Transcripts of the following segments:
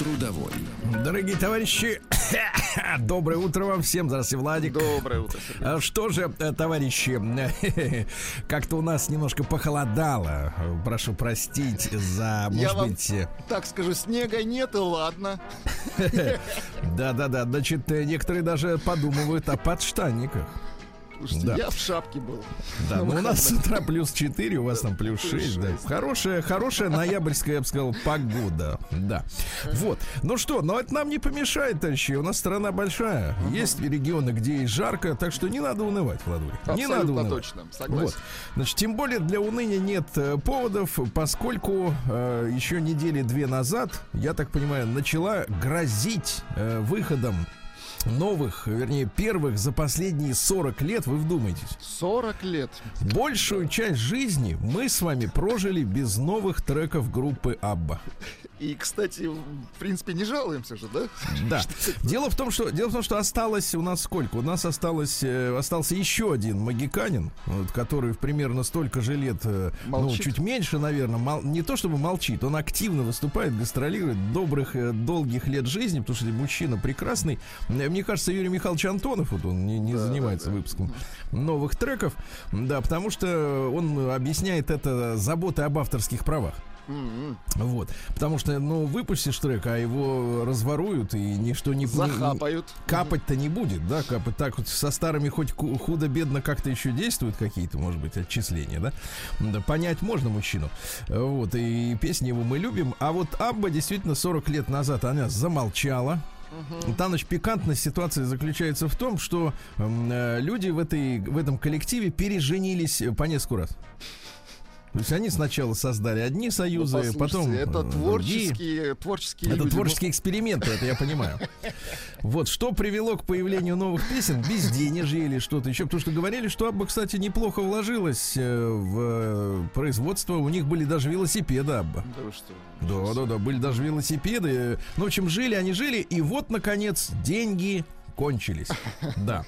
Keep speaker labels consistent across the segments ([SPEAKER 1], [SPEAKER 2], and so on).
[SPEAKER 1] Трудовой.
[SPEAKER 2] Дорогие товарищи, доброе утро вам всем. Здравствуйте, Владик.
[SPEAKER 3] Доброе утро, Сергей.
[SPEAKER 2] А Что же, э, товарищи, как-то у нас немножко похолодало. Прошу простить за, может
[SPEAKER 3] Я вам
[SPEAKER 2] быть... э,
[SPEAKER 3] так скажу, снега нет, и ладно.
[SPEAKER 2] Да-да-да, значит, э, некоторые даже подумывают о подштанниках.
[SPEAKER 3] Слушайте,
[SPEAKER 2] Да.
[SPEAKER 3] я в шапке был.
[SPEAKER 2] Да,
[SPEAKER 3] На
[SPEAKER 2] ну у нас с утра плюс 4, у вас там плюс
[SPEAKER 3] Плюс
[SPEAKER 2] 6. Да. Хорошая, хорошая ноябрьская, я бы сказал, погода. Да. Вот. Ну что, но это нам не помешает, товарищи. У нас страна большая. Есть регионы, где и жарко, так что не надо унывать, Владуль. Не надо унывать.
[SPEAKER 3] точно, согласен.
[SPEAKER 2] Вот. Значит, тем более для уныния нет э, поводов, поскольку э, еще недели две назад, я так понимаю, начала грозить э, выходом новых, вернее, первых за последние 40 лет, вы вдумайтесь,
[SPEAKER 3] 40 лет.
[SPEAKER 2] Большую часть жизни мы с вами прожили без новых треков группы Абба.
[SPEAKER 3] И, кстати, в принципе, не жалуемся же, да?
[SPEAKER 2] Да. Дело в том, что дело в том, что осталось у нас сколько? У нас осталось э, остался еще один магиканин, вот, который примерно столько же лет, э, ну чуть меньше, наверное, мол- не то чтобы молчит, он активно выступает, гастролирует добрых э, долгих лет жизни, потому что мужчина прекрасный. Мне кажется, Юрий Михайлович Антонов, вот он не, не
[SPEAKER 3] Да,
[SPEAKER 2] занимается
[SPEAKER 3] да, да.
[SPEAKER 2] выпуском новых треков, да, потому что он объясняет это заботой об авторских правах.
[SPEAKER 3] М-м.
[SPEAKER 2] Вот. Потому что, ну, выпустишь трек, а его разворуют, и ничто не...
[SPEAKER 3] Захапают.
[SPEAKER 2] Капать-то не будет, да, капать так вот со старыми хоть худо-бедно как-то еще действуют какие-то, может быть, отчисления, да? Да, понять можно мужчину. Вот, и песни его мы любим. А вот Абба действительно 40 лет назад она замолчала. Там, значит, пикантность ситуации заключается в том, что м, э, люди в, этой, в этом коллективе переженились по несколько раз. То есть они сначала создали одни
[SPEAKER 3] Ну,
[SPEAKER 2] союзы,
[SPEAKER 3] послушайте,
[SPEAKER 2] потом
[SPEAKER 3] это
[SPEAKER 2] э, другие.
[SPEAKER 3] творческие, творческие
[SPEAKER 2] Это
[SPEAKER 3] люди.
[SPEAKER 2] творческие эксперименты, это я понимаю. Вот что привело к появлению новых песен, безденежье или что-то еще. Потому что говорили, что Абба, кстати, неплохо вложилась э, в э, производство. У них были даже велосипеды Абба.
[SPEAKER 3] Ну, Да что?
[SPEAKER 2] Да, да, да, были даже велосипеды. Ну, в общем, жили они жили, и вот, наконец, деньги кончились. Да.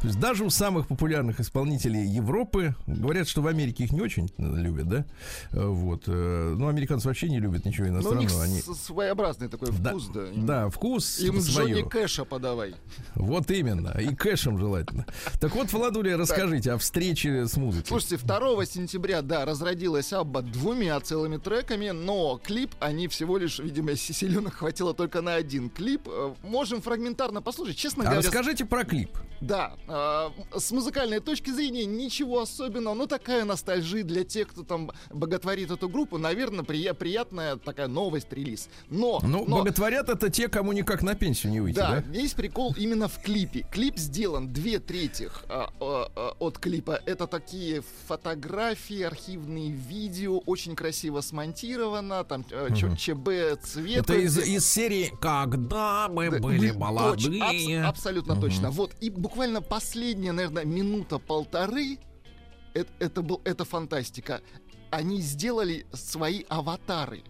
[SPEAKER 2] То есть даже у самых популярных исполнителей Европы говорят, что в Америке их не очень любят, да? Э, Вот. э, Ну, американцы вообще не любят ничего
[SPEAKER 3] Ну, у них
[SPEAKER 2] иностранного. Они...
[SPEAKER 3] своеобразный такой
[SPEAKER 2] Да,
[SPEAKER 3] вкус, да. Им-
[SPEAKER 2] да, вкус
[SPEAKER 3] Им
[SPEAKER 2] свое.
[SPEAKER 3] Джонни Кэша подавай.
[SPEAKER 2] Вот именно. И кэшем желательно. Так вот, Владуля, расскажите о встрече с музыкой.
[SPEAKER 3] Слушайте, 2 сентября, да, разродилась Абба двумя целыми треками, но клип, они всего лишь, видимо, силенок хватило только на один клип. Э, Можем фрагментарно послушать. Честно говоря,
[SPEAKER 2] расскажите про клип.
[SPEAKER 3] Да, э, с музыкальной точки зрения ничего особенного, но такая ностальжия для тех, кто там боготворит эту группу, наверное, прия- приятная такая новость, релиз. Но,
[SPEAKER 2] Ну,
[SPEAKER 3] но
[SPEAKER 2] боготворят это те, кому никак на пенсию не выйти,
[SPEAKER 3] да,
[SPEAKER 2] да?
[SPEAKER 3] весь прикол именно в клипе. Клип сделан две трети а, а, а, от клипа. Это такие фотографии, архивные видео, очень красиво смонтировано, там э, чё- ЧБ цвет.
[SPEAKER 2] Это из, из серии «Когда мы были
[SPEAKER 3] Вы-
[SPEAKER 2] молодые».
[SPEAKER 3] абс- абсолютно
[SPEAKER 2] Мгм.
[SPEAKER 3] точно. Вот. И буквально последняя, наверное, минута-полторы. Это, это, был, это фантастика. Они сделали свои аватары.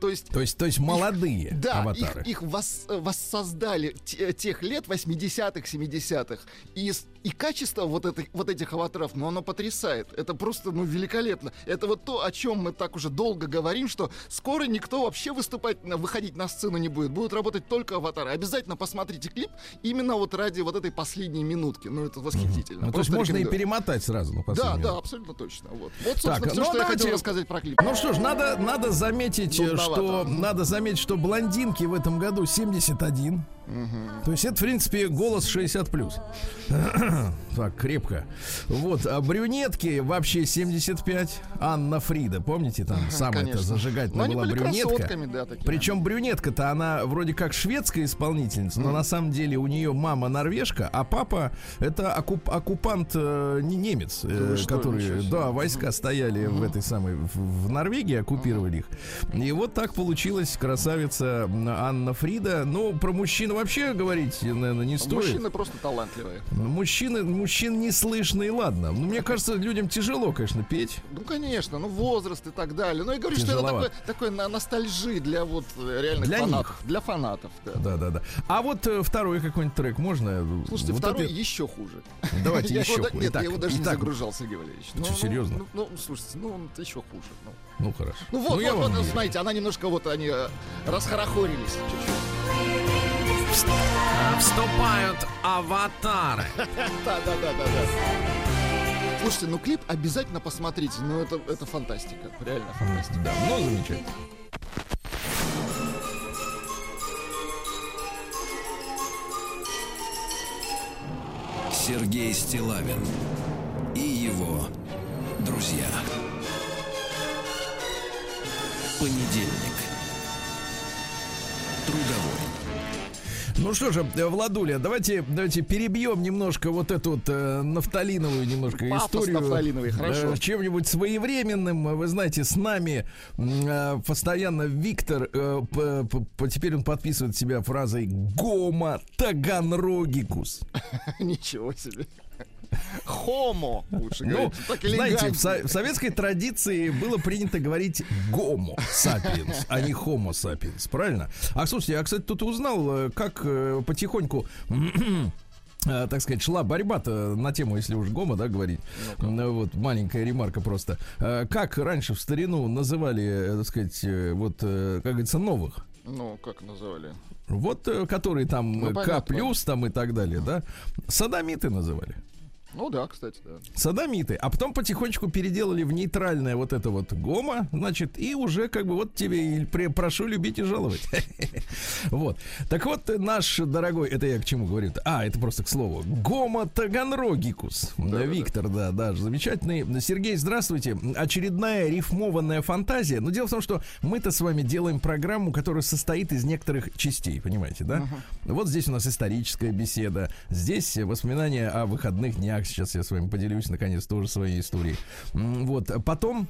[SPEAKER 3] То есть
[SPEAKER 2] То есть, то есть молодые
[SPEAKER 3] да,
[SPEAKER 2] аватары.
[SPEAKER 3] их, их вос- э, воссоздали те- тех лет 80-х, 70-х. И, и качество вот, этих, вот этих аватаров, ну, оно потрясает. Это просто, ну, великолепно. Это вот то, о чем мы так уже долго говорим, что скоро никто вообще выступать, выходить на сцену не будет. Будут работать только аватары. Обязательно посмотрите клип именно вот ради вот этой последней минутки. Ну, это восхитительно.
[SPEAKER 2] Ну, то есть можно и перемотать сразу на
[SPEAKER 3] Да,
[SPEAKER 2] последнюю.
[SPEAKER 3] да, абсолютно точно. Вот, вот собственно,
[SPEAKER 2] Так,
[SPEAKER 3] все,
[SPEAKER 2] ну,
[SPEAKER 3] что я
[SPEAKER 2] давайте-
[SPEAKER 3] хотел рассказать про клип.
[SPEAKER 2] Ну что ж, надо, надо заметить, э, что
[SPEAKER 3] Нудновато.
[SPEAKER 2] надо заметить, что блондинки в этом году 71. То есть это, в принципе, голос 60 плюс. так, крепко. Вот, а брюнетки вообще 75. Анна Фрида, помните, там самая-то
[SPEAKER 3] конечно.
[SPEAKER 2] зажигательная
[SPEAKER 3] Но
[SPEAKER 2] была брюнетка.
[SPEAKER 3] да.
[SPEAKER 2] Причем брюнетка-то она вроде как шведская исполнительница, но на самом деле у нее мама норвежка, а папа это оккуп- оккупант э, не немец, э,
[SPEAKER 3] что,
[SPEAKER 2] который, да, войска стояли в этой самой в, в Норвегии, оккупировали их. И вот так получилась красавица Анна Фрида. Ну, про мужчин вообще говорить, наверное, не стоит.
[SPEAKER 3] Мужчины просто талантливые.
[SPEAKER 2] Ну, Мужчины, мужчин не слышно и ладно. Ну, мне кажется, людям тяжело, конечно, петь.
[SPEAKER 3] Ну, конечно, ну возраст и так далее. Ну, я говорю, что это
[SPEAKER 2] Тяжеловато.
[SPEAKER 3] такой, на ностальжи для вот э, реальных
[SPEAKER 2] Для
[SPEAKER 3] фанатов. Для фанатов, да.
[SPEAKER 2] Да, да, да. А вот э, второй какой-нибудь трек можно?
[SPEAKER 3] Слушайте,
[SPEAKER 2] Вот
[SPEAKER 3] второй
[SPEAKER 2] это-
[SPEAKER 3] еще хуже.
[SPEAKER 2] Давайте
[SPEAKER 3] Я
[SPEAKER 2] еще
[SPEAKER 3] его
[SPEAKER 2] хуже.
[SPEAKER 3] Нет,
[SPEAKER 2] Итак,
[SPEAKER 3] я его даже не
[SPEAKER 2] итак,
[SPEAKER 3] загружал, Сергей Валерьевич. Ну,
[SPEAKER 2] Что,
[SPEAKER 3] ну,
[SPEAKER 2] серьезно?
[SPEAKER 3] Ну, ну, слушайте, ну он еще хуже. Ну,
[SPEAKER 2] Ну, хорошо.
[SPEAKER 3] Ну вот,
[SPEAKER 2] я
[SPEAKER 3] вот, вот,
[SPEAKER 2] верю.
[SPEAKER 3] смотрите, она немножко вот они э, расхорохорились чуть-чуть.
[SPEAKER 1] Вступают аватары.
[SPEAKER 3] Да, да, да, да, да. Слушайте, ну клип обязательно посмотрите, ну это, это фантастика, реально фантастика.
[SPEAKER 2] Да, ну, замечательно.
[SPEAKER 1] Сергей Стилавин и его друзья. Понедельник. Трудовой.
[SPEAKER 2] Ну что же, э, Владуля, давайте, давайте перебьем немножко вот эту вот э, нафталиновую немножко
[SPEAKER 3] Пафос
[SPEAKER 2] историю.
[SPEAKER 3] нафталиновый, хорошо.
[SPEAKER 2] э, чем-нибудь своевременным. Вы знаете, с нами э, постоянно Виктор, э, п- п- теперь он подписывает себя фразой «Гома Таганрогикус».
[SPEAKER 3] Ничего себе. Хомо, лучше
[SPEAKER 2] Ну,
[SPEAKER 3] говорить.
[SPEAKER 2] Знаете, в, со- в советской традиции было принято говорить гомо сапиенс, а не homo sapiens, правильно? А слушайте, я, кстати, тут узнал, э, как э, потихоньку э, так сказать, шла борьба-то на тему, если уж гомо, да, говорить. Ну, вот, маленькая ремарка просто. Как раньше в старину называли, так сказать, вот, как говорится, новых?
[SPEAKER 3] Ну, как называли?
[SPEAKER 2] Вот, которые там
[SPEAKER 3] Ну,
[SPEAKER 2] К там и так далее, да? Садомиты называли.
[SPEAKER 3] Ну да, кстати, да.
[SPEAKER 2] садомиты, а потом потихонечку переделали в нейтральное вот это вот гомо, значит, и уже как бы вот тебе и прошу любить и жаловать. Вот. Так вот, наш дорогой, это я к чему говорю? А, это просто к слову. Гомо Таганрогикус. Да, Виктор, да, да, замечательный. Сергей, здравствуйте. Очередная рифмованная фантазия. Но дело в том, что мы-то с вами делаем программу, которая состоит из некоторых частей, понимаете, да? Вот здесь у нас историческая беседа, здесь воспоминания о выходных днях. Сейчас я с вами поделюсь, наконец, тоже своей историей. Вот, потом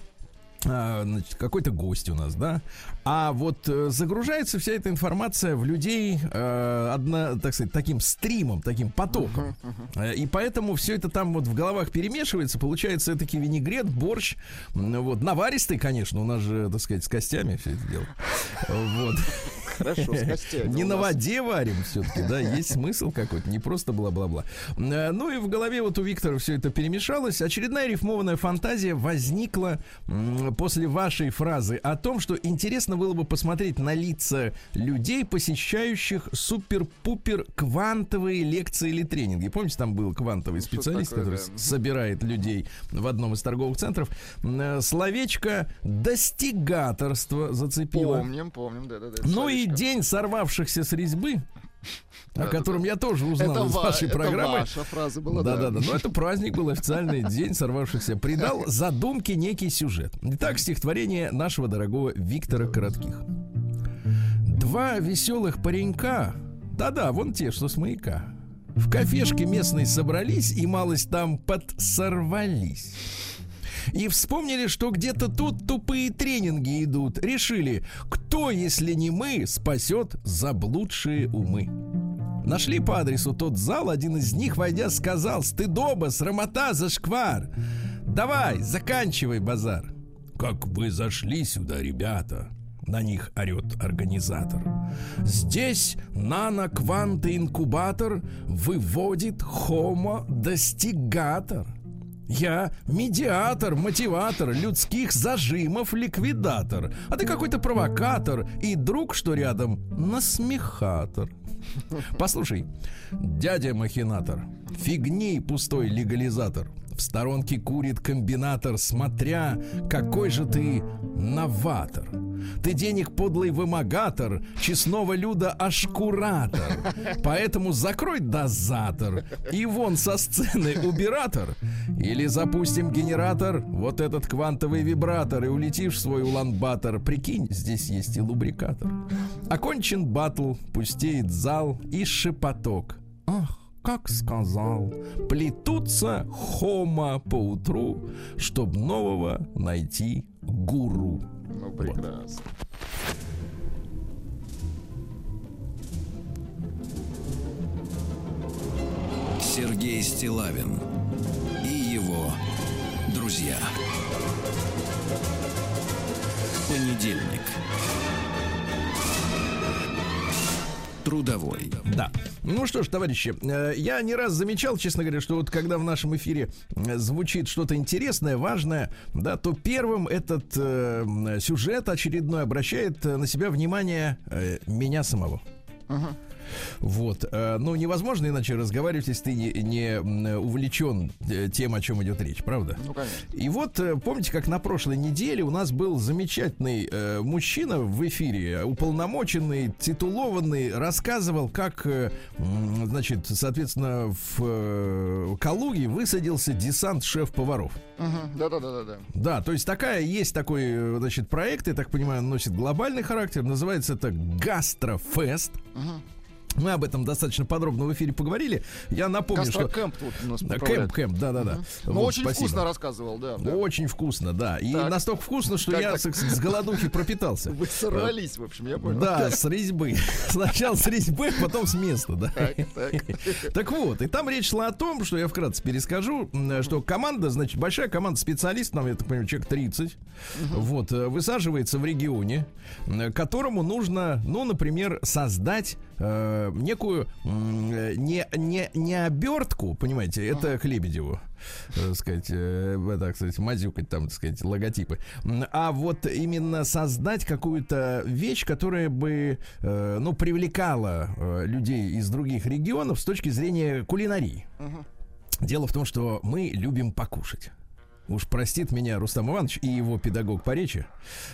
[SPEAKER 2] а, значит, какой-то гость у нас, да. А вот э, загружается вся эта информация в людей, э, одна, так сказать, таким стримом, таким потоком. Э, И поэтому все это там вот в головах перемешивается, получается таки винегрет, борщ, вот, наваристый, конечно, у нас же, так сказать, с костями все это дело. Вот.
[SPEAKER 3] Хорошо, с костями
[SPEAKER 2] Не на воде варим все-таки, да, есть смысл какой-то, не просто бла-бла-бла. Э, Ну и в голове вот у Виктора все это перемешалось. Очередная рифмованная фантазия возникла после вашей фразы о том, что интересно было бы посмотреть на лица людей, посещающих супер-пупер квантовые лекции или тренинги. Помните, там был квантовый
[SPEAKER 3] Ну,
[SPEAKER 2] специалист,
[SPEAKER 3] такое,
[SPEAKER 2] который
[SPEAKER 3] да.
[SPEAKER 2] собирает людей в одном из торговых центров. Э, Словечко достигаторство зацепило.
[SPEAKER 3] Помним, помним, да, да, да.
[SPEAKER 2] Ну и день сорвавшихся с резьбы, о котором я тоже узнал
[SPEAKER 3] это
[SPEAKER 2] из
[SPEAKER 3] ва-
[SPEAKER 2] вашей
[SPEAKER 3] это
[SPEAKER 2] программы.
[SPEAKER 3] ваша фраза была,
[SPEAKER 2] да.
[SPEAKER 3] да,
[SPEAKER 2] да. Но это праздник был официальный день сорвавшихся. Придал задумке некий сюжет. Итак, стихотворение нашего дорогого Виктора Коротких. Два веселых паренька, да-да, вон те, что с маяка, в кафешке местной собрались и малость там подсорвались. И вспомнили, что где-то тут тупые тренинги идут. Решили, кто, если не мы, спасет заблудшие умы. Нашли по адресу тот зал, один из них, войдя, сказал «Стыдоба, срамота, зашквар! Давай, заканчивай базар!» «Как вы зашли сюда, ребята!» На них орет организатор. Здесь нано-кванты-инкубатор выводит хомо-достигатор. Я медиатор, мотиватор, людских зажимов ликвидатор. А ты какой-то провокатор и друг, что рядом, насмехатор. Послушай, дядя махинатор, фигни пустой легализатор. В сторонке курит комбинатор, смотря, какой же ты новатор. Ты денег подлый вымогатор, честного люда ашкуратор. Поэтому закрой дозатор и вон со сцены убиратор. Или запустим генератор, вот этот квантовый вибратор, и улетишь в свой улан-батор. Прикинь, здесь есть и лубрикатор. Окончен батл, пустеет зал и шепоток. Ах, как сказал, плетутся хома по утру, чтоб нового найти гуру.
[SPEAKER 3] Ну, прекрасно.
[SPEAKER 1] Сергей Стилавин и его друзья. Понедельник. Трудовой.
[SPEAKER 2] Да. Ну что ж, товарищи, э, я не раз замечал, честно говоря, что вот когда в нашем эфире э, звучит что-то интересное, важное, да, то первым этот э, сюжет очередной обращает э, на себя внимание э, меня самого.
[SPEAKER 3] Ага.
[SPEAKER 2] Вот. э, Ну, невозможно иначе разговаривать, если ты не, не увлечен э, тем, о чем идет речь, правда?
[SPEAKER 3] Ну, конечно.
[SPEAKER 2] И вот э, помните, как на прошлой неделе у нас был замечательный э, мужчина в эфире, уполномоченный, титулованный, рассказывал, как, э, значит, соответственно, в э, Калуге высадился десант шеф-поваров.
[SPEAKER 3] Мгм. Да-да-да-да-да.
[SPEAKER 2] Да, то есть такая, есть такой, значит, проект, я так понимаю, он носит глобальный характер, называется это Гастрофест.
[SPEAKER 3] Мгм.
[SPEAKER 2] Мы об этом достаточно подробно в эфире поговорили. Я напомню, что...
[SPEAKER 3] Гастрокэмп тут у нас
[SPEAKER 2] Да. Кэмп, кэмп, да-да-да.
[SPEAKER 3] Ну,
[SPEAKER 2] Вот,
[SPEAKER 3] очень
[SPEAKER 2] спасибо.
[SPEAKER 3] вкусно рассказывал, да. да.
[SPEAKER 2] Очень вкусно, да. И
[SPEAKER 3] Так.
[SPEAKER 2] настолько вкусно, что
[SPEAKER 3] Как
[SPEAKER 2] я
[SPEAKER 3] так?
[SPEAKER 2] с, с голодухи пропитался.
[SPEAKER 3] Вы сорвались, в общем, я понял.
[SPEAKER 2] Да, с резьбы. Сначала с резьбы, потом с места, да.
[SPEAKER 3] Так, так.
[SPEAKER 2] Так вот, и там речь шла о том, что я вкратце перескажу, что команда, значит, большая команда специалистов, там, я так понимаю, человек 30, вот, э, высаживается в регионе, которому нужно, ну, например, создать э, некую э, не, не, не обертку, понимаете, это к Лебедеву, э, сказать, э, так сказать, мазюкать там, так сказать, логотипы, а вот именно создать какую-то вещь, которая бы, э, ну, привлекала э, людей из других регионов с точки зрения кулинарии. Дело в том, что мы любим покушать. Уж простит меня Рустам Иванович и его педагог по речи.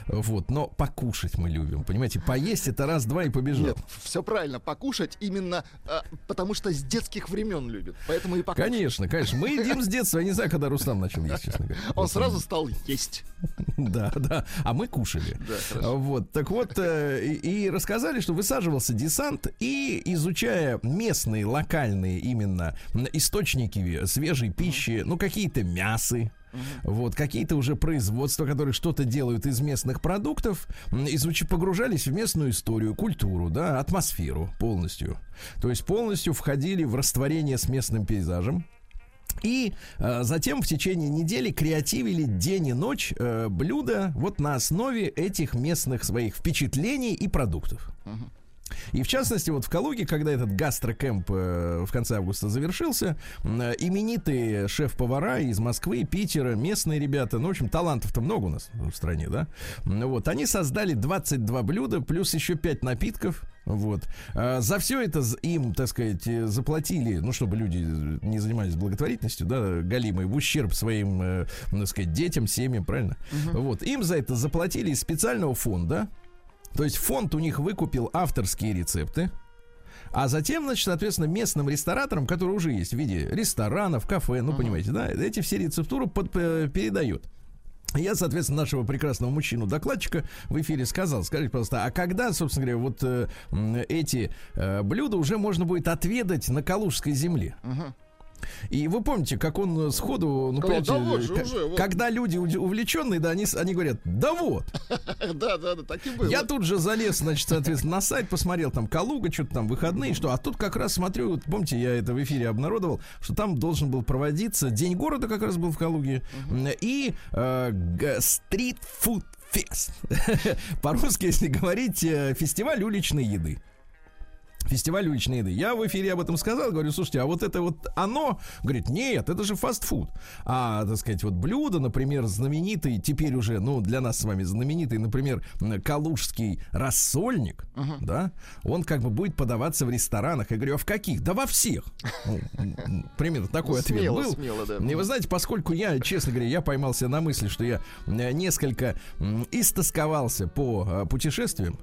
[SPEAKER 2] Вот, но покушать мы любим. Понимаете, поесть это раз-два и побежал.
[SPEAKER 3] Нет, все правильно. Покушать именно а, потому, что с детских времен любит. Поэтому и покушать.
[SPEAKER 2] Конечно, конечно. Мы едим с детства. Я не знаю, когда Рустам начал есть, честно говоря.
[SPEAKER 3] Он сразу стал есть.
[SPEAKER 2] Да, да. А мы кушали.
[SPEAKER 3] Да.
[SPEAKER 2] Вот, так вот, э, и, рассказали, что высаживался десант, и изучая местные, локальные именно источники свежей пищи, ну, какие-то мясы, вот, какие-то уже производства, которые что-то делают из местных продуктов, м, изуч- погружались в местную историю, культуру, да, атмосферу полностью. То есть полностью входили в растворение с местным пейзажем. И э, затем в течение недели креативили день и ночь э, блюда вот на основе этих местных своих впечатлений и продуктов. И в частности, вот в Калуге, когда этот гастрокэмп э, в конце августа завершился, именитые шеф-повара из Москвы, Питера, местные ребята, ну, в общем, талантов-то много у нас в стране, да? М, Вот, они создали 22 блюда, плюс еще 5 напитков. Вот. А За все это им, так сказать, заплатили, ну, чтобы люди не занимались благотворительностью, да, галимой, в ущерб своим, э, ну, так сказать, детям, семьям, правильно? Вот. Им за это заплатили из специального фонда. То есть фонд у них выкупил авторские рецепты. А затем, значит, соответственно, местным рестораторам, которые уже есть в виде ресторанов, кафе, ну, понимаете, да, эти все рецептуры под- э, передают. Я, соответственно, нашего прекрасного мужчину-докладчика в эфире сказал, скажите, пожалуйста, а когда, собственно говоря, вот э, эти э, блюда уже можно будет отведать на Калужской земле?
[SPEAKER 3] Мгм.
[SPEAKER 2] И вы помните, как он э, сходу, ну,
[SPEAKER 3] Сказал,
[SPEAKER 2] понимаете,
[SPEAKER 3] «Да вот же
[SPEAKER 2] к-
[SPEAKER 3] уже, вот».
[SPEAKER 2] когда люди увлеченные, да, они, они говорят, да вот,
[SPEAKER 3] Да, да, да, так и было.
[SPEAKER 2] я тут же залез, значит, соответственно, на сайт, посмотрел там Калуга, что-то там выходные, что, а тут как раз смотрю, вот помните, я это в эфире обнародовал, что там должен был проводиться День города, как раз был в Калуге, и э, г- стрит фуд фест. По-русски, если говорить, э, фестиваль уличной еды. Фестиваль уличной еды. Я в эфире об этом сказал, говорю, слушайте, а вот это вот оно, говорит, нет, это же фастфуд. А, так сказать, вот блюдо, например, знаменитый, теперь уже, ну, для нас с вами знаменитый, например, калужский рассольник, да, он как бы будет подаваться в ресторанах. Я говорю, а в каких? Да во всех. Ну, примерно такой ответ был. И вы знаете, поскольку я, честно говоря, я поймался на мысли, что я несколько истосковался по э, путешествиям.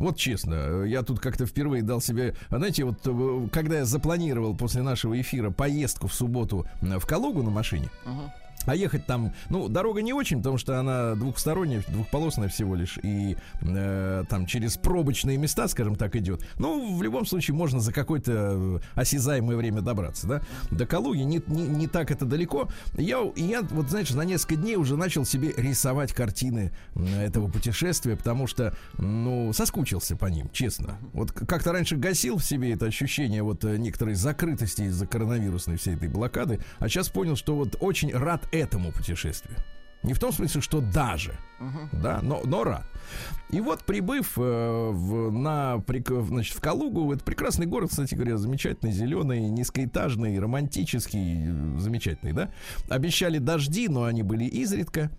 [SPEAKER 2] Вот честно, э, я тут как-то впервые дал себе, знаете, вот э, когда я запланировал после нашего эфира поездку в субботу в Калугу на машине,
[SPEAKER 3] Мгм.
[SPEAKER 2] А ехать там, ну, дорога не очень, потому что она двухсторонняя, двухполосная всего лишь, и э, там через пробочные места, скажем так, идет. Ну, в любом случае можно за какое-то осязаемое время добраться, да. До Калуги не, не, не так это далеко. Я, я, вот, знаешь, на несколько дней уже начал себе рисовать картины этого путешествия, потому что, ну, соскучился по ним, честно. Вот как-то раньше гасил в себе это ощущение вот э, некоторой закрытости из-за коронавирусной всей этой блокады, а сейчас понял, что вот очень рад этому путешествию. Не в том смысле, что даже, uh-huh. да, но, но рад. И вот прибыв э, в, на, значит, в Калугу, это прекрасный город, кстати говоря, замечательный, зеленый, низкоэтажный, романтический, э, замечательный, да. Обещали дожди, но они были изредка.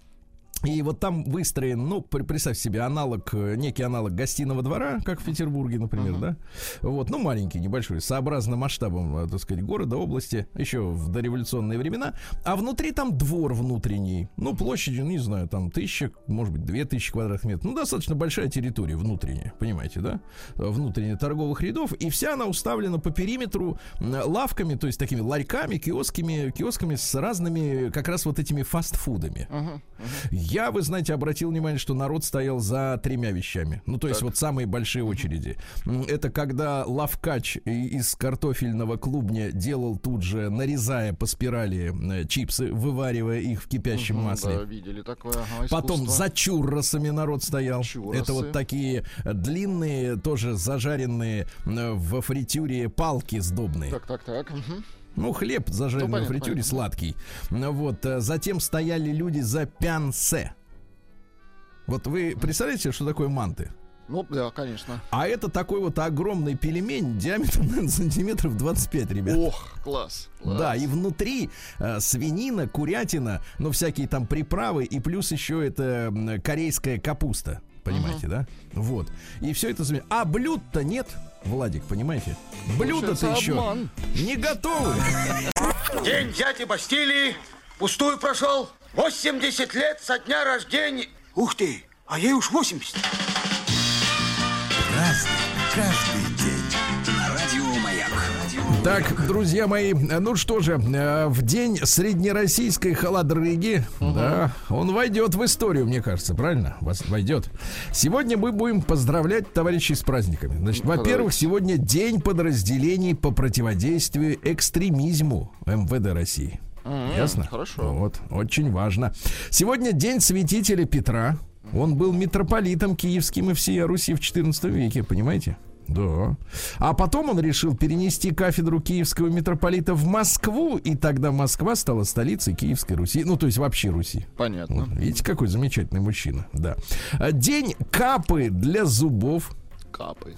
[SPEAKER 2] И вот там выстроен, ну, представь себе, аналог, э, некий аналог гостиного двора, как в Петербурге, например, uh-huh. да? Вот, ну, маленький, небольшой, сообразно масштабом, э, так сказать, города, области, еще в дореволюционные времена. А внутри там двор внутренний, ну, площадью, не знаю, там тысяча, может быть, две тысячи квадратных метров. Ну, достаточно большая территория внутренняя, понимаете, да? Внутренняя торговых рядов. И вся она уставлена по периметру лавками, то есть такими ларьками, киосками, киосками с разными, как раз вот этими фастфудами. Uh-huh. Uh-huh. Я, вы знаете, обратил внимание, что народ стоял за тремя вещами. Ну, то есть так. вот самые большие очереди. Это когда лавкач из картофельного клубня делал тут же, нарезая по спирали э, чипсы, вываривая их в кипящем угу, масле.
[SPEAKER 3] Да, видели такое. Ага,
[SPEAKER 2] Потом за чурросами народ стоял. Чурросы. Это вот такие длинные, тоже зажаренные э, в фритюре палки сдобные.
[SPEAKER 3] Так, так, так. Угу.
[SPEAKER 2] Ну, хлеб зажаренный ну, понятно, в фритюре понятно. сладкий. Вот. Э, затем стояли люди за пянсе. Вот вы представляете, что такое манты?
[SPEAKER 3] Ну, да, конечно.
[SPEAKER 2] А это такой вот огромный пельмень диаметром, наверное, сантиметров 25, ребят.
[SPEAKER 3] Ох, класс. класс.
[SPEAKER 2] Да, и внутри э, свинина, курятина, ну, всякие там приправы, и плюс еще это корейская капуста. Понимаете, uh-huh. да? Вот. И все это... А блюд-то нет. Владик, понимаете? Блюда-то еще обман. не готовы.
[SPEAKER 4] День дяди Бастилии пустую прошел. 80 лет со дня рождения. Ух ты, а ей уж 80.
[SPEAKER 1] Разный, каждый
[SPEAKER 2] так, друзья мои, ну что же, э, в день среднероссийской холодрыги, угу. да, он войдет в историю, мне кажется, правильно? Вас войдет. Сегодня мы будем поздравлять товарищей с праздниками. Значит, во-первых, сегодня день подразделений по противодействию экстремизму МВД России. Mm-hmm, Ясно?
[SPEAKER 3] Хорошо.
[SPEAKER 2] Вот, очень важно. Сегодня день святителя Петра. Он был митрополитом киевским и всей Руси в XIV веке, понимаете? Да. А потом он решил перенести кафедру киевского митрополита в Москву, и тогда Москва стала столицей Киевской Руси. Ну, то есть вообще Руси.
[SPEAKER 3] Понятно.
[SPEAKER 2] Вот, видите, какой замечательный мужчина. Да. День капы для зубов
[SPEAKER 3] капы.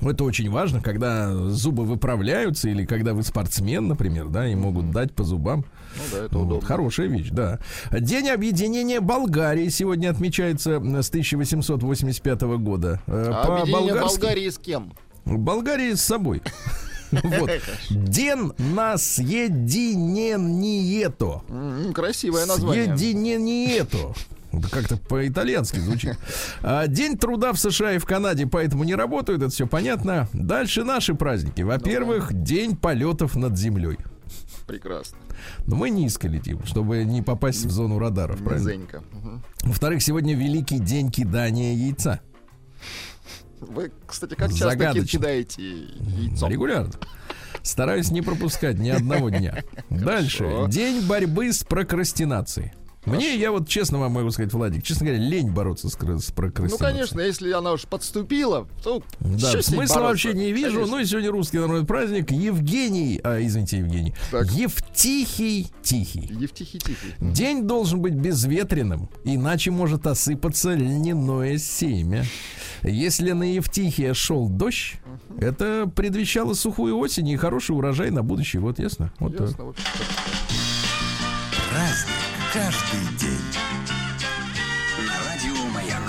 [SPEAKER 2] Угу. Это очень важно, когда зубы выправляются или когда вы спортсмен, например, да, и могут дать по зубам.
[SPEAKER 3] Ну да, это удобно.
[SPEAKER 2] Хорошая вещь, да. День объединения Болгарии сегодня отмечается с 1885 года.
[SPEAKER 3] Э, а по объединение Болгарии с кем?
[SPEAKER 2] Болгарии с собой. Вот. День на съединение-то.
[SPEAKER 3] Красивое название.
[SPEAKER 2] Съединение-то. Как-то по-итальянски звучит. А, день труда в США и в Канаде, поэтому не работают, это все понятно. Дальше наши праздники. Во-первых, день полетов над землей.
[SPEAKER 3] Прекрасно.
[SPEAKER 2] Но мы низко летим, чтобы не попасть в зону радаров, правильно? Угу. Во-вторых, сегодня великий день кидания яйца.
[SPEAKER 3] Вы, кстати, как часто кидаете яйцо?
[SPEAKER 2] Регулярно. Стараюсь не пропускать ни одного дня. Дальше. День борьбы с прокрастинацией. Мне, я вот честно вам могу сказать, Владик, честно говоря, лень бороться с, с прокрастинацией.
[SPEAKER 3] Ну, конечно, если она уж подступила, то
[SPEAKER 2] да, смысла вообще не вижу. Конечно. Ну и сегодня русский народный праздник. Евгений, а, извините, Евгений. Так. Евтихий Тихий.
[SPEAKER 3] Евтихий Тихий.
[SPEAKER 2] День должен быть безветренным, иначе может осыпаться льняное семя. Если на Евтихия шел дождь, uh это предвещало сухую осень и хороший урожай на будущее. Вот ясно? Вот ясно. Так.
[SPEAKER 1] Праздник каждый день.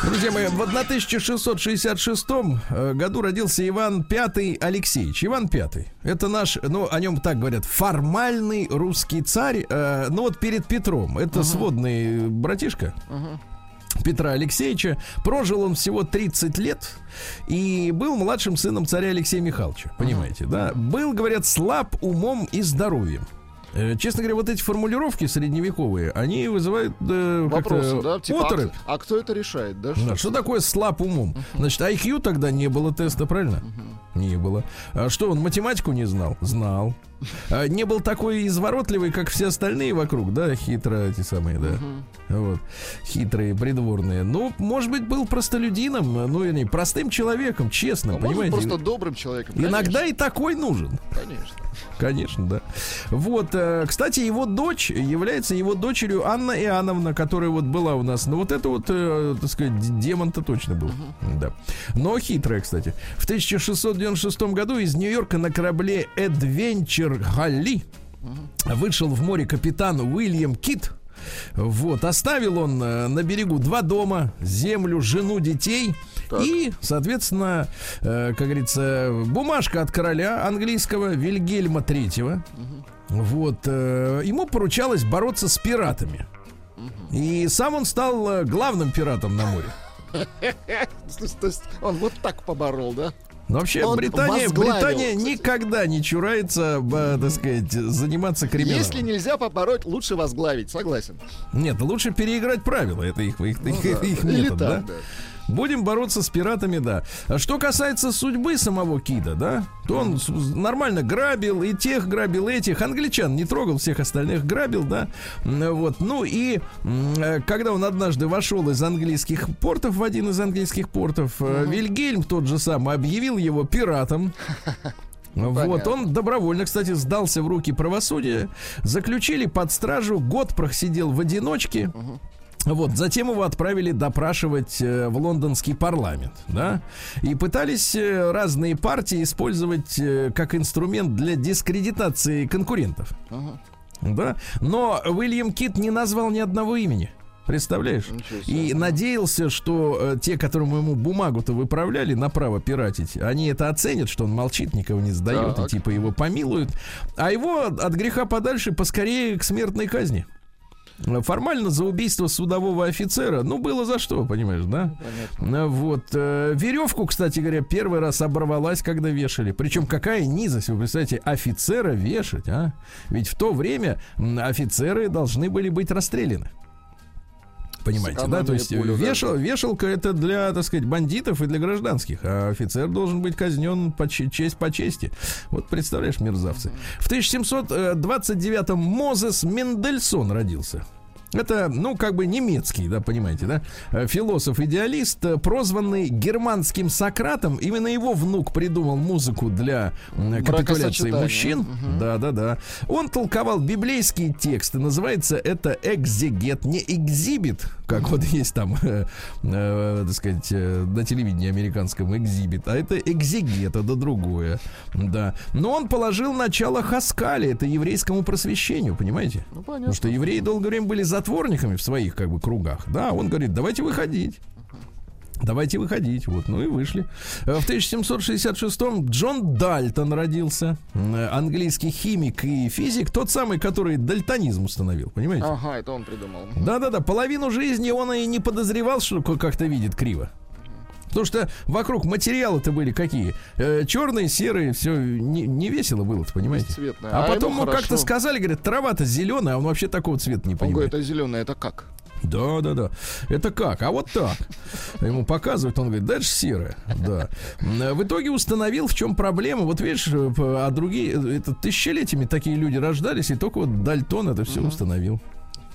[SPEAKER 2] Друзья мои, в 1666 э, году родился Иван V Алексеевич. Иван V. Это наш, ну, о нем так говорят, формальный русский царь. Э, ну, вот перед Петром. Это uh-huh. сводный братишка. Uh-huh. Петра Алексеевича. Прожил он всего 30 лет и был младшим сыном царя Алексея Михайловича. Понимаете, uh-huh. да? Был, говорят, слаб умом и здоровьем. Э, Честно говоря, вот эти формулировки средневековые, они вызывают э,
[SPEAKER 3] Вопросы,
[SPEAKER 2] как-то
[SPEAKER 3] да? Типа, а,
[SPEAKER 2] оторопь.
[SPEAKER 3] кто- а кто это решает, да?
[SPEAKER 2] Да, что такое слаб умом? Значит, IQ тогда не было теста, правильно? Не было. А что, он математику не знал? Знал. А не был такой изворотливый, как все остальные вокруг, да, хитро эти самые, да. Вот. Хитрые, придворные. Ну, может быть, был простолюдином, ну, или простым человеком, честно,
[SPEAKER 3] А
[SPEAKER 2] понимаете?
[SPEAKER 3] просто добрым человеком.
[SPEAKER 2] Иногда
[SPEAKER 3] Конечно,
[SPEAKER 2] и такой нужен.
[SPEAKER 3] Конечно.
[SPEAKER 2] Конечно, да. Вот, э, кстати, его дочь является его дочерью Анна Иоанновна, которая вот была у нас. Ну, вот это вот, э, так сказать, демон-то точно был. Да. Но хитрая, кстати. В 1696 году из Нью-Йорка на корабле Adventure Галли вышел в море капитан Уильям Кит. Вот, оставил он э, на берегу два дома, землю, жену, детей.
[SPEAKER 3] Так.
[SPEAKER 2] И, соответственно, э, как говорится, бумажка от короля английского Вильгельма Третьего. Вот, э, ему поручалось бороться с пиратами. И сам он стал э, главным пиратом на море.
[SPEAKER 3] То есть он вот так поборол, да?
[SPEAKER 2] Но вообще
[SPEAKER 3] Он
[SPEAKER 2] Британия, Британия
[SPEAKER 3] кстати.
[SPEAKER 2] никогда не чурается, э, так сказать, заниматься криминалом.
[SPEAKER 3] Если нельзя побороть, лучше возглавить, согласен.
[SPEAKER 2] Нет, лучше переиграть правила. Это их, их,
[SPEAKER 3] Ну
[SPEAKER 2] их-
[SPEAKER 3] да.
[SPEAKER 2] их
[SPEAKER 3] Или
[SPEAKER 2] метод, да?
[SPEAKER 3] так, да.
[SPEAKER 2] Будем бороться с пиратами, да. А что касается судьбы самого Кида, да, то он нормально грабил, и тех грабил, этих. Англичан не трогал, всех остальных грабил, да. Вот. Ну и э, когда он однажды вошел из английских портов в один из английских портов, э, Вильгельм тот же самый объявил его пиратом. Вот,
[SPEAKER 3] понятно.
[SPEAKER 2] он добровольно, кстати, сдался в руки правосудия. Заключили под стражу, год просидел в одиночке. Вот, затем его отправили допрашивать э, в лондонский парламент, да, и пытались э, разные партии использовать э, как инструмент для дискредитации конкурентов,
[SPEAKER 3] Ага.
[SPEAKER 2] да, но Уильям Кит не назвал ни одного имени. Представляешь? И надеялся, что э, те, которым ему бумагу-то выправляли на право пиратить, они это оценят, что он молчит, никого не сдает,
[SPEAKER 3] Так.
[SPEAKER 2] и типа его помилуют. А его от греха подальше поскорее к смертной казни. Формально за убийство судового офицера, ну, было за что, понимаешь, да?
[SPEAKER 3] Понятно.
[SPEAKER 2] Э, Вот. э, Веревку, кстати говоря, первый раз оборвалась, когда вешали. Причем какая низость, вы представляете, офицера вешать, а? Ведь в то время офицеры должны были быть расстреляны. Понимаете, да? То
[SPEAKER 3] Сэкономили
[SPEAKER 2] есть
[SPEAKER 3] пулю, да.
[SPEAKER 2] вешал, вешалка это для, так сказать, бандитов и для гражданских, а офицер должен быть казнен по че- честь по чести. Вот представляешь, мерзавцы. В 1729-м Мозес Мендельсон родился. Это, ну, как бы немецкий, да, понимаете, да? Э, Философ-идеалист, э, прозванный германским Сократом. Именно его внук придумал музыку для капитуляции мужчин. Да, да, да. Он толковал библейские тексты. Называется это экзегет, не экзибит, как вот есть там, э, э, так сказать, на телевидении американском экзибит, а это экзегет, это другое. Да. Но он положил начало Хаскали, это еврейскому просвещению, понимаете?
[SPEAKER 3] Ну,
[SPEAKER 2] Потому
[SPEAKER 3] понятно.
[SPEAKER 2] что евреи долгое время были затворниками в своих как бы кругах. Да, он говорит, давайте выходить. Давайте выходить. Вот, ну и вышли. Э, В 1766-м Джон Дальтон родился. М, Английский химик и физик. Тот самый, который дальтонизм установил. Понимаете?
[SPEAKER 3] Ага, это он придумал.
[SPEAKER 2] Да-да-да. Половину жизни он и не подозревал, что ка- как-то видит криво. Потому что вокруг материалы-то были какие? Э, черные, серые, все не, не весело было, понимаете?
[SPEAKER 3] Бесцветное.
[SPEAKER 2] А,
[SPEAKER 3] А
[SPEAKER 2] потом
[SPEAKER 3] ему
[SPEAKER 2] как-то сказали, говорят, трава-то зеленая, а он вообще такого цвета не
[SPEAKER 3] Он
[SPEAKER 2] понимает.
[SPEAKER 3] говорит, это зеленое, это как?
[SPEAKER 2] Да, да, да. Это как? А вот так. Ему показывают, он говорит, дальше серое. Да. В итоге установил, в чем проблема. Вот видишь, э, а другие, э, это тысячелетиями такие люди рождались, и только вот Дальтон это все установил.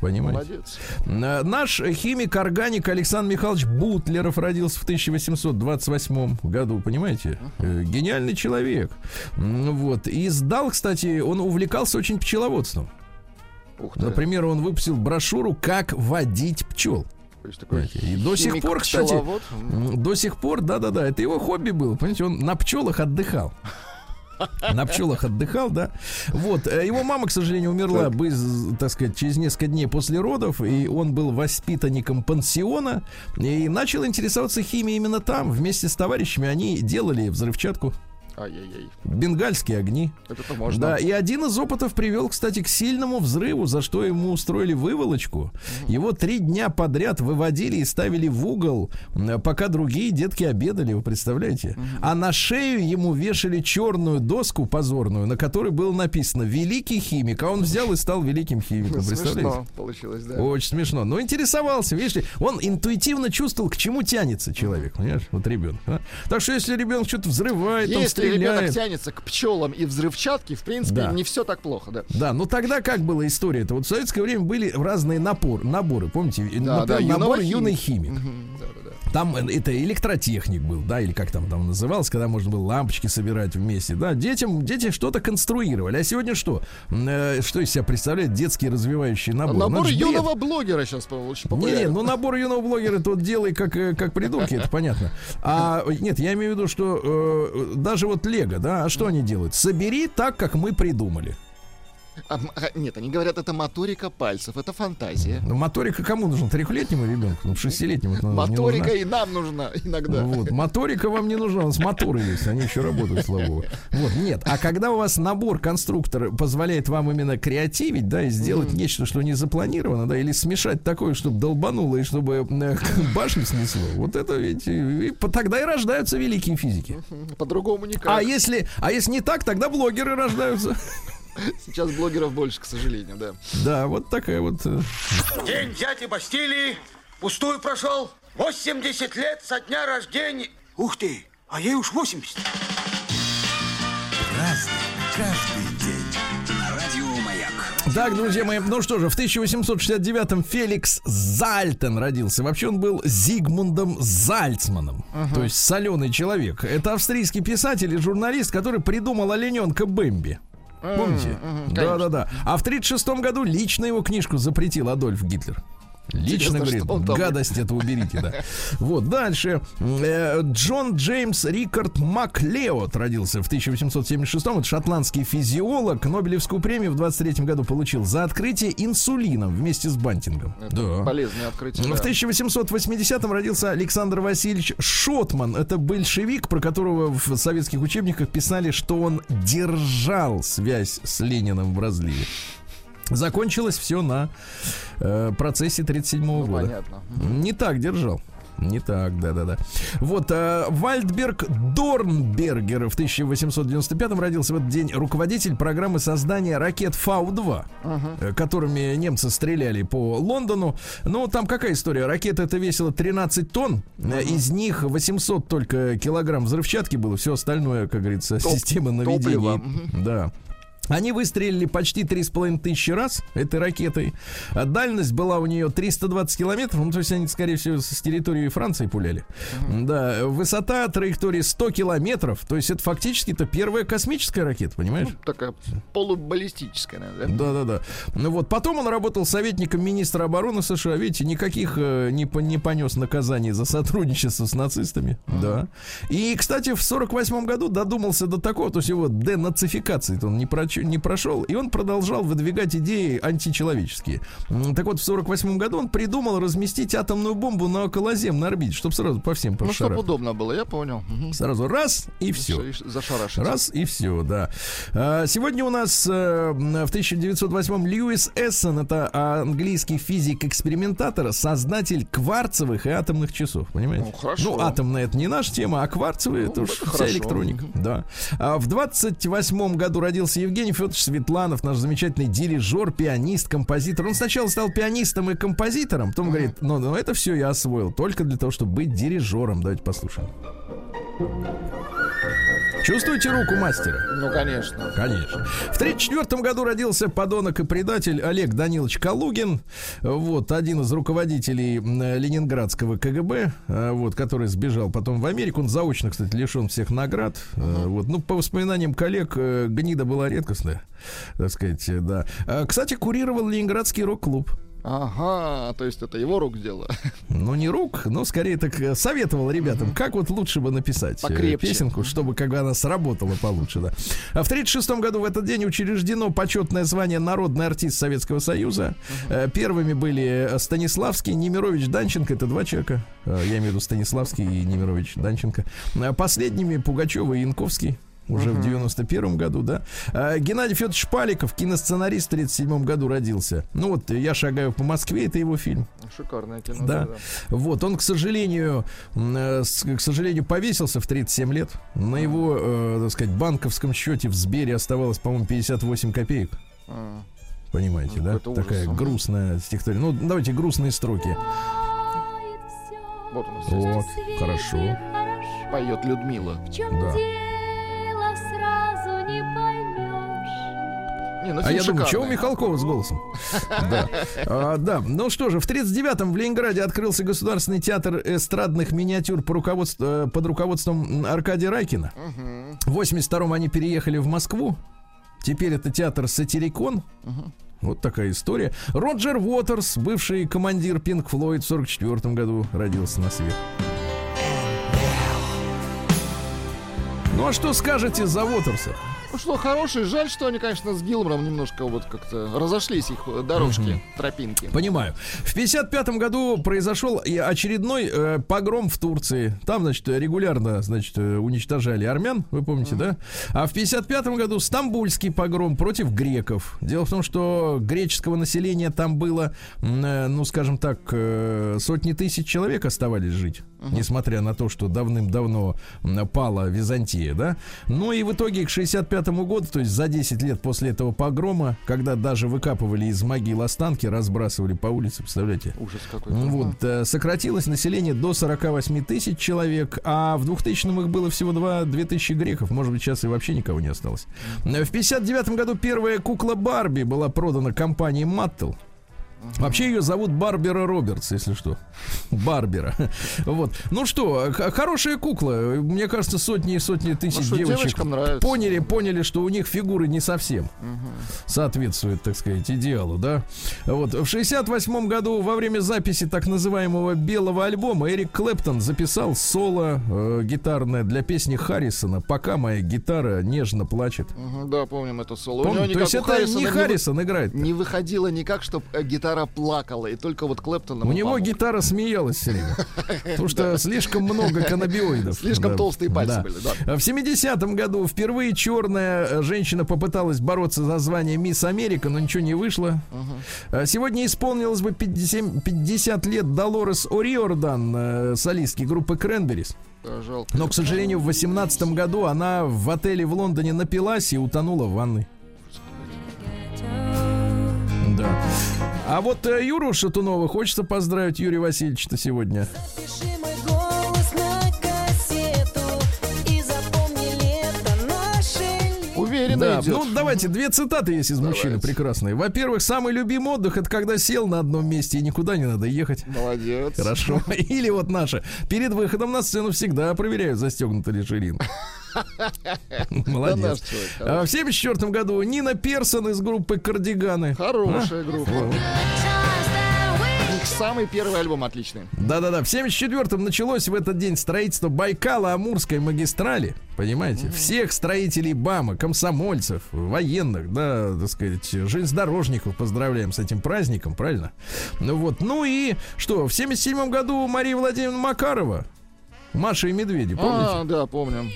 [SPEAKER 2] Понимаете?
[SPEAKER 3] Молодец.
[SPEAKER 2] Э, Наш химик-органик Александр Михайлович Бутлеров родился в 1828 году, понимаете? Э, Гениальный человек. М, Вот. И сдал, кстати, он увлекался очень пчеловодством.
[SPEAKER 3] Ух ты.
[SPEAKER 2] Например, он выпустил брошюру «Как водить пчел».
[SPEAKER 3] Такой?
[SPEAKER 2] И до сих пор, кстати, до сих пор, да-да-да, это его хобби было. Понимаете, он на пчелах отдыхал. На пчелах отдыхал, да. Вот. э, Его мама, к сожалению, умерла, бы, так сказать, через несколько дней после родов, и он был воспитанником пансиона и начал интересоваться химией именно там. Вместе с товарищами они делали взрывчатку.
[SPEAKER 3] Ай-яй-яй.
[SPEAKER 2] Бенгальские огни.
[SPEAKER 3] Это можно.
[SPEAKER 2] Да, и один из опытов привел, кстати, к сильному взрыву, за что ему устроили выволочку. Его три дня подряд выводили и ставили в угол, пока другие детки обедали, вы представляете? А на шею ему вешали черную доску позорную, на которой было написано «Великий химик», а он взял и стал великим химиком, представляете?
[SPEAKER 3] Смешно получилось, да.
[SPEAKER 2] Очень смешно. Но интересовался, видишь он интуитивно чувствовал, к чему тянется человек, понимаешь, вот ребенок. а. Так что если ребенок что-то взрывает,
[SPEAKER 3] Если ребенок тянется к пчелам и взрывчатке, в принципе,
[SPEAKER 2] Да.
[SPEAKER 3] не все так плохо, да.
[SPEAKER 2] Да, ну тогда как была история-то? Вот в советское время были разные напор, наборы, помните?
[SPEAKER 3] Да, да,
[SPEAKER 2] Например, набор
[SPEAKER 3] юного
[SPEAKER 2] юный химик.
[SPEAKER 3] Мгм, да-да-да.
[SPEAKER 2] Там э, это электротехник был, да, или как там там называлось, когда можно было лампочки собирать вместе, да. Детям, дети что-то конструировали. А сегодня что? Э, что из себя представляет детский развивающий набор? Ну,
[SPEAKER 3] Набор
[SPEAKER 2] это ж бред.
[SPEAKER 3] юного блогера сейчас очень
[SPEAKER 2] Не, не,
[SPEAKER 3] популярен.
[SPEAKER 2] ну набор юного блогера тут делай как, э, как придурки, это понятно. А нет, я имею в виду, что э, даже вот Лего, да, а что они делают? Собери так, как мы придумали.
[SPEAKER 3] А, а, нет, они говорят, это моторика пальцев, это фантазия.
[SPEAKER 2] Ну, моторика кому нужна? Трехлетнему ребенку? Ну, шестилетнему это
[SPEAKER 3] Моторика
[SPEAKER 2] нужна.
[SPEAKER 3] и нам нужна иногда.
[SPEAKER 2] Вот. Моторика вам не нужна, у нас моторы есть, они еще работают, слава богу. Вот, нет. А когда у вас набор конструктора позволяет вам именно креативить, да, и сделать нечто, что не запланировано, да, или смешать такое, чтобы долбануло и чтобы э, башню снесло, вот это ведь и- тогда и рождаются великие физики.
[SPEAKER 3] По-другому никак.
[SPEAKER 2] А если, а если не так, тогда блогеры рождаются.
[SPEAKER 3] Сейчас блогеров больше, к сожалению, да.
[SPEAKER 2] Да, вот такая вот. э,
[SPEAKER 4] День дяди Бастилии пустую прошел. 80 лет со дня рождения. Ух ты, а ей уж 80.
[SPEAKER 1] Разный, каждый день.
[SPEAKER 5] Радио Маяк.
[SPEAKER 2] Так, друзья мои, ну что же, в 1869-м Феликс Зальтен родился. Вообще он был Зигмундом Зальцманом, то есть соленый человек. Это австрийский писатель и журналист, который придумал олененка Бэмби. Помните? Да-да-да. А в 36 году лично его книжку запретил Адольф Гитлер. Лично
[SPEAKER 3] Интересно,
[SPEAKER 2] говорит,
[SPEAKER 3] он там-
[SPEAKER 2] гадость это уберите, да. Вот, дальше. Э, Джон Джеймс Рикард Маклеод родился в 1876 Это шотландский физиолог. Нобелевскую премию в 23 году получил за открытие инсулином вместе с Бантингом. Да.
[SPEAKER 3] Полезное открытие.
[SPEAKER 2] В
[SPEAKER 3] да.
[SPEAKER 2] 1880-м родился Александр Васильевич Шотман. Это большевик, про которого в советских учебниках писали, что он держал связь с Лениным в разливе. Закончилось все на э, процессе 37
[SPEAKER 3] Ну,
[SPEAKER 2] года.
[SPEAKER 3] понятно.
[SPEAKER 2] Не так держал. Не так, да-да-да. Вот, э, Вальдберг Дорнбергер в 1895-м родился в этот день руководитель программы создания ракет Фау-2, э, которыми немцы стреляли по Лондону. Ну, там какая история? Ракета это весила 13 тонн, э, из них 800 только килограмм взрывчатки было, все остальное, как говорится,
[SPEAKER 3] Топ-
[SPEAKER 2] система
[SPEAKER 3] топливо.
[SPEAKER 2] наведения. Да. Они выстрелили почти 3,5 тысячи раз этой ракетой. А дальность была у нее 320 километров. Ну, то есть они, скорее всего, с территории Франции пуляли. Да, высота траектории 100 километров. То есть это фактически это первая космическая ракета, понимаешь?
[SPEAKER 3] Ну, такая полубаллистическая, наверное, да?
[SPEAKER 2] Да-да-да. Ну вот, потом он работал советником министра обороны США. Видите, никаких э, не, не понес наказаний за сотрудничество с нацистами. Да. И, кстати, в 48 году додумался до такого, то есть его денацификации он не, прочу- не прошел, и он продолжал выдвигать идеи античеловеческие. Так вот, в 48 году он придумал разместить атомную бомбу на околоземной орбите, чтобы сразу по всем
[SPEAKER 3] Ну, чтобы
[SPEAKER 2] пошарах.
[SPEAKER 3] удобно было, я понял.
[SPEAKER 2] Сразу раз и все.
[SPEAKER 3] Ш- Зашарашиться.
[SPEAKER 2] Раз и все, да. А, Сегодня у нас э, в 1908 Льюис Эссон, это английский физик-экспериментатор, создатель кварцевых и атомных часов, понимаете?
[SPEAKER 3] Ну, хорошо.
[SPEAKER 2] Ну, атомная это не наша тема, а кварцевые это
[SPEAKER 3] Ну,
[SPEAKER 2] уж
[SPEAKER 3] это
[SPEAKER 2] вся
[SPEAKER 3] хорошо.
[SPEAKER 2] электроника. Да. А в 28 году родился Евгений Федорович Светланов, наш замечательный дирижер, пианист, композитор. Он сначала стал пианистом и композитором, потом говорит, ну, ну это все я освоил только для того, чтобы быть дирижером. Давайте послушаем. Чувствуете руку мастера?
[SPEAKER 3] Ну, конечно.
[SPEAKER 2] Конечно. В 1934 году родился подонок и предатель Олег Данилович Калугин. Вот, один из руководителей Ленинградского КГБ, э, вот, который сбежал потом в Америку. Он заочно, кстати, лишен всех наград. Э, Вот, ну, по воспоминаниям коллег, э, гнида была редкостная, так сказать, да. Кстати, курировал Ленинградский рок-клуб.
[SPEAKER 3] Ага, то есть это его рук дело.
[SPEAKER 2] Ну, не рук, но скорее так э, советовал ребятам, как вот лучше бы написать э,
[SPEAKER 3] Покрепче.
[SPEAKER 2] песенку, чтобы как бы она сработала получше, да. А в 36 году в этот день учреждено почетное звание «Народный артист Советского Союза». Э, Первыми были Станиславский, Немирович, Данченко. Это два человека. Я имею в виду Станиславский и Немирович Данченко. Последними Пугачева и Янковский. Уже в 91 году, да. А, Геннадий Федорович Паликов, киносценарист в 37 году родился. Ну вот «Я шагаю по Москве», это его фильм.
[SPEAKER 3] Шикарное кино.
[SPEAKER 2] Да. Вот, он, к сожалению, э, с- к сожалению, повесился в 37 лет. На его, э, так сказать, банковском счете в Сбере оставалось, по-моему, 58 копеек.
[SPEAKER 3] А,
[SPEAKER 2] Понимаете,
[SPEAKER 3] Ну,
[SPEAKER 2] да?
[SPEAKER 3] ужас.
[SPEAKER 2] Такая грустная стихотворение. Ну, давайте грустные строки.
[SPEAKER 3] Вот у нас
[SPEAKER 2] Вот, хорошо.
[SPEAKER 3] поет Людмила.
[SPEAKER 5] В чем
[SPEAKER 2] Да.
[SPEAKER 5] Сразу не поймешь.
[SPEAKER 3] Не, ну,
[SPEAKER 2] А я думаю, чего у. Михалкова с голосом? Да. А, Да, ну что же, в 39-м в Ленинграде открылся Государственный театр эстрадных миниатюр по руководству- э, под руководством Аркадия Райкина.
[SPEAKER 3] Мгм.
[SPEAKER 2] В 82-м они переехали в Москву. Теперь это театр Сатирикон. Вот такая история. Роджер Уотерс, бывший командир Пинк Флойд в 44 году родился на свет. Ну а что скажете за Уотерса?
[SPEAKER 3] Ну что, хороший. Жаль, что они, конечно, с Гилмором немножко вот как-то разошлись их дорожки, тропинки.
[SPEAKER 2] Понимаю. В 55 году произошел и очередной э, погром в Турции. Там, значит, регулярно, значит, э, уничтожали армян, вы помните, да? А в 55 году стамбульский погром против греков. Дело в том, что греческого населения там было, э, ну, скажем так, э, сотни тысяч человек оставались жить, несмотря на то, что давным-давно пала Византия, да? Ну и в итоге к 65 году, то есть за 10 лет после этого погрома, когда даже выкапывали из могил останки, разбрасывали по улице, представляете?
[SPEAKER 3] Ужас какой-то.
[SPEAKER 2] Ну Вот, э, сократилось население до 48 тысяч человек, а в 2000-м их было всего 2, 2 тысячи греков. Может быть, сейчас и вообще никого не осталось. Э, В 59 году первая кукла Барби была продана компанией Маттел. Вообще ее зовут Барбера Робертс, если что. Барбера. Вот. Ну что, хорошая кукла. Мне кажется, сотни и сотни тысяч
[SPEAKER 3] Ну
[SPEAKER 2] девочек поняли, поняли, что у них фигуры не совсем соответствует, так сказать, идеалу, да. Вот. В 68 году во время записи так называемого белого альбома Эрик Клэптон записал соло э, гитарное для песни Харрисона «Пока моя гитара нежно плачет».
[SPEAKER 3] Мгм, Да, помним это соло. Него
[SPEAKER 2] То есть это не
[SPEAKER 3] вы-
[SPEAKER 2] Харрисон играет.
[SPEAKER 3] Не выходило никак, чтобы гитара плакала, и только вот Клэптон
[SPEAKER 2] У него
[SPEAKER 3] помог.
[SPEAKER 2] гитара смеялась все время. Потому что слишком много каннабиоидов.
[SPEAKER 3] Слишком толстые пальцы были, да.
[SPEAKER 2] В 70-м году впервые черная э, женщина попыталась бороться за звание Мисс Америка, но ничего не вышло. А Сегодня исполнилось бы 50, 50 лет Долорес О'Риордан, э, солистки группы Кренберис.
[SPEAKER 3] Жалко.
[SPEAKER 2] Но, к сожалению, в 18 году она в отеле в Лондоне напилась и утонула в ванной. Да. А вот э, Юру Шатунова хочется поздравить Юрия Васильевича сегодня.
[SPEAKER 6] Запиши мой голос на кассету и запомни лето наше
[SPEAKER 3] Уверенно
[SPEAKER 2] Да,
[SPEAKER 3] идет.
[SPEAKER 2] ну давайте две цитаты есть из мужчины
[SPEAKER 3] Давайте.
[SPEAKER 2] прекрасные. Во-первых, самый любимый отдых это когда сел на одном месте и никуда не надо ехать.
[SPEAKER 3] Молодец.
[SPEAKER 2] Хорошо. Или вот наша. Перед выходом на сцену всегда проверяют, застегнута ли ширинка. Молодец. А В 74 году Нина Персон из группы Кардиганы.
[SPEAKER 3] Хорошая группа.
[SPEAKER 2] О.
[SPEAKER 3] У них самый первый альбом отличный.
[SPEAKER 2] Да-да-да, в 74-м началось в этот день строительство Байкала-Амурской магистрали. Понимаете? Всех строителей БАМа, комсомольцев, военных, да, так сказать, железнодорожников поздравляем с этим праздником, правильно? Ну вот, ну и что, в 77-м году Мария Владимировна Макарова, Маша и Медведи, помните?
[SPEAKER 3] А, да, помним.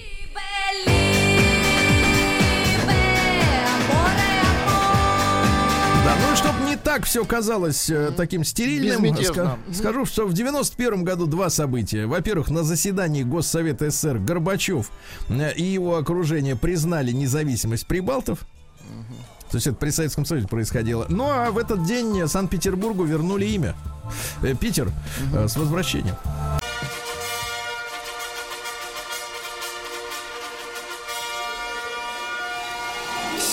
[SPEAKER 2] Так все казалось э, таким стерильным, ска- скажу, что в 91 году два события. Во-первых, на заседании Госсовета СССР Горбачев э, и его окружение признали независимость прибалтов. То есть это при Советском Союзе происходило. Ну а в этот день Санкт-Петербургу вернули имя. Э, Питер с возвращением.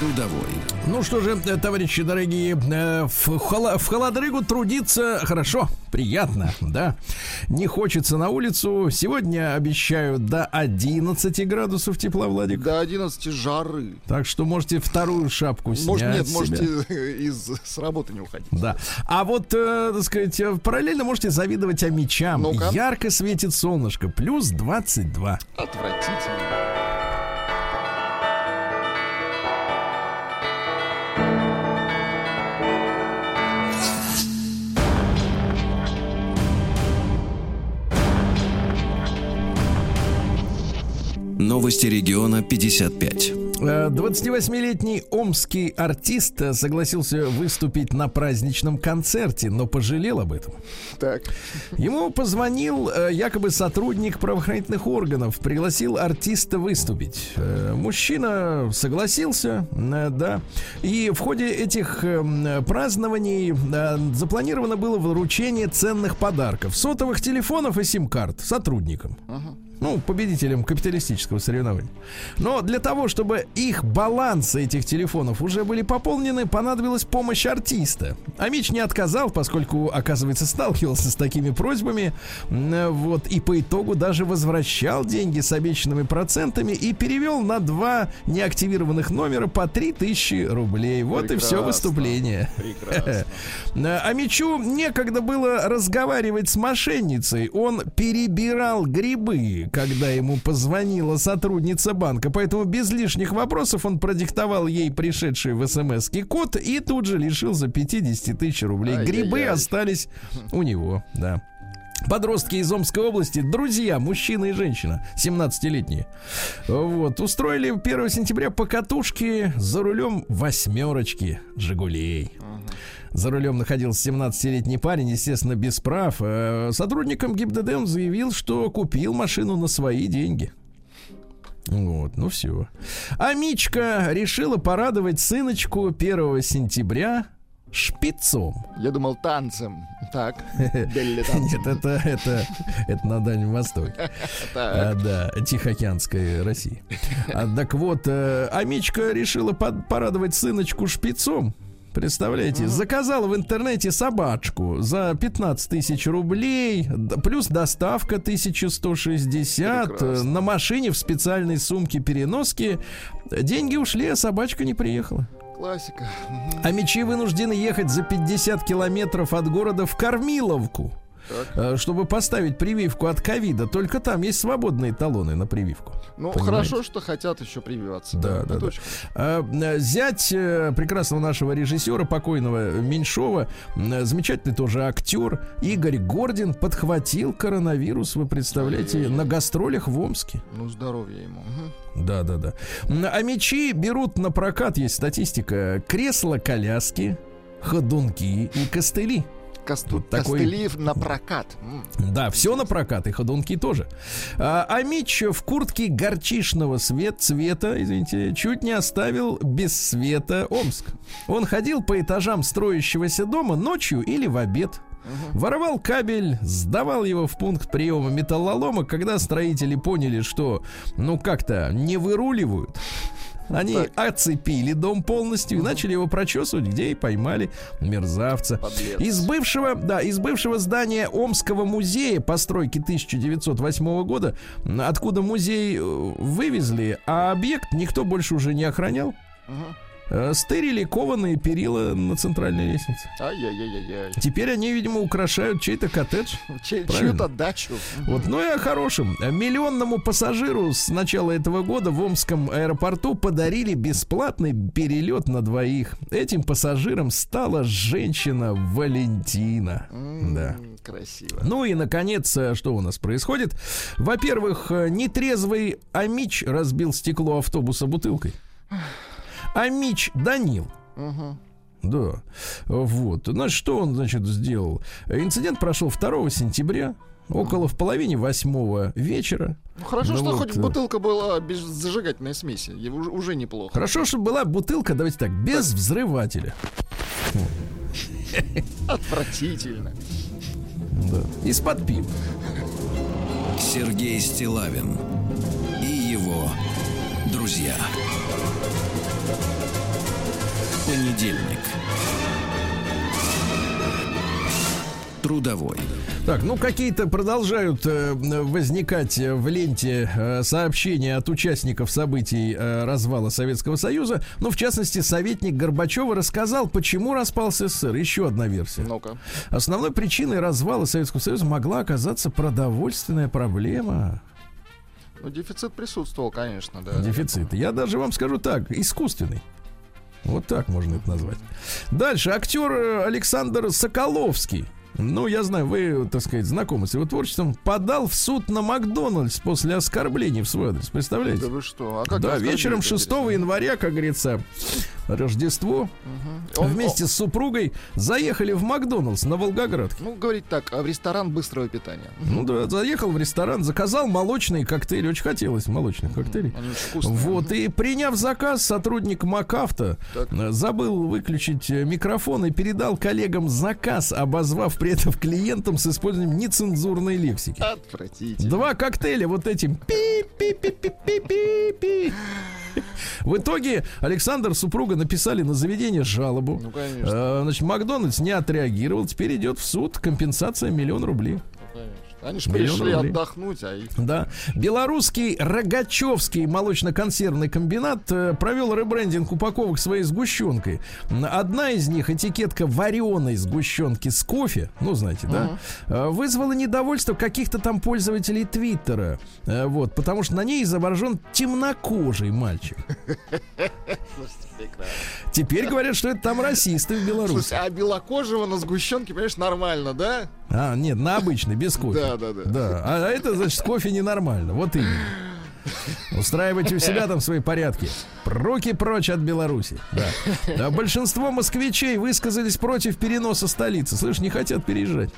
[SPEAKER 1] Трудовой.
[SPEAKER 2] Ну что же, э, товарищи дорогие, э, в, хола- в холодрыгу трудиться хорошо, приятно, да. Не хочется на улицу. Сегодня обещаю до 11 градусов тепла, Владик.
[SPEAKER 3] До 11 жары.
[SPEAKER 2] Так что можете вторую шапку снять.
[SPEAKER 3] Может, нет,
[SPEAKER 2] с
[SPEAKER 3] можете из, с работы не уходить.
[SPEAKER 2] Да. А вот, э, так сказать, э, параллельно можете завидовать омичам.
[SPEAKER 3] Ну-ка.
[SPEAKER 2] Ярко светит солнышко. Плюс 22.
[SPEAKER 3] Отвратительно.
[SPEAKER 1] Новости региона 55.
[SPEAKER 2] Э, 28-летний омский артист э, согласился выступить на праздничном концерте, но пожалел об этом.
[SPEAKER 3] Так.
[SPEAKER 2] Ему позвонил э, якобы сотрудник правоохранительных органов, пригласил артиста выступить. Э, Мужчина согласился, э, да. И в ходе этих э, м, празднований э, запланировано было вручение ценных подарков. Сотовых телефонов и сим-карт сотрудникам. Ну, победителям капиталистического соревнования. Но для того, чтобы их балансы этих телефонов уже были пополнены, понадобилась помощь артиста. Амич не отказал, поскольку, оказывается, сталкивался с такими просьбами. Вот, и по итогу даже возвращал деньги с обещанными процентами и перевел на два неактивированных номера по 3000 рублей. Вот и все
[SPEAKER 3] Прекрасно.
[SPEAKER 2] выступление.
[SPEAKER 3] Прекрасно.
[SPEAKER 2] Э, А Мичу некогда было разговаривать с мошенницей. Он перебирал грибы, когда ему позвонила сотрудница банка. Поэтому без лишних вопросов он продиктовал ей пришедший в смс код и тут же лишился 50 тысяч рублей. Грибы остались у него, да. Подростки из Омской области, друзья, мужчина и женщина, 17-летние. Вот, устроили 1 сентября покатушки за рулем восьмерочки «Жигулей». За рулем находился 17-летний парень, естественно, без прав. Э, Сотрудникам ГИБДД он заявил, что купил машину на свои деньги. Вот, ну все. А Мичка решила порадовать сыночку 1 сентября шпицом.
[SPEAKER 3] Я думал танцем. Так.
[SPEAKER 2] Нет, это, это, это на Дальнем Востоке. А, да, Тихоокеанской России. А, так вот, э, Амичка решила под- порадовать сыночку шпицом. Представляете, заказала в интернете собачку за 15 тысяч рублей, плюс доставка 1160 э,
[SPEAKER 3] Прекрасно.
[SPEAKER 2] на машине в специальной сумке переноски. Деньги ушли, а собачка не приехала.
[SPEAKER 3] Классика.
[SPEAKER 2] А мечи вынуждены ехать за 50 километров от города в Кормиловку, э, чтобы поставить прививку от ковида. Только там есть свободные талоны на прививку.
[SPEAKER 3] Ну,
[SPEAKER 2] Понимаете?
[SPEAKER 3] хорошо, что хотят еще прививаться.
[SPEAKER 2] Да, да, да.
[SPEAKER 3] очень
[SPEAKER 2] А, э, Зять э, прекрасного нашего режиссера, покойного Меньшова, замечательный тоже актер, Игорь Гордин подхватил коронавирус, вы представляете, на гастролях в Омске.
[SPEAKER 3] Ну, здоровья ему.
[SPEAKER 2] Да, да, да. А мечи берут на прокат, есть статистика, кресла-коляски, ходунки и костыли.
[SPEAKER 3] Косту-
[SPEAKER 2] такой-
[SPEAKER 3] Костыли на прокат.
[SPEAKER 2] Да, все на прокат, и ходунки тоже. А, а Мич в куртке горчишного свет, цвета, извините, чуть не оставил без света Омск. Он ходил по этажам строящегося дома ночью или в обед. Воровал кабель, сдавал его в пункт приема металлолома, когда строители поняли, что, ну, как-то не выруливают. Они
[SPEAKER 3] Так.
[SPEAKER 2] оцепили дом полностью и начали его прочесывать, где и поймали мерзавца.
[SPEAKER 3] Подлец.
[SPEAKER 2] Из бывшего, да, из бывшего здания Омского музея постройки 1908 года, откуда музей э, вывезли, а объект никто больше уже не охранял.
[SPEAKER 3] Мгм.
[SPEAKER 2] Э, Стырили кованые перила на центральной лестнице.
[SPEAKER 3] Ай-яй-яй-яй.
[SPEAKER 2] Теперь они, видимо, украшают чей-то коттедж.
[SPEAKER 3] Чей-. Чью-то дачу.
[SPEAKER 2] Вот, ну и о хорошем. Миллионному пассажиру с начала этого года в Омском аэропорту подарили бесплатный перелет на двоих. Этим пассажиром стала женщина Валентина. Да.
[SPEAKER 3] Красиво.
[SPEAKER 2] Ну и, наконец, э, что у нас происходит? Во-первых, э, нетрезвый Амич разбил стекло автобуса бутылкой. Амич Данил.
[SPEAKER 3] Мгм.
[SPEAKER 2] Да, вот. Значит, что он, значит, сделал? Инцидент прошел 2 сентября, около в половине восьмого вечера.
[SPEAKER 3] Ну, хорошо,
[SPEAKER 2] Ну
[SPEAKER 3] что
[SPEAKER 2] вот,
[SPEAKER 3] хоть
[SPEAKER 2] э.
[SPEAKER 3] бутылка была без зажигательной смеси. Уже, уже неплохо.
[SPEAKER 2] Хорошо, чтобы была бутылка, давайте так, без взрывателя.
[SPEAKER 3] Отвратительно.
[SPEAKER 2] Да. Из-под пива.
[SPEAKER 1] Сергей Стилавин и его друзья. Понедельник. Трудовой.
[SPEAKER 2] Так, ну какие-то продолжают э, возникать в ленте э, сообщения от участников событий э, развала Советского Союза. Ну, в частности, советник Горбачева рассказал, почему распался СССР. Еще одна версия.
[SPEAKER 3] Ну-ка.
[SPEAKER 2] Основной причиной развала Советского Союза могла оказаться продовольственная проблема.
[SPEAKER 3] Ну, дефицит присутствовал, конечно, да.
[SPEAKER 2] Дефицит. Я даже вам скажу так, искусственный. Вот так можно это назвать. Дальше актер э, Александр Соколовский ну, я знаю, вы, так сказать, знакомы с его творчеством, подал в суд на Макдональдс после оскорблений в свой адрес. Представляете?
[SPEAKER 3] Да вы что? А как
[SPEAKER 2] Да, вечером
[SPEAKER 3] оскорбили,
[SPEAKER 2] 6
[SPEAKER 3] интересно?
[SPEAKER 2] января, как говорится, Рождество,
[SPEAKER 3] Он-
[SPEAKER 2] вместе с супругой заехали в Макдональдс на Волгоградке.
[SPEAKER 3] Ну, говорить так, а в ресторан быстрого питания.
[SPEAKER 2] Ну да, заехал в ресторан, заказал молочные коктейли. Очень хотелось молочных коктейлей.
[SPEAKER 3] Они очень вкусные.
[SPEAKER 2] Вот, и приняв заказ, сотрудник МакАвто забыл выключить э, микрофон и передал коллегам заказ, обозвав при этом клиентам с использованием нецензурной лексики.
[SPEAKER 3] Отвратительно.
[SPEAKER 2] Два коктейля вот этим пи-пи-пи-пи-пи-пи. В итоге Александр супруга написали на заведение жалобу.
[SPEAKER 3] Ну, конечно.
[SPEAKER 2] Э, Значит, Макдональдс не отреагировал. Теперь идет в суд. Компенсация миллион рублей.
[SPEAKER 3] Они же пришли
[SPEAKER 2] рублей.
[SPEAKER 3] отдохнуть, а их...
[SPEAKER 2] Да. Белорусский Рогачевский молочно-консервный комбинат э, провел ребрендинг упаковок своей сгущенкой. Одна из них, этикетка вареной сгущенки с кофе, ну, знаете, да, э, вызвала недовольство каких-то там пользователей Твиттера. Э, Вот, потому что на ней изображен темнокожий мальчик. Теперь говорят, что это там расисты в Беларуси.
[SPEAKER 3] Слушай, а белокожего на сгущенке, понимаешь, нормально, да?
[SPEAKER 2] А, нет, на обычный, без кофе.
[SPEAKER 3] Да, да, да.
[SPEAKER 2] Да, а это, значит, с кофе ненормально. Вот именно. Устраивайте у себя там свои порядки. Руки прочь от Беларуси. Да. Да, большинство москвичей высказались против переноса столицы. Слышь, не хотят переезжать.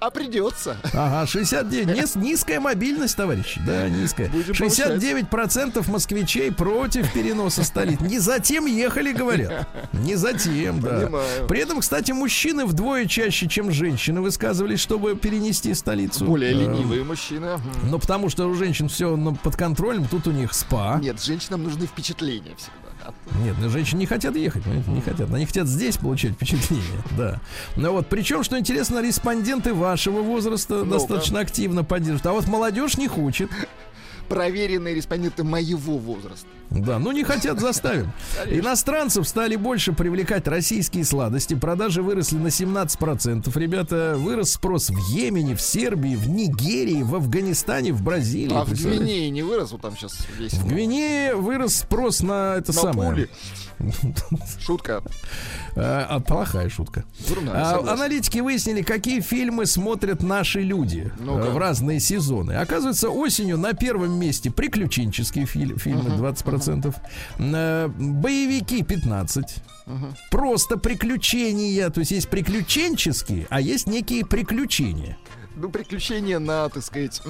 [SPEAKER 3] А придется.
[SPEAKER 2] Ага, 69. Нис- низкая мобильность, товарищи. Да, низкая.
[SPEAKER 3] Будем
[SPEAKER 2] 69% москвичей против переноса столицы. Не затем ехали, говорят. Не затем, да.
[SPEAKER 3] Понимаю.
[SPEAKER 2] При этом, кстати, мужчины вдвое чаще, чем женщины, высказывались, чтобы перенести столицу.
[SPEAKER 3] Более ленивые мужчины.
[SPEAKER 2] Ну, потому что у женщин все под контролем, тут у них спа.
[SPEAKER 3] Нет, женщинам нужны впечатления всегда.
[SPEAKER 2] Нет, ну, женщины не хотят ехать, понимаете, не хотят. Они хотят здесь получать впечатление, да. Ну вот, причем, что интересно, респонденты вашего возраста
[SPEAKER 3] Ну-ка.
[SPEAKER 2] достаточно активно поддерживают, а вот молодежь не хочет.
[SPEAKER 3] Проверенные респонденты моего возраста.
[SPEAKER 2] Да, ну не хотят, заставим. Иностранцев стали больше привлекать российские сладости. Продажи выросли на 17%. Ребята, вырос спрос в Йемене, в Сербии, в Нигерии, в Афганистане, в Бразилии.
[SPEAKER 3] А в? Гвинее не вырос, вот там сейчас есть.
[SPEAKER 2] В Гвинее вырос спрос на это
[SPEAKER 3] На
[SPEAKER 2] самое.
[SPEAKER 3] пули. Шутка.
[SPEAKER 2] А, а, плохая шутка.
[SPEAKER 3] Дурная,
[SPEAKER 2] А, аналитики выяснили, какие фильмы смотрят наши люди э, в разные сезоны. Оказывается, осенью на первом месте. Приключенческие филь- фильмы 20%, э, боевики 15%, просто приключения, то есть есть приключенческие, а есть некие приключения.
[SPEAKER 3] Ну, приключения на, так сказать,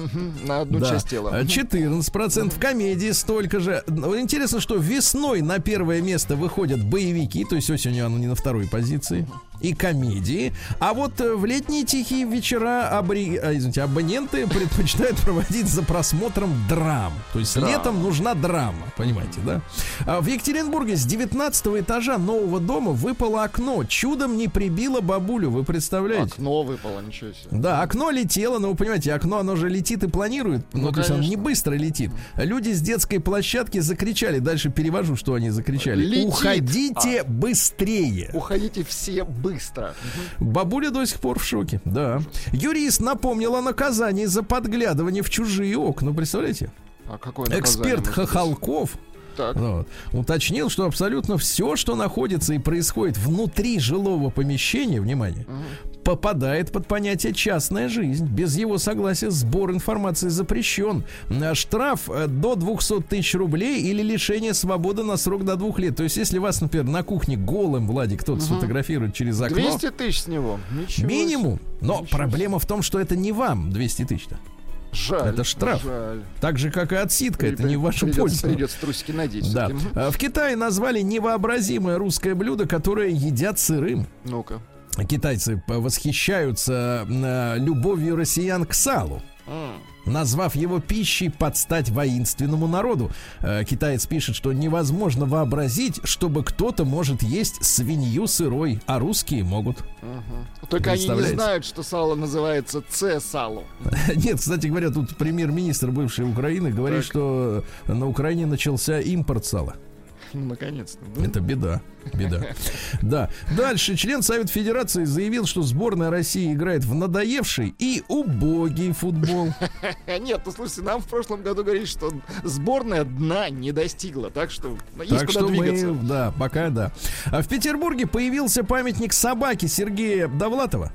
[SPEAKER 3] на одну
[SPEAKER 2] Да.
[SPEAKER 3] часть тела.
[SPEAKER 2] Э, 14% комедии столько же. Ну, Интересно, что весной на первое место выходят боевики, то есть осенью оно не на второй позиции, и комедии. А вот э, в летние тихие вечера абри- а, извините, абоненты предпочитают проводить за просмотром драм. То есть
[SPEAKER 3] Драма.
[SPEAKER 2] летом нужна драма, понимаете, да? А в Екатеринбурге с 19 этажа нового дома выпало окно. Чудом не прибило бабулю, вы представляете?
[SPEAKER 3] Окно выпало, ничего себе.
[SPEAKER 2] Да, окно летело, но вы понимаете, окно, оно же летит и планирует. Ну,
[SPEAKER 3] Ну,
[SPEAKER 2] то есть оно не быстро летит. Люди с детской площадки закричали. Дальше перевожу, что они закричали.
[SPEAKER 3] Летит.
[SPEAKER 2] Уходите быстрее.
[SPEAKER 3] Уходите все быстро.
[SPEAKER 2] Бабуля до сих пор в шоке. Да. Юрист напомнил о наказании за подглядывание в чужие окна. Представляете?
[SPEAKER 3] А наказание
[SPEAKER 2] Эксперт? Хохолков
[SPEAKER 3] Так.
[SPEAKER 2] вот, уточнил, что абсолютно все, что находится и происходит внутри жилого помещения, внимание, попадает под понятие частная жизнь. Без его согласия сбор информации запрещен. А Штраф э, до 200 тысяч рублей или лишение свободы на срок до двух лет. То есть, если вас, например, на кухне голым, Владик, кто-то сфотографирует через окно,
[SPEAKER 3] 200 тысяч с него. Ничего
[SPEAKER 2] минимум. Но
[SPEAKER 3] Ничего
[SPEAKER 2] проблема в том, что это не вам 200 тысяч-то.
[SPEAKER 3] себе. Жаль.
[SPEAKER 2] это штраф.
[SPEAKER 3] Жаль.
[SPEAKER 2] Так же, как и отсидка. Это не в вашу
[SPEAKER 3] придется,
[SPEAKER 2] пользу.
[SPEAKER 3] Придется трусики надеть.
[SPEAKER 2] Да. А В Китае назвали невообразимое русское блюдо, которое едят сырым.
[SPEAKER 3] Ну-ка.
[SPEAKER 2] Китайцы восхищаются э, любовью россиян к салу. Назвав его пищей под стать воинственному народу. Э, Китаец пишет, что невозможно вообразить, чтобы кто-то может есть свинью сырой, а русские могут.
[SPEAKER 3] Только они не знают, что сало называется С-сало.
[SPEAKER 2] Нет, кстати говоря, тут премьер-министр бывшей Украины говорит,
[SPEAKER 3] Так.
[SPEAKER 2] что на Украине начался импорт сала.
[SPEAKER 3] Ну, наконец-то. да?
[SPEAKER 2] Это беда. Беда. Да. Дальше член Совет Федерации заявил, что сборная России играет в надоевший и убогий футбол.
[SPEAKER 3] Нет, ну слушайте, нам в прошлом году говорили, что сборная дна не достигла, так что ну, есть
[SPEAKER 2] так
[SPEAKER 3] куда
[SPEAKER 2] что
[SPEAKER 3] двигаться.
[SPEAKER 2] мы, да, пока да. А в Петербурге появился памятник собаке Сергея Довлатова.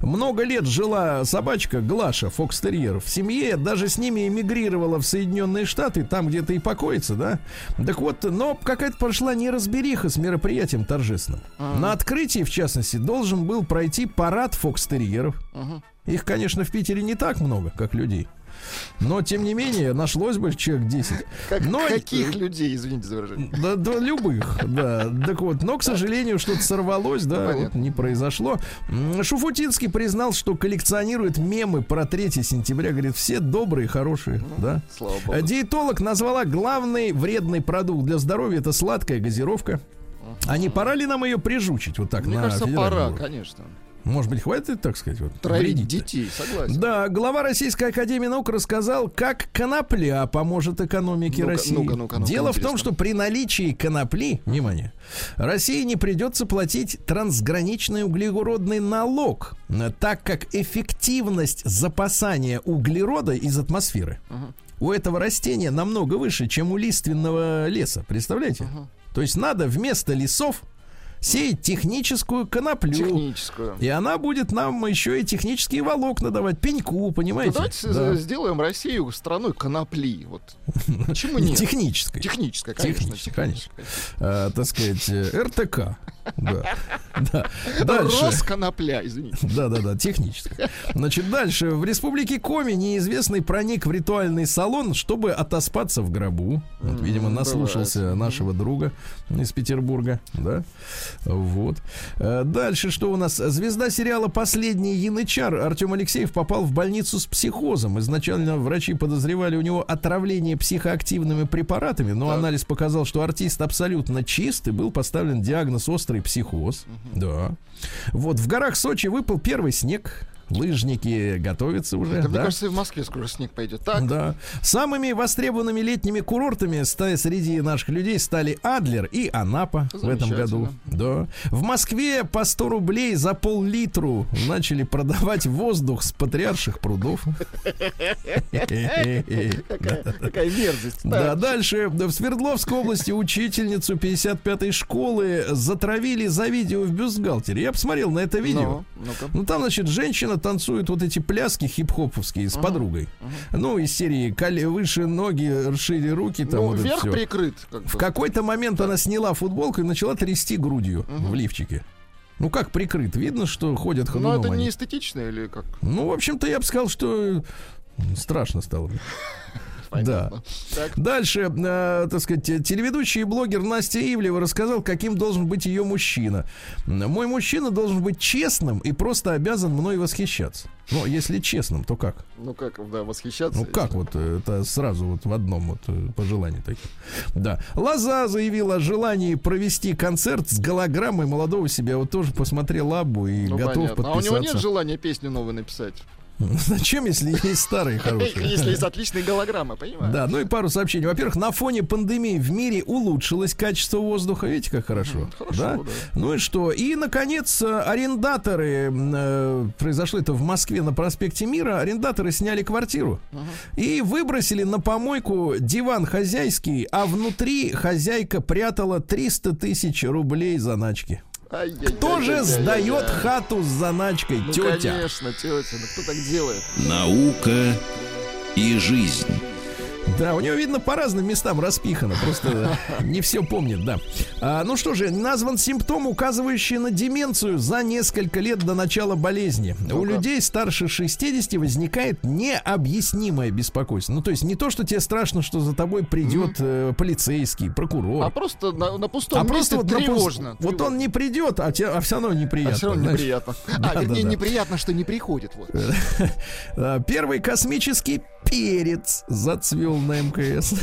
[SPEAKER 2] Много лет жила собачка Глаша, фокстерьер, в семье, даже с ними эмигрировала в Соединенные Штаты, там где-то и покоится, да? Так вот, но какая-то прошла неразбериха с мероприятием торжественным. На открытии, в частности, должен был пройти парад фокстерьеров. Их, конечно, в Питере не так много, как людей. Но, тем не менее, нашлось бы человек 10.
[SPEAKER 3] Как-
[SPEAKER 2] Но,
[SPEAKER 3] каких людей, извините за выражение?
[SPEAKER 2] да, да, любых, да. Так вот, но, к сожалению, что-то сорвалось, да,
[SPEAKER 3] Ну,
[SPEAKER 2] вот
[SPEAKER 3] понятно.
[SPEAKER 2] не произошло. Шуфутинский признал, что коллекционирует мемы про 3 сентября. Говорит, все добрые, хорошие, да.
[SPEAKER 3] Слава богу.
[SPEAKER 2] Диетолог назвала главный вредный продукт для здоровья это сладкая газировка. А не пора ли нам ее прижучить вот так
[SPEAKER 3] Мне
[SPEAKER 2] на
[SPEAKER 3] кажется, пора,
[SPEAKER 2] уровне?
[SPEAKER 3] конечно.
[SPEAKER 2] Может быть, хватит, так сказать, вот, вредить-то?
[SPEAKER 3] детей, согласен.
[SPEAKER 2] Да, глава Российской Академии Наук рассказал, как конопля поможет экономике
[SPEAKER 3] Ну-ка,
[SPEAKER 2] России.
[SPEAKER 3] ну-ка, ну-ка, ну-ка,
[SPEAKER 2] Дело в том,
[SPEAKER 3] интересно.
[SPEAKER 2] что при наличии конопли, внимание, России не придется платить трансграничный углеродный налог, так как эффективность запасания углерода из атмосферы у этого растения намного выше, чем у лиственного леса. Представляете? То есть надо вместо лесов сеять техническую коноплю.
[SPEAKER 3] Техническую.
[SPEAKER 2] И она будет нам еще и технические волокна давать, пеньку,
[SPEAKER 3] Ну,
[SPEAKER 2] понимаете?
[SPEAKER 3] давайте
[SPEAKER 2] Да.
[SPEAKER 3] сделаем Россию страной конопли. Вот. Почему нет?
[SPEAKER 2] Технической.
[SPEAKER 3] Техническая, конечно.
[SPEAKER 2] Техническая, конечно. А, так сказать, э, РТК. Да. Да. Дальше.
[SPEAKER 3] Росконопля, извините.
[SPEAKER 2] Да-да-да, техническая. Значит, дальше. В республике Коми неизвестный проник в ритуальный салон, чтобы отоспаться в гробу. Вот, видимо, наслушался
[SPEAKER 3] бывает.
[SPEAKER 2] нашего друга из Петербурга. Да? Вот. Э, Дальше что у нас? Звезда сериала «Последний янычар» Артем Алексеев попал в больницу с психозом. Изначально врачи подозревали у него отравление психоактивными препаратами, но
[SPEAKER 3] Так.
[SPEAKER 2] анализ показал, что артист абсолютно чист и был поставлен диагноз острый психоз. Да. Вот в горах Сочи выпал первый снег. Лыжники готовятся уже.
[SPEAKER 3] Это, мне
[SPEAKER 2] да?
[SPEAKER 3] кажется, и в Москве скоро снег пойдет. Так,
[SPEAKER 2] Да. Самыми востребованными летними курортами среди наших людей стали Адлер и Анапа в этом году. Да. В Москве по 100 рублей за пол-литру начали продавать воздух с патриарших прудов.
[SPEAKER 3] какая, мерзость.
[SPEAKER 2] Да, дальше. В Свердловской области учительницу 55-й школы затравили за видео в бюстгальтере. Я посмотрел на это видео.
[SPEAKER 3] Ну.
[SPEAKER 2] Ну, там, значит, женщина танцует вот эти пляски хип-хоповские с подругой. Ну, из серии «Коле- выше ноги, расшири руки. Там
[SPEAKER 3] Ну,
[SPEAKER 2] вот это
[SPEAKER 3] верх
[SPEAKER 2] всё.
[SPEAKER 3] прикрыт. как
[SPEAKER 2] В какой-то момент она сняла футболку и начала трясти грудью в лифчике. Ну, как прикрыт? Видно, что ходят
[SPEAKER 3] Но
[SPEAKER 2] ходуном
[SPEAKER 3] Ну, это не эстетично или как?
[SPEAKER 2] Ну, в общем-то, я бы сказал, что страшно стало.
[SPEAKER 3] Понятно. Так.
[SPEAKER 2] Дальше, э, так сказать, те- телеведущий и блогер Настя Ивлева рассказал, каким должен быть ее мужчина. Мой мужчина должен быть честным и просто обязан мной восхищаться. Ну, если честным, то как?
[SPEAKER 3] Ну как, да, восхищаться.
[SPEAKER 2] Ну как вот э, это сразу вот в одном вот э, пожелании таких. Да. Лоза заявила о желании провести концерт с голограммой молодого себя. Вот тоже посмотрел Абу и
[SPEAKER 3] Ну,
[SPEAKER 2] готов
[SPEAKER 3] понятно. А у него нет
[SPEAKER 2] подписаться.
[SPEAKER 3] желания песню новую написать?
[SPEAKER 2] Зачем, если есть старые хорошие?
[SPEAKER 3] Если есть отличные голограммы, понимаешь?
[SPEAKER 2] Да, ну и пару сообщений. Во-первых, на фоне пандемии в мире улучшилось качество воздуха. Видите, как хорошо.
[SPEAKER 3] хорошо,
[SPEAKER 2] да?
[SPEAKER 3] да.
[SPEAKER 2] Ну и что? И, наконец, э, арендаторы, э, произошло это в Москве на проспекте Мира, арендаторы сняли квартиру и выбросили на помойку диван хозяйский, а внутри хозяйка прятала 300 тысяч рублей заначки.
[SPEAKER 3] Ай-яй-яй-яй-яй-яй.
[SPEAKER 2] Тоже сдает хату с заначкой,
[SPEAKER 3] Ну,
[SPEAKER 2] тетя.
[SPEAKER 3] конечно, тетя. Ну кто так делает?
[SPEAKER 1] Наука и жизнь.
[SPEAKER 2] Да, у него, видно, по разным местам распихано. Просто не все помнит, да. А, ну что же, назван симптом, указывающий на деменцию за несколько лет до начала болезни. У людей старше 60 возникает необъяснимое беспокойство. Ну, то есть не то, что тебе страшно, что за тобой придет э, полицейский, прокурор.
[SPEAKER 3] А просто на, на пустом
[SPEAKER 2] А
[SPEAKER 3] месте
[SPEAKER 2] просто вот, на пуст-
[SPEAKER 3] тревожно.
[SPEAKER 2] Вот он не придет, а, тебе, а все равно неприятно.
[SPEAKER 3] А все равно неприятно.
[SPEAKER 2] Да,
[SPEAKER 3] А,
[SPEAKER 2] да,
[SPEAKER 3] вернее,
[SPEAKER 2] да.
[SPEAKER 3] неприятно, что не приходит. Вот.
[SPEAKER 2] А, Первый космический перец зацвел на МКС.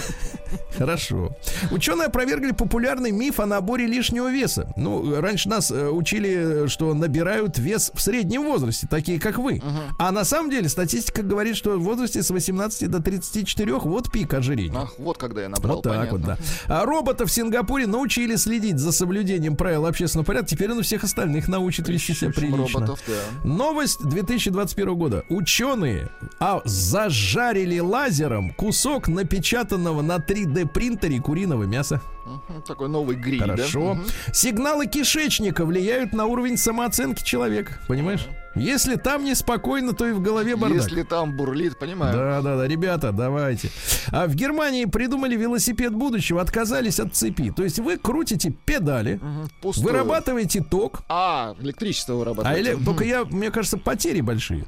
[SPEAKER 2] Хорошо. Ученые опровергли популярный миф о наборе лишнего веса. Ну, раньше нас э, учили, что набирают вес в среднем возрасте, такие как вы. А на самом деле статистика говорит, что в возрасте с 18 до 34 вот пик ожирения.
[SPEAKER 3] Ах, вот когда я набрал,
[SPEAKER 2] Вот так
[SPEAKER 3] понятно.
[SPEAKER 2] вот, да. А робота в Сингапуре научили следить за соблюдением правил общественного порядка. Теперь он у всех остальных научит вести себя прилично.
[SPEAKER 3] Роботов, да.
[SPEAKER 2] Новость 2021 года. Ученые а, зажарили лазером кусок напечатанного на 3D принтере куриного мяса.
[SPEAKER 3] Такой новый гриль, да?
[SPEAKER 2] Хорошо.
[SPEAKER 3] Мгм.
[SPEAKER 2] Сигналы кишечника влияют на уровень самооценки человека. Понимаешь? Если там неспокойно, то и в голове бардак.
[SPEAKER 3] Если там бурлит, понимаю.
[SPEAKER 2] Да, да, да, ребята, давайте. А в Германии придумали велосипед будущего, отказались от цепи. То есть вы крутите педали,
[SPEAKER 3] пустую.
[SPEAKER 2] вырабатываете ток,
[SPEAKER 3] А, электричество
[SPEAKER 2] а
[SPEAKER 3] вырабатывает.
[SPEAKER 2] эле- только я, мне кажется, потери большие.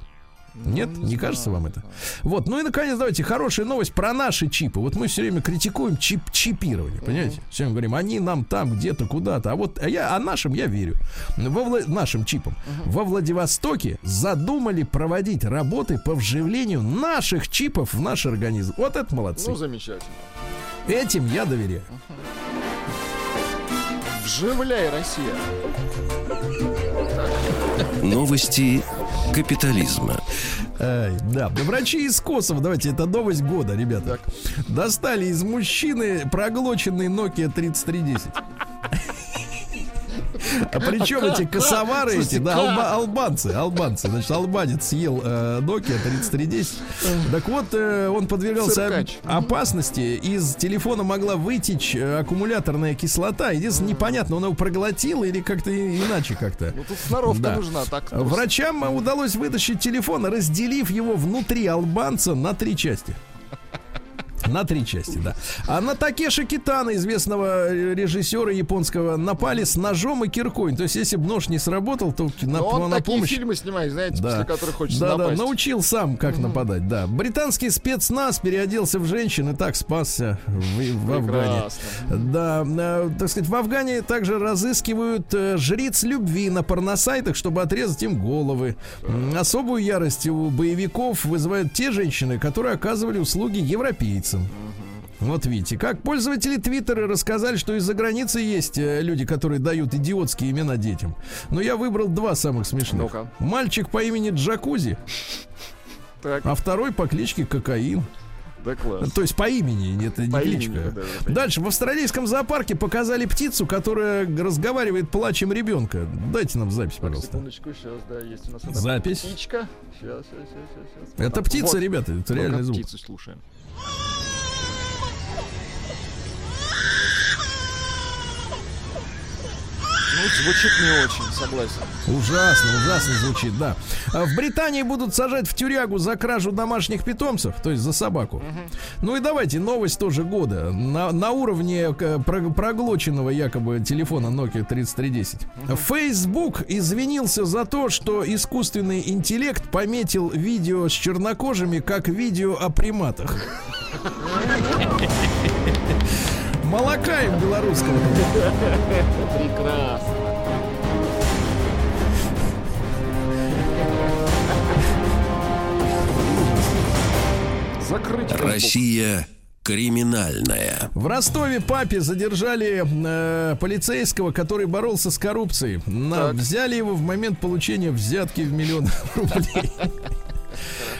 [SPEAKER 2] Нет, не, кажется вам это? Вот, ну и наконец, давайте хорошая новость про наши чипы. Вот мы все время критикуем чип чипирование, понимаете? Все время говорим, они нам там где-то куда-то, а вот а я, а нашим я верю, во Вла- нашим чипам. Во Владивостоке задумали проводить работы по вживлению наших чипов в наш организм. Вот это молодцы.
[SPEAKER 3] Ну, замечательно.
[SPEAKER 2] Этим я доверяю.
[SPEAKER 3] Вживляй, Россия.
[SPEAKER 1] Новости капитализма.
[SPEAKER 2] Ай, да, врачи из Косово, давайте, это новость года, ребята. Достали из мужчины проглоченный Nokia 3310. А причем эти косовары эти, да, алба- албанцы, албанцы. Значит, албанец съел э, Nokia 3310. Так вот, э, он подвергался опасности. Из телефона могла вытечь э, аккумуляторная кислота. Единственное, непонятно, он его проглотил или как-то иначе как-то.
[SPEAKER 3] Ну, тут сноровка
[SPEAKER 2] Да.
[SPEAKER 3] нужна. Так,
[SPEAKER 2] Врачам удалось вытащить телефон, разделив его внутри албанца на три части. На три части, да. А на Такеши Китана, известного режиссера японского, напали с ножом и киркой. То есть, если бы нож не сработал, то на,
[SPEAKER 3] Но он
[SPEAKER 2] на
[SPEAKER 3] такие
[SPEAKER 2] помощь...
[SPEAKER 3] фильмы снимает, знаете, после которых хочется
[SPEAKER 2] да, да,
[SPEAKER 3] напасть.
[SPEAKER 2] научил сам, как нападать, да. Британский спецназ переоделся в женщин и так спасся в, в Афгане. Да, э, так сказать, в Афгане также разыскивают э, жриц любви на порносайтах, чтобы отрезать им головы. Особую ярость у боевиков вызывают те женщины, которые оказывали услуги европейцам. Вот видите, как пользователи Твиттера рассказали, что из-за границы есть э, люди, которые дают идиотские имена детям. Но я выбрал два самых смешных.
[SPEAKER 3] Ну-ка.
[SPEAKER 2] Мальчик по имени Джакузи,
[SPEAKER 3] Так,
[SPEAKER 2] а второй по кличке Кокаин.
[SPEAKER 3] да класс.
[SPEAKER 2] То есть по имени, это не
[SPEAKER 3] По имени,
[SPEAKER 2] кличка.
[SPEAKER 3] да, да, понятно.
[SPEAKER 2] Дальше в австралийском зоопарке показали птицу, которая разговаривает плачем ребенка. Дайте нам запись, пожалуйста.
[SPEAKER 3] секундочку, сейчас, да, есть у нас
[SPEAKER 2] Запись.
[SPEAKER 3] птичка. Сейчас, сейчас, сейчас, сейчас.
[SPEAKER 2] Это птица, ребята, это реальный звук.
[SPEAKER 3] птицу слушаем. Ну, звучит не очень, согласен.
[SPEAKER 2] Ужасно, ужасно звучит, да. А В Британии будут сажать в тюрягу за кражу домашних питомцев, то есть за собаку. Ну и давайте новость тоже года. На, на уровне э, про- проглоченного якобы телефона Nokia 3310. Facebook извинился за то, что искусственный интеллект пометил видео с чернокожими как видео о приматах. Молока им белорусского.
[SPEAKER 3] Прекрасно. Закрыть.
[SPEAKER 1] Россия криминальная.
[SPEAKER 2] В Ростове папе задержали э, полицейского, который боролся с коррупцией. На- взяли его в момент получения взятки в миллион рублей.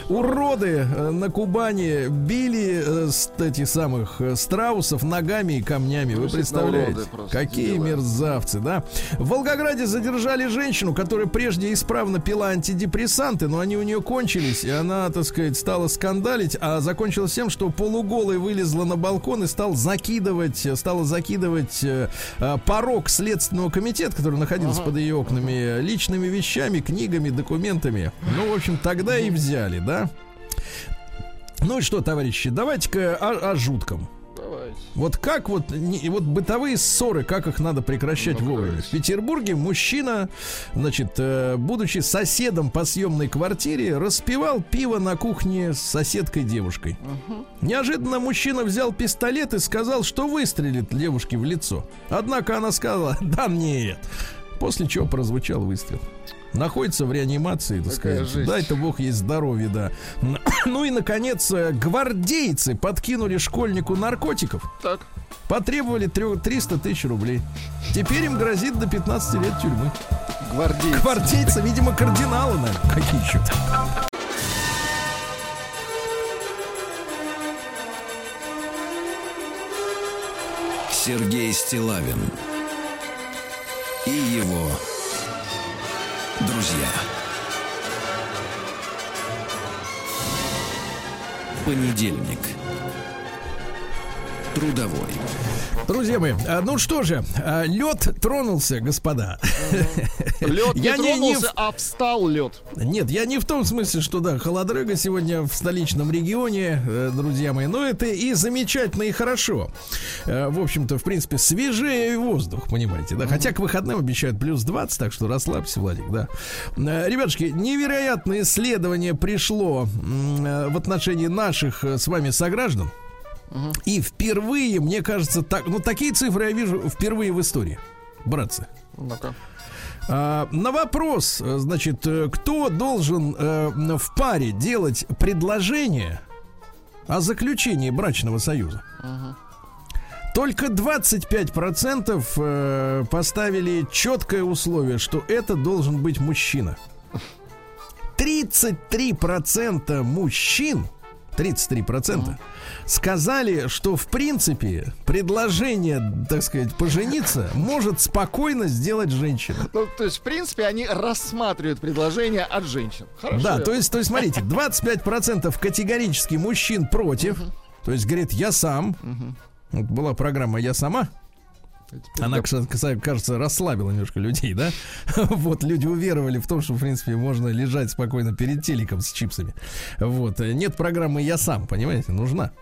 [SPEAKER 2] Уроды э, на Кубани били э, с этих самых э, страусов ногами и камнями. Вы представляете? Какие мерзавцы, да? В Волгограде задержали женщину, которая прежде исправно пила антидепрессанты, но они у нее кончились, и она, так сказать, стала скандалить, а закончилось тем, что полуголой вылезла на балкон и стал закидывать, стала закидывать порог Следственного комитета, который находился под ее окнами, личными вещами, книгами, документами. Ну, в общем, тогда и взяли, да? Ну и что, товарищи, давайте-ка о, о жутком.
[SPEAKER 3] Давайте.
[SPEAKER 2] Вот как вот, не- вот бытовые ссоры, как их надо прекращать
[SPEAKER 3] Ну,
[SPEAKER 2] вовремя. В Петербурге мужчина, значит, э, будучи соседом по съемной квартире, распивал пиво на кухне с соседкой девушкой. Неожиданно мужчина взял пистолет и сказал, что выстрелит девушке в лицо. Однако она сказала, да нет. После чего прозвучал выстрел. Находится в реанимации, так
[SPEAKER 3] Какая
[SPEAKER 2] сказать.
[SPEAKER 3] жесть.
[SPEAKER 2] Дай-то бог ей здоровье, да. Ну и, наконец, э, гвардейцы подкинули школьнику наркотиков.
[SPEAKER 3] Так.
[SPEAKER 2] Потребовали трё- 300 тысяч рублей. Теперь им грозит до 15 лет тюрьмы.
[SPEAKER 3] Гвардейцы.
[SPEAKER 2] Гвардейцы, видимо, кардиналы, наверное. Какие еще?
[SPEAKER 1] Сергей Стилавин и его друзья. Понедельник. Трудовой.
[SPEAKER 2] Друзья мои, а, ну что же, лед тронулся, господа.
[SPEAKER 3] Лед не
[SPEAKER 2] Я не- не
[SPEAKER 3] тронулся,
[SPEAKER 2] в-
[SPEAKER 3] а встал лед.
[SPEAKER 2] Нет, я не в том смысле, что да, холодрыга сегодня в столичном регионе, э, друзья мои, но это и замечательно, и хорошо. Э, В общем-то, в принципе, свежее воздух, понимаете, да. Хотя к выходным обещают плюс 20, так что расслабься, Владик, да. Э, Ребятушки, невероятное исследование пришло в отношении наших с вами сограждан. И впервые, мне кажется, так, ну такие цифры я вижу впервые в истории, братцы.
[SPEAKER 3] Ну-ка.
[SPEAKER 2] А, на вопрос, значит, э, кто должен э, в паре делать предложение о заключении брачного союза? Только 25% э, поставили четкое условие, что это должен быть мужчина. 33% мужчин 33% сказали, что в принципе предложение, так сказать, пожениться может спокойно сделать женщина.
[SPEAKER 3] Ну, то есть, в принципе, они рассматривают предложения от женщин. Хорошо.
[SPEAKER 2] Да, то есть, то есть, смотрите, 25% категорически мужчин против. То есть, говорит, я сам. Вот была программа «Я сама». Она, кажется, расслабила немножко людей, да? Вот, люди уверовали в том, что, в принципе, можно лежать спокойно перед телеком с чипсами. Вот, э, нет программы «Я сам», понимаете, нужна.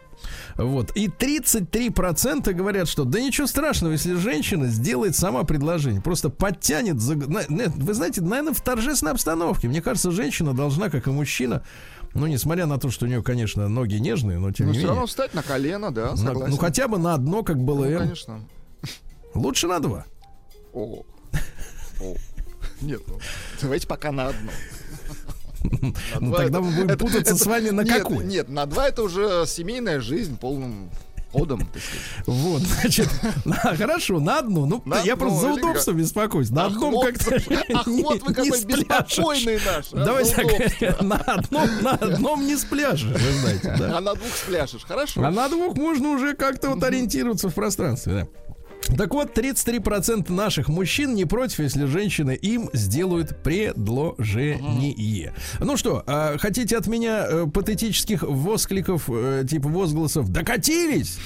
[SPEAKER 2] Вот, и 33% говорят, что да ничего страшного, если женщина сделает сама предложение, просто подтянет, за... на- вы знаете, наверное, в торжественной обстановке. Мне кажется, женщина должна, как и мужчина, ну, несмотря на то, что у нее, конечно, ноги нежные, но тем
[SPEAKER 3] Ну,
[SPEAKER 2] не
[SPEAKER 3] все
[SPEAKER 2] менее.
[SPEAKER 3] равно встать на колено, да,
[SPEAKER 2] на-
[SPEAKER 3] согласен.
[SPEAKER 2] ну, хотя бы на одно, как было
[SPEAKER 3] Ну, конечно.
[SPEAKER 2] Лучше на два.
[SPEAKER 3] О. О. Нет, ну, давайте пока на одно.
[SPEAKER 2] Ну, тогда мы будем путаться с вами на какой.
[SPEAKER 3] Нет, на два это уже семейная жизнь полным ходом, так сказать.
[SPEAKER 2] Вот, значит, на- хорошо, на одну. Ну,
[SPEAKER 3] На
[SPEAKER 2] я просто за удобство беспокоюсь. На одном как-то не-
[SPEAKER 3] вы какой
[SPEAKER 2] спляшешь.
[SPEAKER 3] беспокойный наш. а, удобство.
[SPEAKER 2] так, на одном, на одном не спляшешь, вы знаете, да.
[SPEAKER 3] А на двух спляшешь, хорошо.
[SPEAKER 2] А на двух можно уже как-то вот ориентироваться в пространстве, да. Так вот, 33% наших мужчин не против, если женщины им сделают предложение. Ну что, а, хотите от меня э, патетических воскликов, э, типа возгласов «докатились»?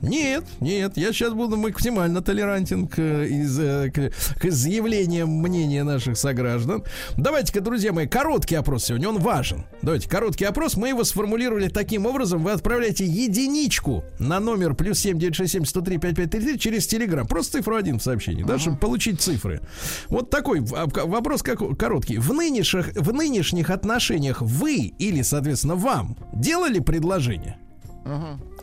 [SPEAKER 2] Нет, нет, я сейчас буду максимально толерантен к, из, э, к, к изъявлениям мнения наших сограждан. Давайте-ка, друзья мои, короткий опрос сегодня, он важен. Давайте, короткий опрос, мы его сформулировали таким образом, вы отправляете единичку на номер плюс 7967 103 5533 через Телеграм. Просто цифру один в сообщении, да, чтобы получить цифры. Вот такой а, вопрос как, короткий. В нынешних, в нынешних отношениях вы или, соответственно, вам делали предложение?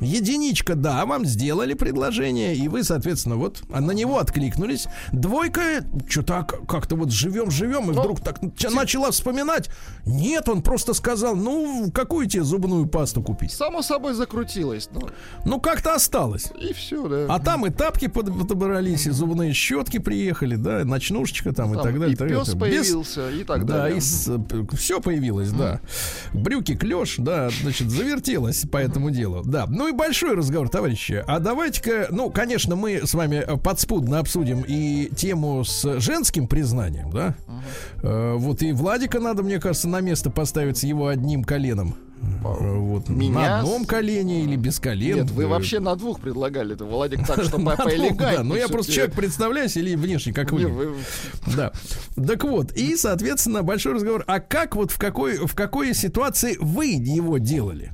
[SPEAKER 2] Единичка, да, вам сделали предложение, и вы, соответственно, вот на него откликнулись. Двойка, что-то как-то вот живем-живем, и вдруг так ча- начала вспоминать. Нет, он просто сказал, ну, какую тебе зубную пасту купить?
[SPEAKER 3] Само собой закрутилось. Ну,
[SPEAKER 2] Ну, как-то осталось.
[SPEAKER 3] и все, да.
[SPEAKER 2] А там и тапки под- подобрались, и зубные щетки приехали, да, ночнушечка там, и
[SPEAKER 3] Там
[SPEAKER 2] так далее.
[SPEAKER 3] и
[SPEAKER 2] так
[SPEAKER 3] пес
[SPEAKER 2] Без-
[SPEAKER 3] появился, и так
[SPEAKER 2] да,
[SPEAKER 3] далее.
[SPEAKER 2] и все появилось, да. Брюки клеш, да, значит, завертелось по этому делу. Да, ну и большой разговор, товарищи. А давайте-ка, ну, конечно, мы с вами э, подспудно обсудим и тему с женским признанием, да. Э, вот и Владика надо, мне кажется, на место поставить с его одним коленом. Э, Вот
[SPEAKER 3] Меня
[SPEAKER 2] на одном колене или без колен.
[SPEAKER 3] Нет, вы
[SPEAKER 2] Э,
[SPEAKER 3] вообще на двух предлагали. Это Владик так, что поэлегантнее
[SPEAKER 2] да. Ну, я просто человек представляюсь или внешне, как вы- Да. Так вот, и, соответственно, большой разговор. А как вот в какой, в какой ситуации вы его делали?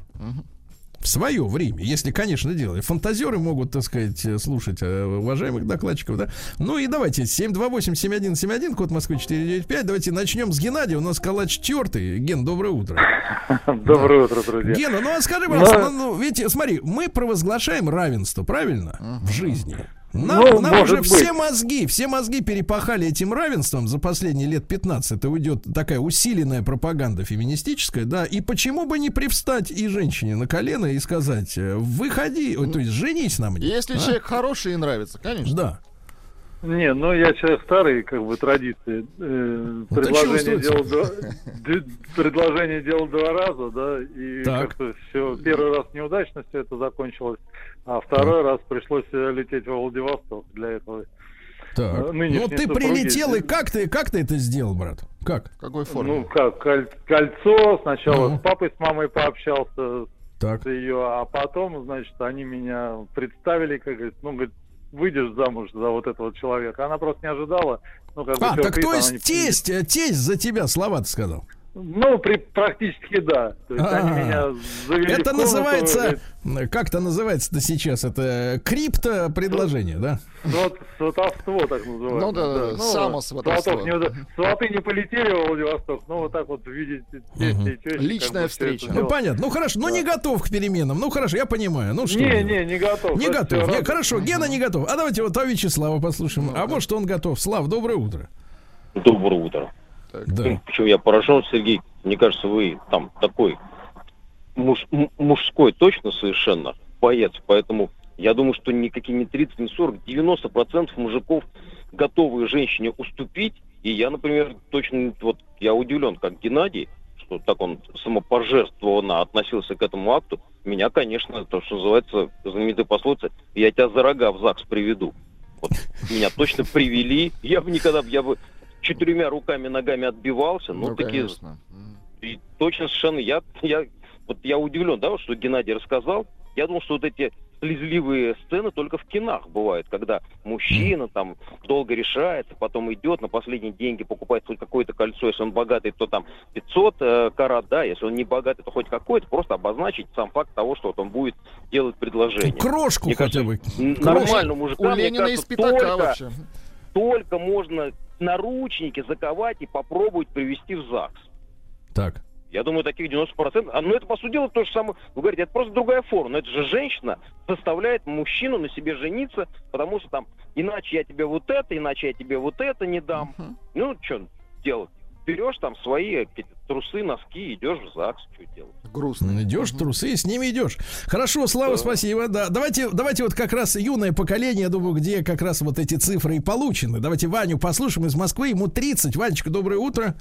[SPEAKER 2] В свое время, если, конечно, делали. Фантазеры могут, так сказать, э, слушать э, уважаемых докладчиков, да. Ну и давайте, 728-7171, код Москвы 495. Давайте начнем с Геннадия. У нас калач тертый. Ген, доброе утро.
[SPEAKER 7] Доброе утро, друзья.
[SPEAKER 2] Гена, ну а скажи, пожалуйста,
[SPEAKER 7] Но-
[SPEAKER 2] ну, ну, ведь, смотри, мы провозглашаем равенство, правильно? В жизни. Нам,
[SPEAKER 7] Ну,
[SPEAKER 2] нам уже
[SPEAKER 7] быть.
[SPEAKER 2] все мозги, все мозги перепахали этим равенством за последние лет 15. Это уйдет такая усиленная пропаганда феминистическая, да. И почему бы не привстать и женщине на колено и сказать, э, выходи, то есть женись на мне.
[SPEAKER 3] Если
[SPEAKER 2] а?
[SPEAKER 3] человек хороший и нравится, конечно.
[SPEAKER 2] Да.
[SPEAKER 7] Не, ну я человек старый, как бы традиции. Э,
[SPEAKER 2] Это
[SPEAKER 7] предложение, делал два, д- предложение делал два раза, да, и
[SPEAKER 2] Так.
[SPEAKER 7] как-то все, первый раз неудачно все это закончилось, а второй раз пришлось э, лететь во Владивосток для этого.
[SPEAKER 2] Так.
[SPEAKER 7] Э,
[SPEAKER 2] Ну ты
[SPEAKER 7] супруги-
[SPEAKER 2] прилетел, и как ты, как ты это сделал, брат? Как?
[SPEAKER 3] В какой форме?
[SPEAKER 7] Ну как, коль- кольцо, сначала
[SPEAKER 2] Ну.
[SPEAKER 7] с папой, с мамой пообщался,
[SPEAKER 2] Так.
[SPEAKER 7] ее, а потом, значит, они меня представили, как говорится, ну, говорит, выйдешь замуж за вот этого человека. Она просто не ожидала. Ну, как бы
[SPEAKER 2] А, так
[SPEAKER 7] сюрприз
[SPEAKER 2] то есть тесть, э, тесть за тебя слова-то сказал.
[SPEAKER 7] Ну, при, практически да. То есть
[SPEAKER 2] А-а-а.
[SPEAKER 7] они меня завели
[SPEAKER 2] Это
[SPEAKER 7] комнату,
[SPEAKER 2] называется,
[SPEAKER 7] говорит,
[SPEAKER 2] как это называется-то сейчас? Это крипто предложение, да?
[SPEAKER 7] сват- сватовство так называется.
[SPEAKER 3] Ну да, да,
[SPEAKER 7] Ну,
[SPEAKER 3] самосватовство.
[SPEAKER 7] сватов не Сваты не полетели в Владивосток, но вот так вот видите тещи,
[SPEAKER 3] Личная встреча.
[SPEAKER 2] Ну понятно. Ну хорошо, ну не готов к переменам. Ну хорошо, я понимаю. Ну что?
[SPEAKER 7] Не, не, не готов.
[SPEAKER 2] Не готов. Не, хорошо, Гена не готов. А давайте вот а Вячеслава послушаем. А может он готов? Слав, доброе утро.
[SPEAKER 8] Доброе утро.
[SPEAKER 2] Да.
[SPEAKER 8] Почему я поражен, Сергей? Мне кажется, вы там такой муж- мужской точно совершенно боец, поэтому я думаю, что никакие не 30, не 40, 90% мужиков готовы женщине уступить, и я, например, точно, вот я удивлен, как Геннадий, что так он самопожертвованно относился к этому акту, меня, конечно, то, что называется, знаменитая пословица, я тебя за рога в ЗАГС приведу. Вот меня точно привели, я бы никогда, я бы четырьмя руками, ногами отбивался, ну,
[SPEAKER 3] Ну,
[SPEAKER 8] такие
[SPEAKER 3] конечно.
[SPEAKER 8] И точно совершенно я, я, вот я удивлен, да, что Геннадий рассказал. Я думал, что вот эти слезливые сцены только в кинах бывают, когда мужчина там долго решается, потом идет, на последние деньги покупает хоть какое-то кольцо, если он богатый, то там 500 э, карат, да, если он не богатый, то хоть какое-то, просто обозначить сам факт того, что вот он будет делать предложение.
[SPEAKER 2] Крошку
[SPEAKER 8] Мне
[SPEAKER 2] хотя бы.
[SPEAKER 8] Нормально, мужика,
[SPEAKER 3] У
[SPEAKER 8] мне
[SPEAKER 3] Ленина из
[SPEAKER 8] кажется,
[SPEAKER 3] пятака
[SPEAKER 8] только-
[SPEAKER 3] вообще.
[SPEAKER 8] только можно наручники заковать и попробовать привести в ЗАГС.
[SPEAKER 2] Так.
[SPEAKER 8] Я думаю, таких 90%. А, ну, это, по сути дела, то же самое. Вы говорите, это просто другая форма. Но это же женщина заставляет мужчину на себе жениться, потому что там, иначе я тебе вот это, иначе я тебе вот это не дам.
[SPEAKER 3] Мгм.
[SPEAKER 8] Ну, что делать? Берешь там свои трусы, носки, идешь в ЗАГС, что делать?
[SPEAKER 3] Грустно.
[SPEAKER 2] Идешь, трусы, с ними идешь. Хорошо, Слава,
[SPEAKER 8] Да.
[SPEAKER 2] спасибо. Да, давайте, давайте вот как раз юное поколение, я думаю, где как раз вот эти цифры и получены. Давайте Ваню послушаем из Москвы. Ему 30. Ванечка, доброе утро.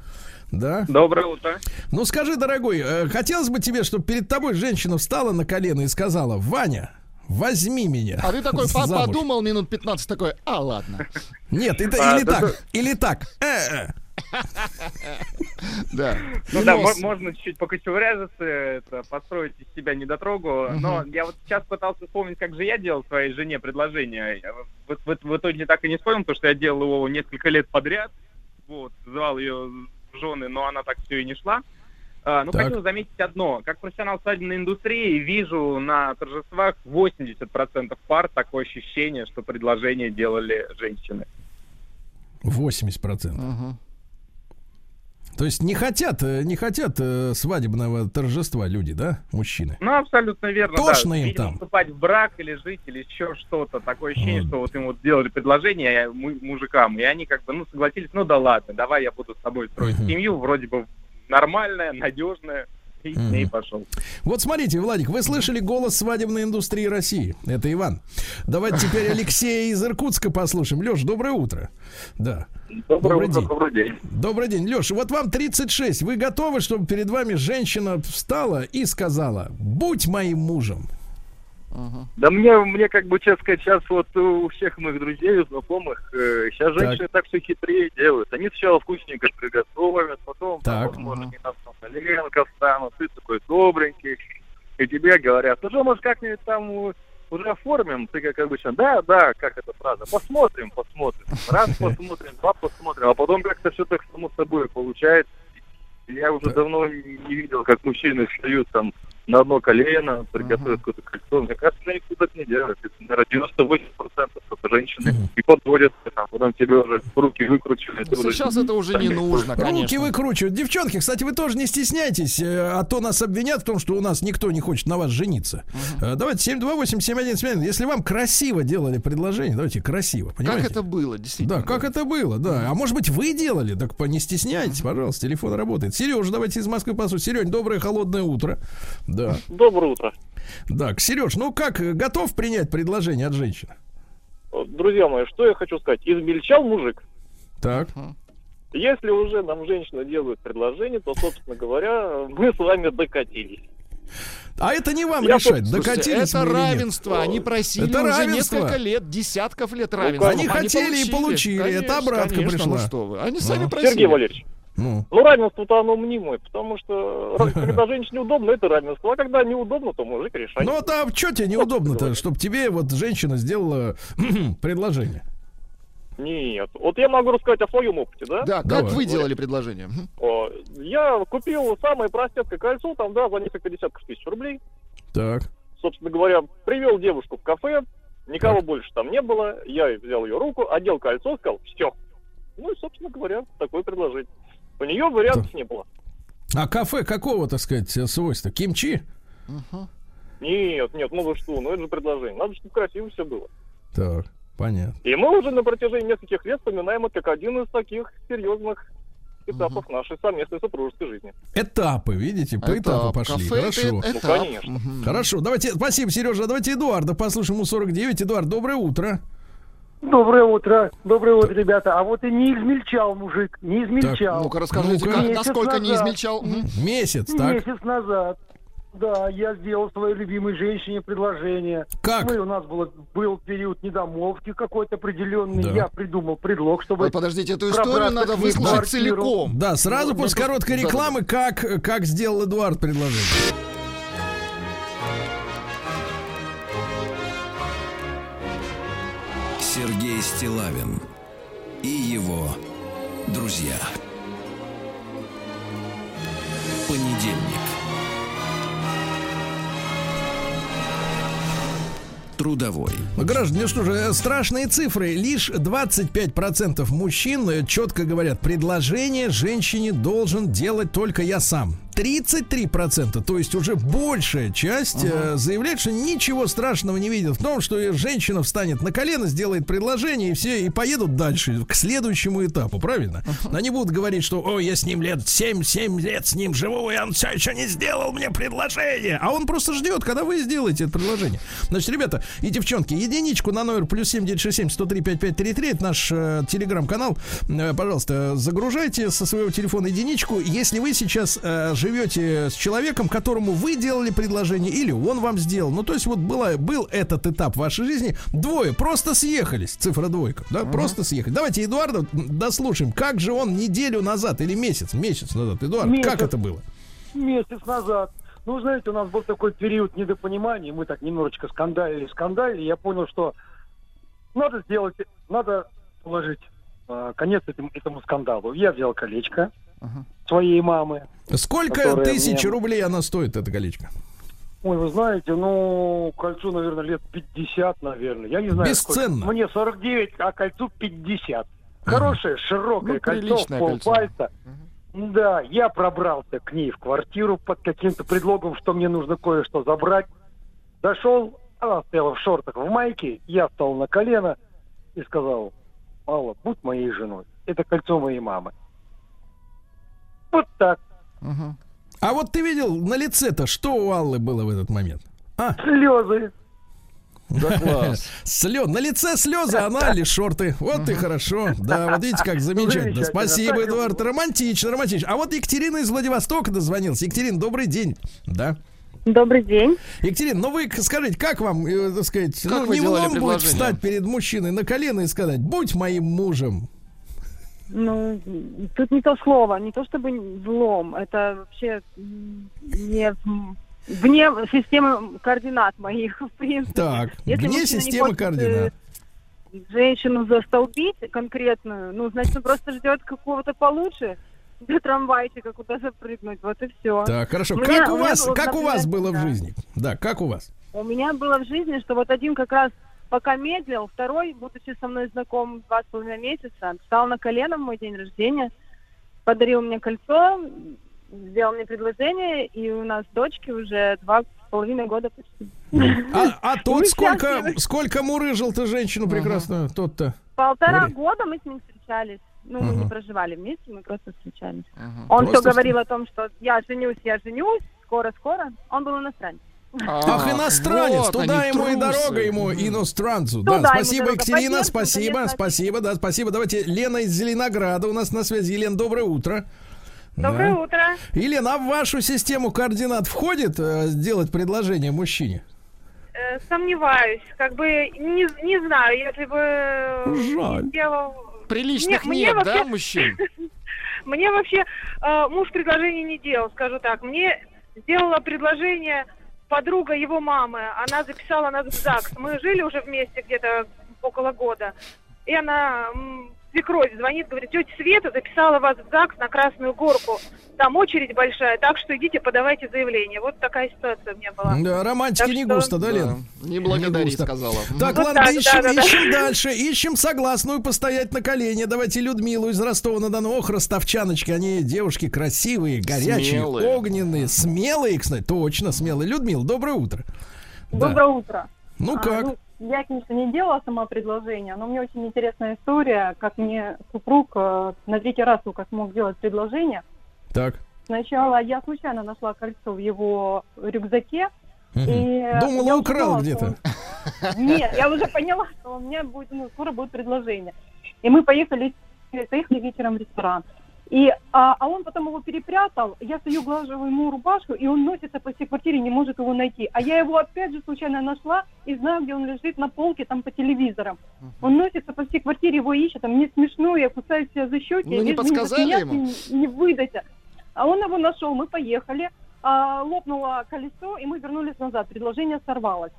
[SPEAKER 2] Да.
[SPEAKER 9] Доброе утро.
[SPEAKER 2] Ну скажи, дорогой, э, хотелось бы тебе, чтобы перед тобой женщина встала на колено и сказала, Ваня, возьми меня.
[SPEAKER 3] А ты такой по-
[SPEAKER 2] замуж».
[SPEAKER 3] подумал минут 15 такой, а ладно.
[SPEAKER 2] Нет, это
[SPEAKER 9] А,
[SPEAKER 2] или
[SPEAKER 9] да,
[SPEAKER 2] так, или так. Э, э.
[SPEAKER 3] Да.
[SPEAKER 9] Ну да, можно чуть-чуть покочевряжиться, это, построить из себя недотрогу. Но я вот сейчас пытался вспомнить, как же я делал своей жене предложение. В, итоге так и не вспомнил, потому что я делал его несколько лет подряд. Вот, звал ее жены, но она так все и не шла. А, ну,
[SPEAKER 2] Так.
[SPEAKER 9] хочу заметить одно. Как профессионал свадебной индустрии вижу на торжествах 80% пар такое ощущение, что предложение делали женщины.
[SPEAKER 2] 80%.
[SPEAKER 3] Мгм.
[SPEAKER 2] То есть не хотят, э, не хотят э, свадебного торжества люди, да, мужчины?
[SPEAKER 9] Ну, абсолютно верно.
[SPEAKER 2] Тошно
[SPEAKER 9] да.
[SPEAKER 2] им
[SPEAKER 9] Видимо,
[SPEAKER 2] там.
[SPEAKER 9] вступать в брак или жить, или еще что-то. Такое ощущение,
[SPEAKER 2] Вот.
[SPEAKER 9] что вот им вот сделали предложение э, му- мужикам, и они как бы, ну, согласились, ну да ладно, давай я буду с тобой строить
[SPEAKER 2] Мгм.
[SPEAKER 9] семью, вроде бы нормальная, надежная, и с ней пошел.
[SPEAKER 2] Вот смотрите, Владик, вы слышали голос свадебной индустрии России. Это Иван. Давайте теперь Алексея из Иркутска послушаем. Леш, доброе утро. Да. Добрый день.
[SPEAKER 7] добрый день.
[SPEAKER 2] Добрый день, Леш. Вот вам 36. Вы готовы, чтобы перед вами женщина встала и сказала: будь моим мужем?
[SPEAKER 3] Мгм.
[SPEAKER 7] Да мне, мне как бы, честно сказать, сейчас вот у всех моих друзей, знакомых, э, сейчас
[SPEAKER 2] Так.
[SPEAKER 7] женщины так все хитрее делают. Они сначала вкусненько приготовят, потом, там,
[SPEAKER 2] Так.
[SPEAKER 7] возможно,
[SPEAKER 3] Мгм.
[SPEAKER 7] не на коленка встанут, ты такой добренький, и тебе говорят, ну что, может, как-нибудь там уже оформим, ты как обычно, да, да, как эта фраза, посмотрим, посмотрим, раз посмотрим, два посмотрим, а потом как-то все так само собой получается. Я уже давно не видел, как мужчины встают там на одно колено, приготовят какое-то кольцо. Мне кажется, они так не делают. Это, наверное, 98% это женщины.
[SPEAKER 2] Мгм.
[SPEAKER 7] И подводят, там, потом тебе уже руки выкручивают. уже-
[SPEAKER 3] Сейчас это уже не нужно,
[SPEAKER 2] Руки
[SPEAKER 3] конечно.
[SPEAKER 2] выкручивают. Девчонки, кстати, вы тоже не стесняйтесь, э, а то нас обвинят в том, что у нас никто не хочет на вас жениться. Э, Давайте 728-7171. Если вам красиво делали предложение, давайте красиво, понимаете?
[SPEAKER 3] Как это было, действительно?
[SPEAKER 2] Да, как это было, да. А может быть, вы делали? Так по- не стесняйтесь, пожалуйста, телефон работает. Сереж, давайте из Москвы послушаем. Серег, доброе холодное утро. Да.
[SPEAKER 7] Доброе утро.
[SPEAKER 2] Так, Сереж, ну как, готов принять предложение от женщины?
[SPEAKER 7] Друзья мои, что я хочу сказать? Измельчал мужик.
[SPEAKER 2] Так.
[SPEAKER 7] Если уже нам женщина делают предложение, то, собственно говоря, мы с вами докатились.
[SPEAKER 2] А это не вам
[SPEAKER 7] Я
[SPEAKER 2] решать, докатились мы
[SPEAKER 3] это
[SPEAKER 2] или нет.
[SPEAKER 3] равенство. Они просили
[SPEAKER 2] Это
[SPEAKER 3] уже
[SPEAKER 2] равенство.
[SPEAKER 3] несколько лет, десятков лет равенства.
[SPEAKER 2] Они хотели и получили. Это обратка
[SPEAKER 3] конечно,
[SPEAKER 2] пришла.
[SPEAKER 3] Ну что вы. Они сами
[SPEAKER 2] Ага.
[SPEAKER 3] просили.
[SPEAKER 7] Сергей Валерьевич,
[SPEAKER 2] Ну,
[SPEAKER 7] Ну, равенство-то оно мнимое, потому что когда женщине удобно, это равенство, а когда неудобно, то мужик решает.
[SPEAKER 2] ну а что тебе неудобно-то, чтобы тебе вот женщина сделала предложение?
[SPEAKER 7] Нет. Вот я могу рассказать о своем опыте, да?
[SPEAKER 3] Да, как вы делали предложение?
[SPEAKER 7] Я купил самое простецкое кольцо, там, да, за несколько десятков тысяч рублей.
[SPEAKER 2] Так.
[SPEAKER 7] Собственно говоря, привел девушку в кафе, никого больше там не было, я взял ее руку, одел кольцо, сказал, все. Ну и, собственно говоря, такое предложение. У нее вариантов не было.
[SPEAKER 2] А кафе какого, так сказать, свойства? Кимчи?
[SPEAKER 7] Нет, нет, ну вы что, ну это же предложение. Надо, чтобы красиво все было.
[SPEAKER 2] Так, понятно.
[SPEAKER 7] И мы уже на протяжении нескольких лет вспоминаем это как один из таких серьезных этапов нашей совместной супружеской жизни.
[SPEAKER 2] Этапы, видите, по этапу пошли.
[SPEAKER 3] кафе,
[SPEAKER 2] Хорошо.
[SPEAKER 3] это
[SPEAKER 7] Ну,
[SPEAKER 3] этап.
[SPEAKER 7] конечно.
[SPEAKER 3] Мгм.
[SPEAKER 2] Хорошо, давайте, спасибо, Сережа. Давайте Эдуарда послушаем, ему 49. Эдуард, доброе утро.
[SPEAKER 10] Доброе утро, доброе утро, ребята. А вот и не измельчал мужик, не измельчал.
[SPEAKER 3] Ну-ка расскажите,
[SPEAKER 2] Ну-ка.
[SPEAKER 3] как-
[SPEAKER 10] Месяц
[SPEAKER 3] насколько не
[SPEAKER 10] назад.
[SPEAKER 3] измельчал? Мгм.
[SPEAKER 2] Месяц, так?
[SPEAKER 10] Месяц назад. Да, я сделал своей любимой женщине предложение.
[SPEAKER 2] Как?
[SPEAKER 10] Мы, у нас было, был период недомолвки какой-то определенный.
[SPEAKER 2] Да.
[SPEAKER 10] Я придумал предлог, чтобы...
[SPEAKER 3] Ой, подождите, эту историю надо выслушать
[SPEAKER 10] квартиру.
[SPEAKER 3] целиком.
[SPEAKER 2] Да, сразу
[SPEAKER 3] Ну,
[SPEAKER 2] после
[SPEAKER 3] ну,
[SPEAKER 2] короткой рекламы, как, как сделал Эдуард предложение.
[SPEAKER 1] Сергей Стилавин и его друзья. Понедельник. Трудовой.
[SPEAKER 2] Граждане, ну что же, страшные цифры. Лишь 25% мужчин э, четко говорят, предложение женщине должен делать только я сам. 33%, то есть уже большая часть э, заявляет, что ничего страшного не видят в том, что женщина встанет на колено, сделает предложение, и все, и поедут дальше, к следующему этапу, правильно? Они будут говорить, что, ой, я с ним лет 7-7 лет с ним живу, и он все еще не сделал мне предложение. А он просто ждет, когда вы сделаете это предложение. Значит, ребята и девчонки, единичку на номер плюс 7967 103 5533, это наш э, телеграм-канал. Э, пожалуйста, загружайте со своего телефона единичку. Если вы сейчас э, живете с человеком, которому вы делали предложение, или он вам сделал, ну, то есть вот была, был этот этап в вашей жизни, двое просто съехались, цифра двойка, да, просто съехали. Давайте Эдуарда дослушаем, как же он неделю назад или месяц, месяц назад, Эдуард,
[SPEAKER 10] Месяц.
[SPEAKER 2] как это было?
[SPEAKER 10] Месяц назад. Ну, знаете, у нас был такой период недопонимания, мы так немножечко скандалили, скандалили, я понял, что надо сделать, надо положить э, конец этому, этому скандалу. Я взял колечко своей мамы.
[SPEAKER 2] Сколько тысяч
[SPEAKER 10] мне-
[SPEAKER 2] рублей она стоит, эта колечко?
[SPEAKER 10] Ой, вы знаете, ну, кольцу, наверное, лет 50, наверное. Я не знаю,
[SPEAKER 2] Бесценно.
[SPEAKER 10] сколько. Мне 49, а кольцу 50. Хорошее, широкое
[SPEAKER 3] Ну,
[SPEAKER 10] кольцо, в
[SPEAKER 3] кольцо.
[SPEAKER 10] полпальца. Да, я пробрался к ней в квартиру под каким-то предлогом, что мне нужно кое-что забрать. Зашел, она стояла в шортах, в майке, я встал на колено и сказал, Алла, будь моей женой. Это кольцо моей мамы. Вот так.
[SPEAKER 3] Мгм.
[SPEAKER 2] А вот ты видел на лице-то, что у Аллы было в этот момент? А,
[SPEAKER 10] Слезы.
[SPEAKER 3] Да класс.
[SPEAKER 2] слез. На лице слезы, а на ли шорты. Вот и хорошо. Да, вот видите, как замечательно.
[SPEAKER 10] Замечательно.
[SPEAKER 2] Спасибо, Эдуард. Романтично, романтично. А вот Екатерина из Владивостока дозвонилась. Екатерина, добрый день. Да.
[SPEAKER 11] Добрый день.
[SPEAKER 2] Екатерина, ну вы скажите, как вам, э, так сказать,
[SPEAKER 3] Как
[SPEAKER 2] ну, не влом будет встать перед мужчиной на колено и сказать, будь моим мужем.
[SPEAKER 11] Ну, тут не то слово, не то чтобы взлом, это вообще не вне системы координат моих, в принципе.
[SPEAKER 2] Так,
[SPEAKER 11] Если
[SPEAKER 2] вне системы
[SPEAKER 11] хочет,
[SPEAKER 2] координат.
[SPEAKER 11] э, Женщину застолбить конкретную, ну, значит, он просто ждет какого-то получше до трамвайчика, куда запрыгнуть, вот и все.
[SPEAKER 2] Так, хорошо. Как у
[SPEAKER 11] у
[SPEAKER 2] вас,
[SPEAKER 11] было,
[SPEAKER 2] как у вас было в жизни? Да, как у вас?
[SPEAKER 11] У меня было в жизни, что вот один как раз пока медлил, второй, будучи со мной знаком два с половиной месяца, встал на колено в мой день рождения, подарил мне кольцо, сделал мне предложение, и у нас дочки уже два с половиной года почти.
[SPEAKER 2] А, а тот сколько, сколько мурыжил ты женщину прекрасную, тот-то?
[SPEAKER 11] Полтора
[SPEAKER 2] Говори.
[SPEAKER 11] года мы с ним встречались. Ну, мы не
[SPEAKER 2] Ага.
[SPEAKER 11] проживали вместе, мы просто встречались.
[SPEAKER 3] Мгм.
[SPEAKER 11] Он
[SPEAKER 2] Просто
[SPEAKER 11] все говорил о том, что я женюсь, я женюсь, скоро-скоро. Он был иностранец.
[SPEAKER 2] Ах, иностранец, туда ему и дорога ему, иностранцу. Да, спасибо. Екатерина, спасибо, спасибо, да, спасибо. Давайте Лена из Зеленограда у нас на связи. Елена, доброе утро.
[SPEAKER 11] Доброе утро.
[SPEAKER 2] Елена, а в вашу систему координат входит э, сделать предложение мужчине?
[SPEAKER 11] Э, сомневаюсь, как бы не, не знаю, если бы
[SPEAKER 2] Жаль.
[SPEAKER 11] сделал.
[SPEAKER 3] Приличных
[SPEAKER 11] Не, мне
[SPEAKER 3] нет, да,
[SPEAKER 11] вообще-
[SPEAKER 3] мужчин?
[SPEAKER 12] Мне вообще э, муж предложение не делал, скажу так. Мне сделала предложение подруга его мамы. Она записала нас в ЗАГС. Мы жили уже вместе где-то около года. И она, свекровь, звонит, говорит, тетя Света записала вас в ЗАГС на Красную Горку. Там очередь большая, так что идите, подавайте заявление. Вот такая ситуация у меня была.
[SPEAKER 2] Да, романтики
[SPEAKER 12] Так
[SPEAKER 2] не
[SPEAKER 12] что-
[SPEAKER 2] густо, да,
[SPEAKER 3] Да.
[SPEAKER 2] Лен?
[SPEAKER 3] Не благодари,
[SPEAKER 2] густо.
[SPEAKER 3] сказала.
[SPEAKER 2] Так,
[SPEAKER 12] Вот
[SPEAKER 2] ладно,
[SPEAKER 12] так,
[SPEAKER 2] ищем,
[SPEAKER 12] да-да-да.
[SPEAKER 2] ищем дальше. Ищем согласную постоять на колене. Давайте Людмилу из Ростова-на-Дону. Ох, ростовчаночки, они девушки красивые, горячие,
[SPEAKER 3] Смелые.
[SPEAKER 2] огненные, смелые, кстати, точно смелые. Людмила, доброе утро. Да.
[SPEAKER 13] Доброе утро.
[SPEAKER 2] Ну
[SPEAKER 13] А,
[SPEAKER 2] как?
[SPEAKER 13] ну, я, конечно, не делала сама предложение, но мне очень интересная история, как мне супруг э, на третий раз только смог сделать предложение.
[SPEAKER 2] Так.
[SPEAKER 13] Сначала я случайно нашла кольцо в его рюкзаке. И э,
[SPEAKER 2] Думала,
[SPEAKER 13] я
[SPEAKER 2] украла
[SPEAKER 13] узнала,
[SPEAKER 2] где-то.
[SPEAKER 13] он- Нет, я уже поняла, что у меня будет, ну, скоро будет предложение. И мы поехали, поехали вечером в ресторан. И, а, а он потом его перепрятал, я стою, глаживаю ему рубашку, и он носится по всей квартире, не может его найти. А я его опять же случайно нашла и знаю, где он лежит на полке, там по телевизорам. Он носится по всей квартире, его ищет, а мне смешно, я кусаю себя за щеки.
[SPEAKER 3] Ну, не подсказали
[SPEAKER 13] посмеяться
[SPEAKER 3] ему?
[SPEAKER 13] Не, не выдать. А он его нашел, мы поехали, а, лопнуло колесо, и мы вернулись назад, предложение сорвалось.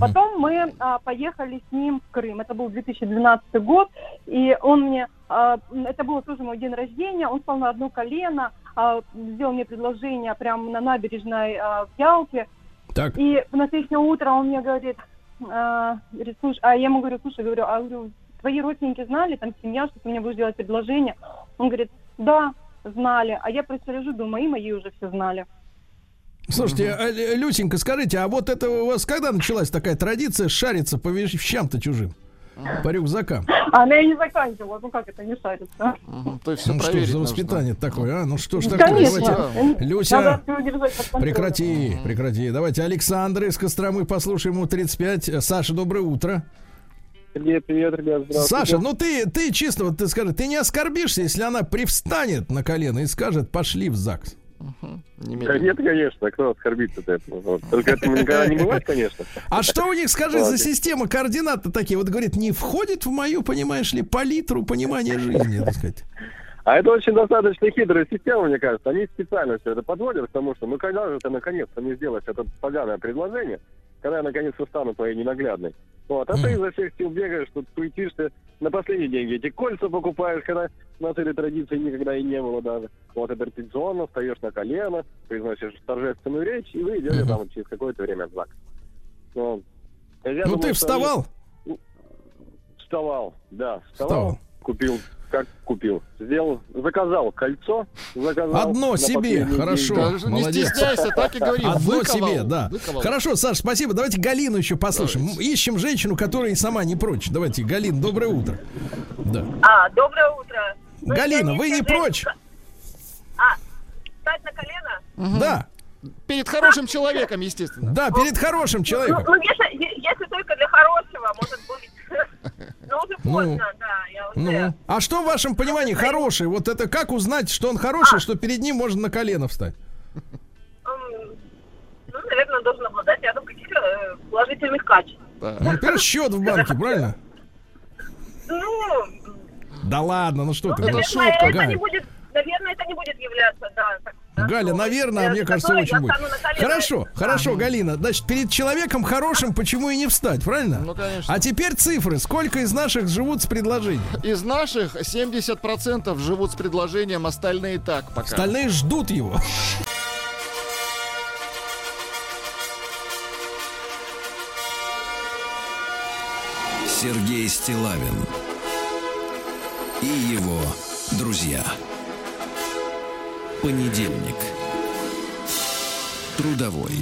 [SPEAKER 13] Потом мы а, поехали с ним в Крым. Это был 2012 год, и он мне, а, это было тоже мой день рождения, он стал на одно колено, а, сделал мне предложение прямо на набережной а, в Ялте.
[SPEAKER 2] Так.
[SPEAKER 13] И на следующее утро он мне говорит, а, говорит, слушай, а я ему говорю, слушай, говорю, а говорю, твои родственники знали, там семья, что ты мне будешь делать предложение? Он говорит, да, знали. А я просто лежу, думаю, и мои уже все знали.
[SPEAKER 2] Слушайте, а, Лю- Люсенька, скажите, а вот это у вас когда началась такая традиция шариться по вещам-то чужим? По рюкзакам.
[SPEAKER 13] А она и не заканчивала, ну как это не шарится?
[SPEAKER 3] То есть все
[SPEAKER 2] Ну что ж за
[SPEAKER 3] нужно.
[SPEAKER 2] воспитание такое, а? Ну что ж такое?
[SPEAKER 13] конечно.
[SPEAKER 2] Давайте, Люся, прекрати, прекрати. Давайте Александр из Костромы послушаем, ему 35. Саша, доброе утро.
[SPEAKER 10] Привет, привет, ребят, здравствуйте.
[SPEAKER 2] Саша, ну ты, ты чисто, вот ты скажи, ты не оскорбишься, если она привстанет на колено и скажет, пошли в ЗАГС?
[SPEAKER 10] Да нет, конечно, кто оскорбится от этого? Только этому никогда не бывает, конечно.
[SPEAKER 2] А что у них, скажи, за система координат такие? Вот говорит, не входит в мою, понимаешь ли, палитру понимания жизни, так сказать.
[SPEAKER 10] А это очень достаточно хитрая система, мне кажется. Они специально все это подводят к тому, что ну когда же ты наконец-то не сделаешь это поганое предложение, когда я наконец-то стану твоей ненаглядной. Вот, а ты изо всех сил бегаешь, тут суетишься, на последние деньги эти кольца покупаешь, когда у нас этой традиции никогда и не было даже. Вот, это традиционно, встаешь на колено, произносишь торжественную речь, и вы идете там через какое-то время в ЗАГС. Ну, я
[SPEAKER 2] Ну
[SPEAKER 10] думаю,
[SPEAKER 2] ты
[SPEAKER 10] что
[SPEAKER 2] вставал?
[SPEAKER 10] они- Вставал, да, вставал,
[SPEAKER 2] Вставал.
[SPEAKER 10] Купил, как купил, сделал, заказал кольцо, заказал.
[SPEAKER 2] Одно себе, хорошо,
[SPEAKER 10] деньги.
[SPEAKER 3] Даже не
[SPEAKER 2] молодец.
[SPEAKER 3] стесняйся, так и говори,
[SPEAKER 2] Одно
[SPEAKER 3] выковал,
[SPEAKER 2] себе, да.
[SPEAKER 3] выковал.
[SPEAKER 2] Хорошо, Саш, спасибо. Давайте Галину еще послушаем. Ищем женщину, которая и сама не прочь. Давайте, Галин, доброе утро. Да.
[SPEAKER 14] А, доброе утро. Ну,
[SPEAKER 2] Галина, вы не
[SPEAKER 14] несколько-
[SPEAKER 2] прочь?
[SPEAKER 14] А, встать на колено?
[SPEAKER 2] Да.
[SPEAKER 3] Перед хорошим человеком, естественно.
[SPEAKER 2] Да, перед хорошим
[SPEAKER 14] Ну,
[SPEAKER 2] человеком.
[SPEAKER 14] ну, если, е- если только для хорошего, может быть. Уже
[SPEAKER 2] Ну,
[SPEAKER 14] поздно, да, я уже...
[SPEAKER 2] Ну, а что в вашем понимании хороший? Вот это как узнать, что он хороший, что перед ним можно на колено встать?
[SPEAKER 14] Ну, наверное, должен обладать рядом каких-то э, положительных качеств.
[SPEAKER 2] Ну, например, счет в банке, правильно?
[SPEAKER 14] Ну,
[SPEAKER 2] Да ладно, ну что ты? ну,
[SPEAKER 14] это не
[SPEAKER 2] Галя,
[SPEAKER 14] будет, наверное, это не будет являться, да, так,
[SPEAKER 2] Галя, наверное, мне кажется, очень будет. Хорошо, хорошо, Галина. Значит, перед человеком хорошим почему и не встать, правильно?
[SPEAKER 3] Ну, конечно.
[SPEAKER 2] А теперь цифры. Сколько из наших живут с предложением?
[SPEAKER 3] Из наших 70% живут с предложением, остальные так пока.
[SPEAKER 2] Остальные ждут его.
[SPEAKER 1] Сергей Стилавин и его друзья. Понедельник. Трудовой.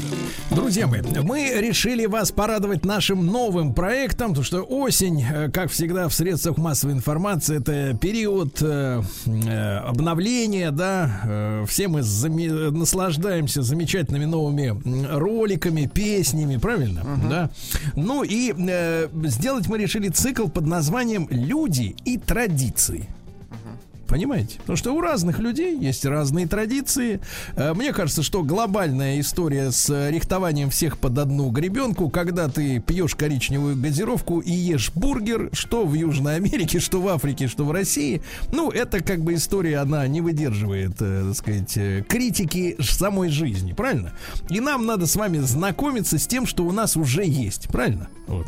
[SPEAKER 2] Друзья мои, мы решили вас порадовать нашим новым проектом, потому что осень, э, как всегда в средствах массовой информации, это период э, э, обновления, да, э, все мы заме- наслаждаемся замечательными новыми роликами, песнями, правильно, да. Ну и э, сделать мы решили цикл под названием "Люди и традиции". Понимаете? Потому что у разных людей есть разные традиции. Э, Мне кажется, что глобальная история с рихтованием всех под одну гребенку, когда ты пьешь коричневую газировку и ешь бургер, что в Южной Америке, что в Африке, что в России, ну, это как бы история, она не выдерживает, э, так сказать, э, критики самой жизни, правильно? И нам надо с вами знакомиться с тем, что у нас уже есть, правильно? Вот.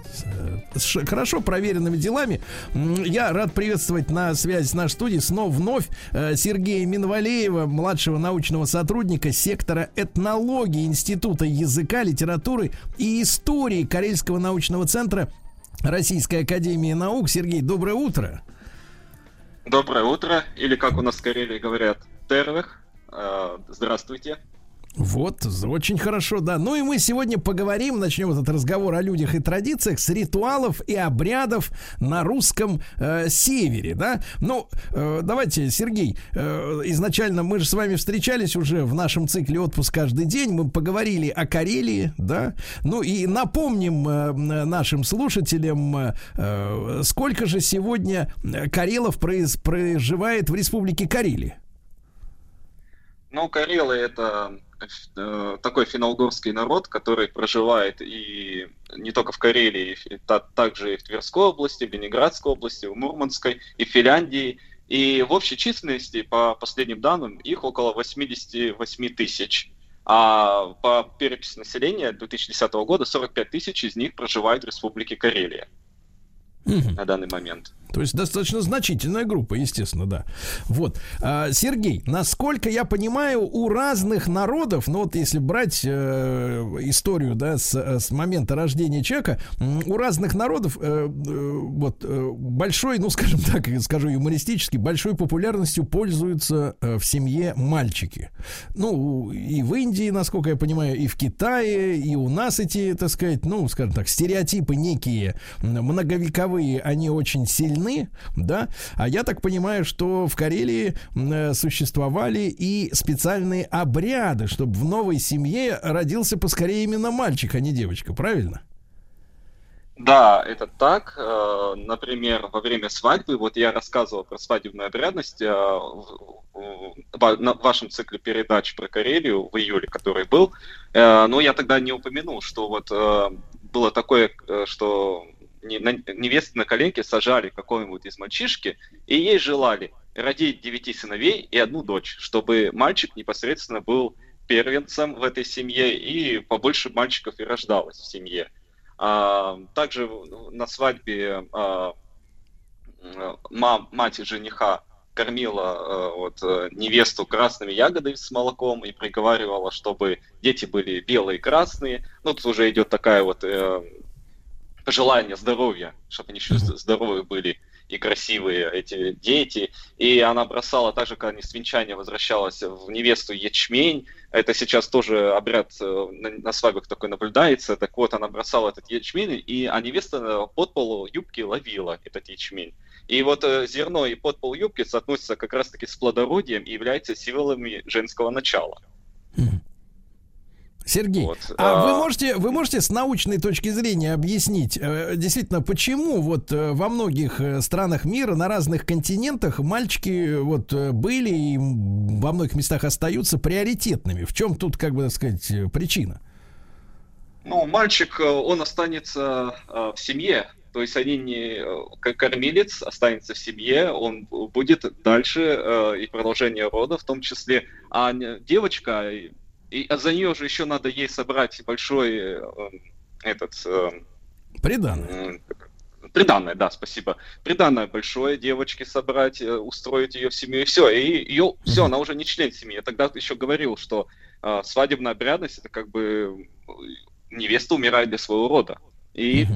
[SPEAKER 2] С хорошо проверенными делами. Я рад приветствовать на связи с нашей студией снова вновь э, Сергея Минвалеева, младшего научного сотрудника сектора этнологии Института языка, литературы и истории Карельского научного центра Российской Академии Наук. Сергей, доброе утро.
[SPEAKER 15] Доброе утро, или как у нас в Карелии говорят, тервых. Э, Здравствуйте.
[SPEAKER 2] Вот, очень хорошо, да. Ну и мы сегодня поговорим, начнем этот разговор о людях и традициях с ритуалов и обрядов на русском э, севере, да. Ну, э, давайте, Сергей, э, изначально мы же с вами встречались уже в нашем цикле «Отпуск каждый день», мы поговорили о Карелии, да. Ну и напомним э, нашим слушателям, э, сколько же сегодня э, карелов проживает в республике Карелия.
[SPEAKER 15] Ну, карелы это э, такой финно-угорский народ, который проживает и не только в Карелии, и та- также и в Тверской области, в Ленинградской области, в Мурманской, и в Финляндии. И в общей численности, по последним данным, их около 88 тысяч. А по переписи населения 2010 года 45 тысяч из них проживают в Республике Карелия на данный момент.
[SPEAKER 2] То есть достаточно значительная группа, естественно, да. Вот. А, Сергей, насколько я понимаю, у разных народов, ну вот если брать э, историю, да, с, с момента рождения человека, у разных народов э, э, вот э, большой, ну скажем так, скажу юмористически, большой популярностью пользуются э, в семье мальчики. Ну, и в Индии, насколько я понимаю, и в Китае, и у нас эти, так сказать, ну, скажем так, стереотипы некие, многовековые, они очень сильны, да, а я так понимаю, что в Карелии э, существовали и специальные обряды, чтобы в новой семье родился поскорее именно мальчик, а не девочка, правильно?
[SPEAKER 15] Да, это так. Э, Например, во время свадьбы, вот я рассказывал про свадебную обрядность э, в вашем цикле передач про Карелию в июле, который был, но я тогда не упомянул, что вот было такое, что невесты на коленке сажали какого-нибудь из мальчишки, и ей желали родить девяти сыновей и одну дочь, чтобы мальчик непосредственно был первенцем в этой семье, и побольше мальчиков и рождалось в семье. А, также на свадьбе а, мам, мать жениха кормила э, вот, невесту красными ягодами с молоком и приговаривала, чтобы дети были белые и красные. Ну, тут уже идет такая вот э, пожелание здоровья, чтобы они еще здоровые были и красивые эти дети. И она бросала, так же, как они с венчания возвращалась в невесту ячмень. Это сейчас тоже обряд э, на, на свадьбах такой наблюдается. Так вот, она бросала этот ячмень, и, а невеста э, под полу юбки ловила этот ячмень. И вот э, зерно и подпол юбки соотносятся как раз-таки с плодородием и являются символами женского начала.
[SPEAKER 2] Сергей, а вы можете, вы можете с научной точки зрения объяснить, э, действительно, почему вот э, во многих э, странах мира, на разных континентах мальчики вот были и во многих местах остаются приоритетными? В чем тут, как бы так сказать, причина?
[SPEAKER 15] Ну, мальчик, он останется в семье, то есть они не как кормилец останется в семье, он будет дальше э, и продолжение рода в том числе, а девочка и, а за нее же еще надо ей собрать большой э, этот э,
[SPEAKER 2] Приданное.
[SPEAKER 15] Приданное, да, спасибо. Приданное большое девочке собрать, э, устроить ее в семью, и все. И ее, все, она уже не член семьи. Я тогда еще говорил, что э, свадебная обрядность это как бы э, невеста умирает для своего рода. И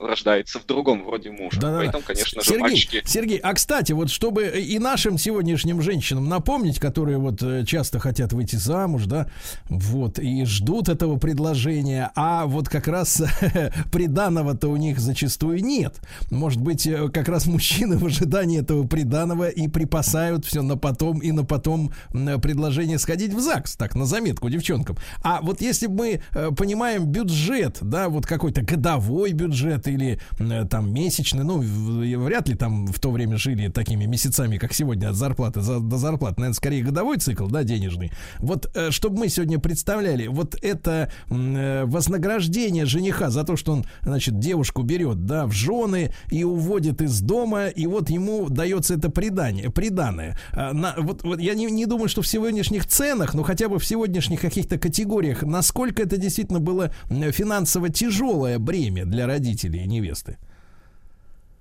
[SPEAKER 15] рождается в другом вроде мужа.
[SPEAKER 2] Да-да-да.
[SPEAKER 15] Поэтому, конечно же,
[SPEAKER 2] Сергей,
[SPEAKER 15] мальчики...
[SPEAKER 2] Сергей, а кстати, вот чтобы и нашим сегодняшним женщинам напомнить, которые вот э, часто хотят выйти замуж, да, вот, и ждут этого предложения, а вот как раз приданого-то у них зачастую нет. Может быть, э, как раз мужчины в ожидании этого приданого и припасают все на потом и на потом м, предложение сходить в ЗАГС, так, на заметку девчонкам. А вот если бы мы э, понимаем бюджет, да, вот какой-то годовой бюджет или э, там месячные, ну, вряд ли там в то время жили такими месяцами, как сегодня, от зарплаты за- до зарплаты. Наверное, скорее годовой цикл, да, денежный. Вот, э, чтобы мы сегодня представляли, вот это э, вознаграждение жениха за то, что он, значит, девушку берет, да, в жены и уводит из дома, и вот ему дается это предание, приданное. А, на- вот, вот я не, не думаю, что в сегодняшних ценах, но хотя бы в сегодняшних каких-то категориях, насколько это действительно было финансово тяжелое бремя для родителей и невесты.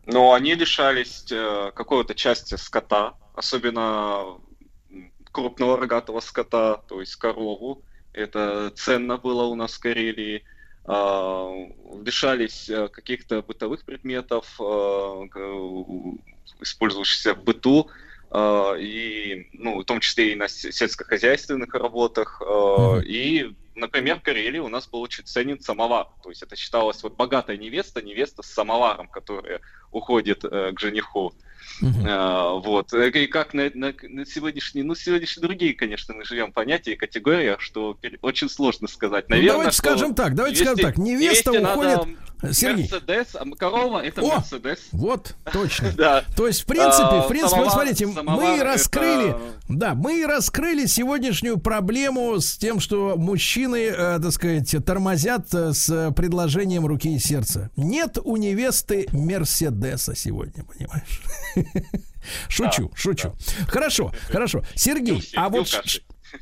[SPEAKER 15] Но они лишались э, какой-то части скота, особенно крупного рогатого скота, то есть корову. Это ценно было у нас в Карелии. А, лишались э, каких-то бытовых предметов, э, использующихся в быту, а, и, ну, в том числе и на се- сельскохозяйственных работах. а, И, например, в Карелии у нас был очень ценен самовар. То есть это считалось вот богатая невеста, невеста с самоваром, которая уходит э, к жениху. А, вот. Э, И как на, на- на сегодняшние, ну, сегодняшние другие, конечно, мы живем понятия и категориях, что очень сложно сказать.
[SPEAKER 2] Ну,
[SPEAKER 15] Наверное,
[SPEAKER 2] давайте
[SPEAKER 15] что
[SPEAKER 2] скажем так, давайте скажем так, невеста
[SPEAKER 15] невесте надо
[SPEAKER 2] уходит- Сергей.
[SPEAKER 15] Мерседес, а корова это
[SPEAKER 2] О!
[SPEAKER 15] Мерседес.
[SPEAKER 2] Вот, точно.
[SPEAKER 15] Да.
[SPEAKER 2] То есть, в принципе,
[SPEAKER 15] А,
[SPEAKER 2] в принципе, вот
[SPEAKER 15] самовар-
[SPEAKER 2] смотрите, мы раскрыли,
[SPEAKER 15] это-
[SPEAKER 2] да, мы раскрыли сегодняшнюю проблему с тем, что мужчины, э, так сказать, тормозят э, с предложением руки и сердца. Нет у невесты Мерседеса сегодня, понимаешь? Шучу, шучу. Хорошо, хорошо. Сергей, а вот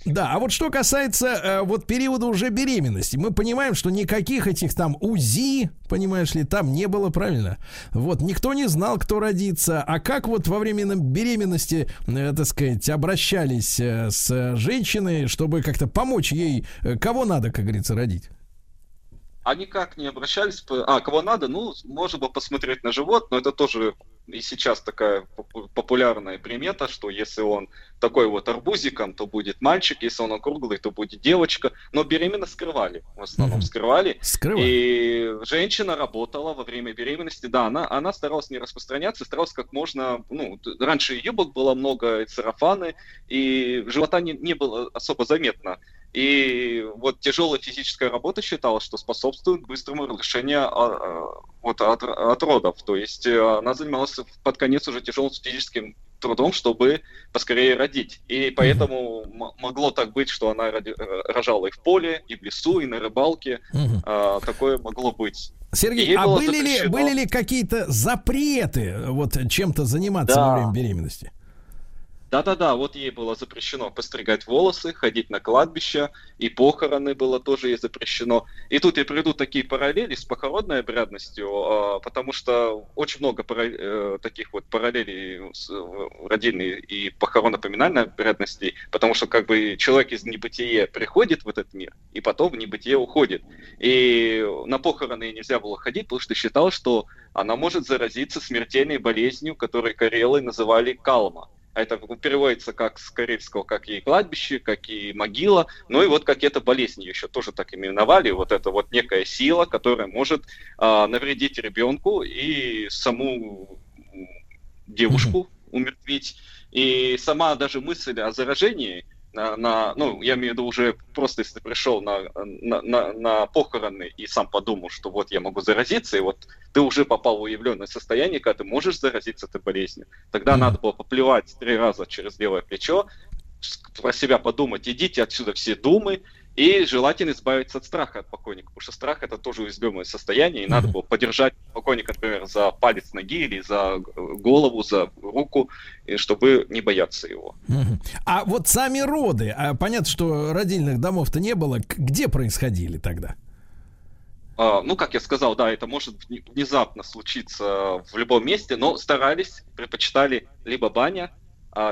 [SPEAKER 2] да, а вот что касается э, вот периода уже беременности, мы понимаем, что никаких этих там УЗИ, понимаешь ли, там не было, правильно? Вот, никто не знал, кто родится. А как вот во время беременности, э, так сказать, обращались э, с женщиной, чтобы как-то помочь ей, э, кого надо, как говорится, родить?
[SPEAKER 15] А никак не обращались. А, кого надо, ну, можно было посмотреть на живот, но это тоже и сейчас такая попу- популярная примета, что если он такой вот арбузиком, то будет мальчик, если он округлый, то будет девочка. Но беременность скрывали, в основном скрывали.
[SPEAKER 2] Скрывали.
[SPEAKER 15] И женщина работала во время беременности, да, она, она старалась не распространяться, старалась как можно, ну, раньше юбок было много, и сарафаны, и живота не, не было особо заметно. И вот тяжелая физическая работа считалась, что способствует быстрому разрешению а, а, вот, от, от родов. То есть э, она занималась под конец уже тяжелым физическим трудом, чтобы поскорее родить. И поэтому м- могло так быть, что она роди- э, рожала и в поле, и в лесу, и на рыбалке.
[SPEAKER 2] Мгм.
[SPEAKER 15] А, такое могло быть.
[SPEAKER 2] Сергей, а были ли, были ли какие-то запреты вот чем-то заниматься
[SPEAKER 15] Да.
[SPEAKER 2] во время беременности?
[SPEAKER 15] Да-да-да, вот ей было запрещено постригать волосы, ходить на кладбище, и похороны было тоже ей запрещено. И тут я приведу такие параллели с похоронной обрядностью, а, потому что очень много э, таких вот параллелей с э, родильной и похоронно-поминальной обрядностей, потому что как бы человек из небытия приходит в этот мир, и потом в небытие уходит. И на похороны ей нельзя было ходить, потому что считал, что она может заразиться смертельной болезнью, которую карелы называли калма. А Это переводится как с карельского, как и кладбище, как и могила. Ну и вот как эта болезнь еще тоже так именовали. Вот это вот некая сила, которая может а, навредить ребенку и саму девушку умертвить. И сама даже мысль о заражении на, ну, я имею в виду уже просто если ты пришел на, на, на, на похороны и сам подумал, что вот я могу заразиться, и вот ты уже попал в уявленное состояние, когда ты можешь заразиться этой болезнью, тогда надо было поплевать три раза через левое плечо, про себя подумать, идите отсюда все думы, и желательно избавиться от страха от покойника, потому что страх это тоже уязвимое состояние, и надо было подержать покойника, например, за палец ноги или за э, голову, за руку, чтобы не бояться его.
[SPEAKER 2] А вот сами роды, а понятно, что родильных домов-то не было, где происходили тогда?
[SPEAKER 15] А, ну, как я сказал, да, это может вне- внезапно случиться в любом месте, но старались, предпочитали либо баня,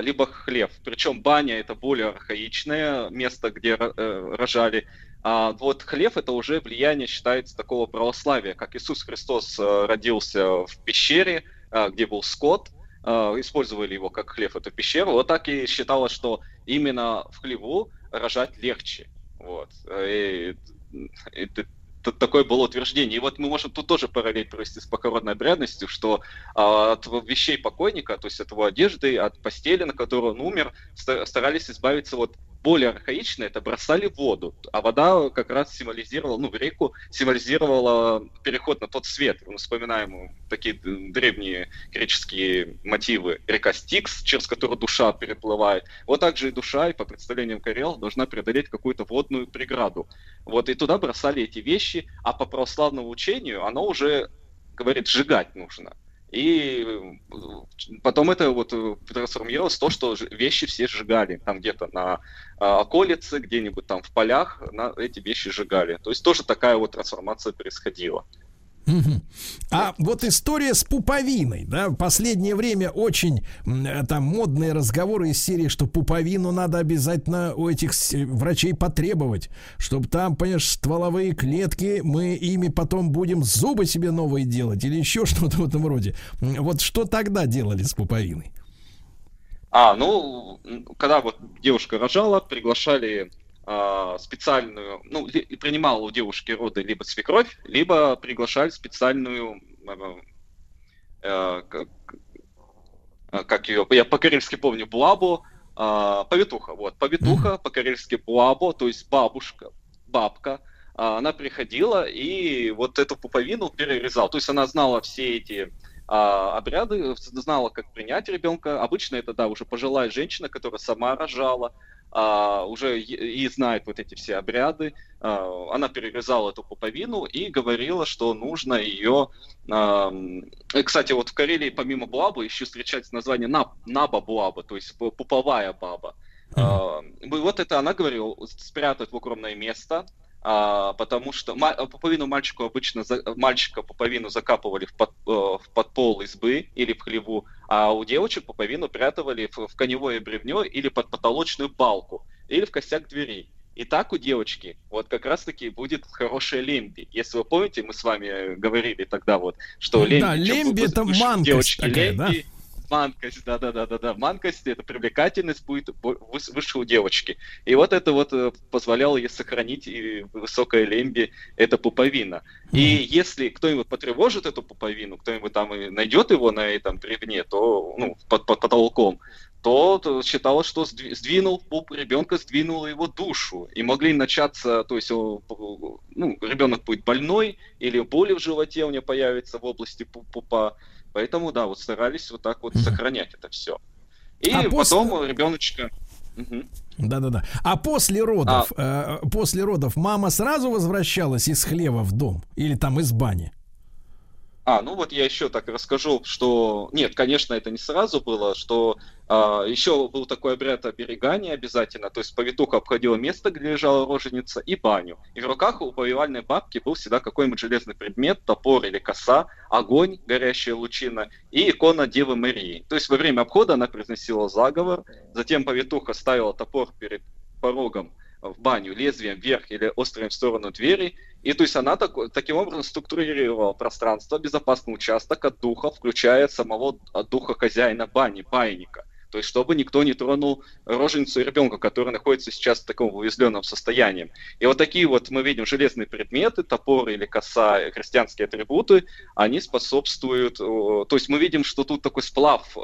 [SPEAKER 15] либо хлев. Причем баня это более архаичное место, где э, рожали. А вот хлев это уже влияние считается такого православия, как Иисус Христос э, родился в пещере, а, где был скот, а, использовали его как хлев, эту пещеру. Вот так и считалось, что именно в хлеву рожать легче. Вот. И, и т- т- такое было утверждение. И вот мы можем тут тоже параллель провести с похоронной обрядностью, что а, от вещей покойника, то есть от его одежды, от постели, на которой он умер, ста- старались избавиться вот более архаично это бросали в воду, а вода как раз символизировала, ну, в реку символизировала переход на тот свет. Мы вспоминаем такие древние греческие мотивы. Река Стикс, через которую душа переплывает. Вот так же и душа, и по представлениям Карел, должна преодолеть какую-то водную преграду. Вот и туда бросали эти вещи, а по православному учению оно уже говорит, сжигать нужно. И э, потом это вот э, трансформировалось в то, что вещи все сжигали. Там где-то на а, околице, где-нибудь там в полях на эти вещи сжигали. То есть тоже такая вот трансформация происходила.
[SPEAKER 2] А вот история с пуповиной, да, в последнее время очень э, там модные разговоры из серии, что пуповину надо обязательно у этих с- врачей потребовать, чтобы там, понимаешь, стволовые клетки, мы ими потом будем зубы себе новые делать или еще что-то в этом роде. Вот что тогда делали с пуповиной?
[SPEAKER 15] А, ну, когда вот девушка рожала, приглашали специальную, ну, принимала у девушки роды либо свекровь, либо приглашали специальную, э, э, как, э, как ее, я по-карельски помню, буабу, а, повитуха, вот, повитуха, по-карельски буабо, то есть бабушка, бабка, а, она приходила и вот эту пуповину перерезала, то есть она знала все эти а, обряды, знала, как принять ребенка. Обычно это, да, уже пожилая женщина, которая сама рожала, а, уже и, знает вот эти все обряды. А, она перерезала эту пуповину и говорила, что нужно ее... а, э, кстати, вот в Карелии помимо буабы еще встречается название наб, наба буаба, то есть пу- пуповая баба. А, и вот это она говорила, спрятать в укромное место, а, потому что ма- пуповину мальчику обычно за- мальчика пуповину закапывали в, под, э, в подпол избы или в хлеву, а у девочек пуповину прятывали в, в коневое бревнё или под потолочную балку или в косяк дверей. И так у девочки вот как раз-таки будет хорошая лемби. Если вы помните, мы с вами э, говорили тогда вот, что лемби...
[SPEAKER 2] Да, лемби это манкость
[SPEAKER 15] девочки
[SPEAKER 2] такая,
[SPEAKER 15] лемби, да, да, да, да, да. Манкость это привлекательность будет выше у девочки. И вот это вот э, позволяло ей сохранить и высокое лемби, это пуповина. И если кто-нибудь потревожит эту пуповину, кто-нибудь там и найдет его на этом бревне, то, ну, под, под потолком, то, считалось, что сдви- сдвинул пуп ребенка, сдвинул его душу. И могли начаться, то есть, ну, ребенок будет больной, или боли в животе у него появится в области пу- пупа. Поэтому, да, вот старались вот так вот сохранять это все. И
[SPEAKER 2] А после-
[SPEAKER 15] потом ребеночка... Мгм.
[SPEAKER 2] Да-да-да. А после родов, э, после родов мама сразу возвращалась из хлева в дом или там из бани?
[SPEAKER 15] А, ну вот я еще так расскажу, что нет, конечно, это не сразу было, что а, еще был такой обряд оберегания обязательно, то есть повитуха обходила место, где лежала роженица, и баню. И в руках у повивальной бабки был всегда какой-нибудь железный предмет, топор или коса, огонь, горящая лучина и икона Девы Марии. То есть во время обхода она произносила заговор, затем повитуха ставила топор перед порогом в баню лезвием вверх или острым в сторону двери. И то есть она так- таким образом структурировала пространство, безопасный участок от духа, включая самого от духа хозяина бани, байника. То есть, чтобы никто не тронул роженицу и ребенка, который находится сейчас в таком уязвленном состоянии. И вот такие вот мы видим железные предметы, топоры или коса, э, христианские атрибуты, они способствуют... То есть мы видим, что тут такой сплав э,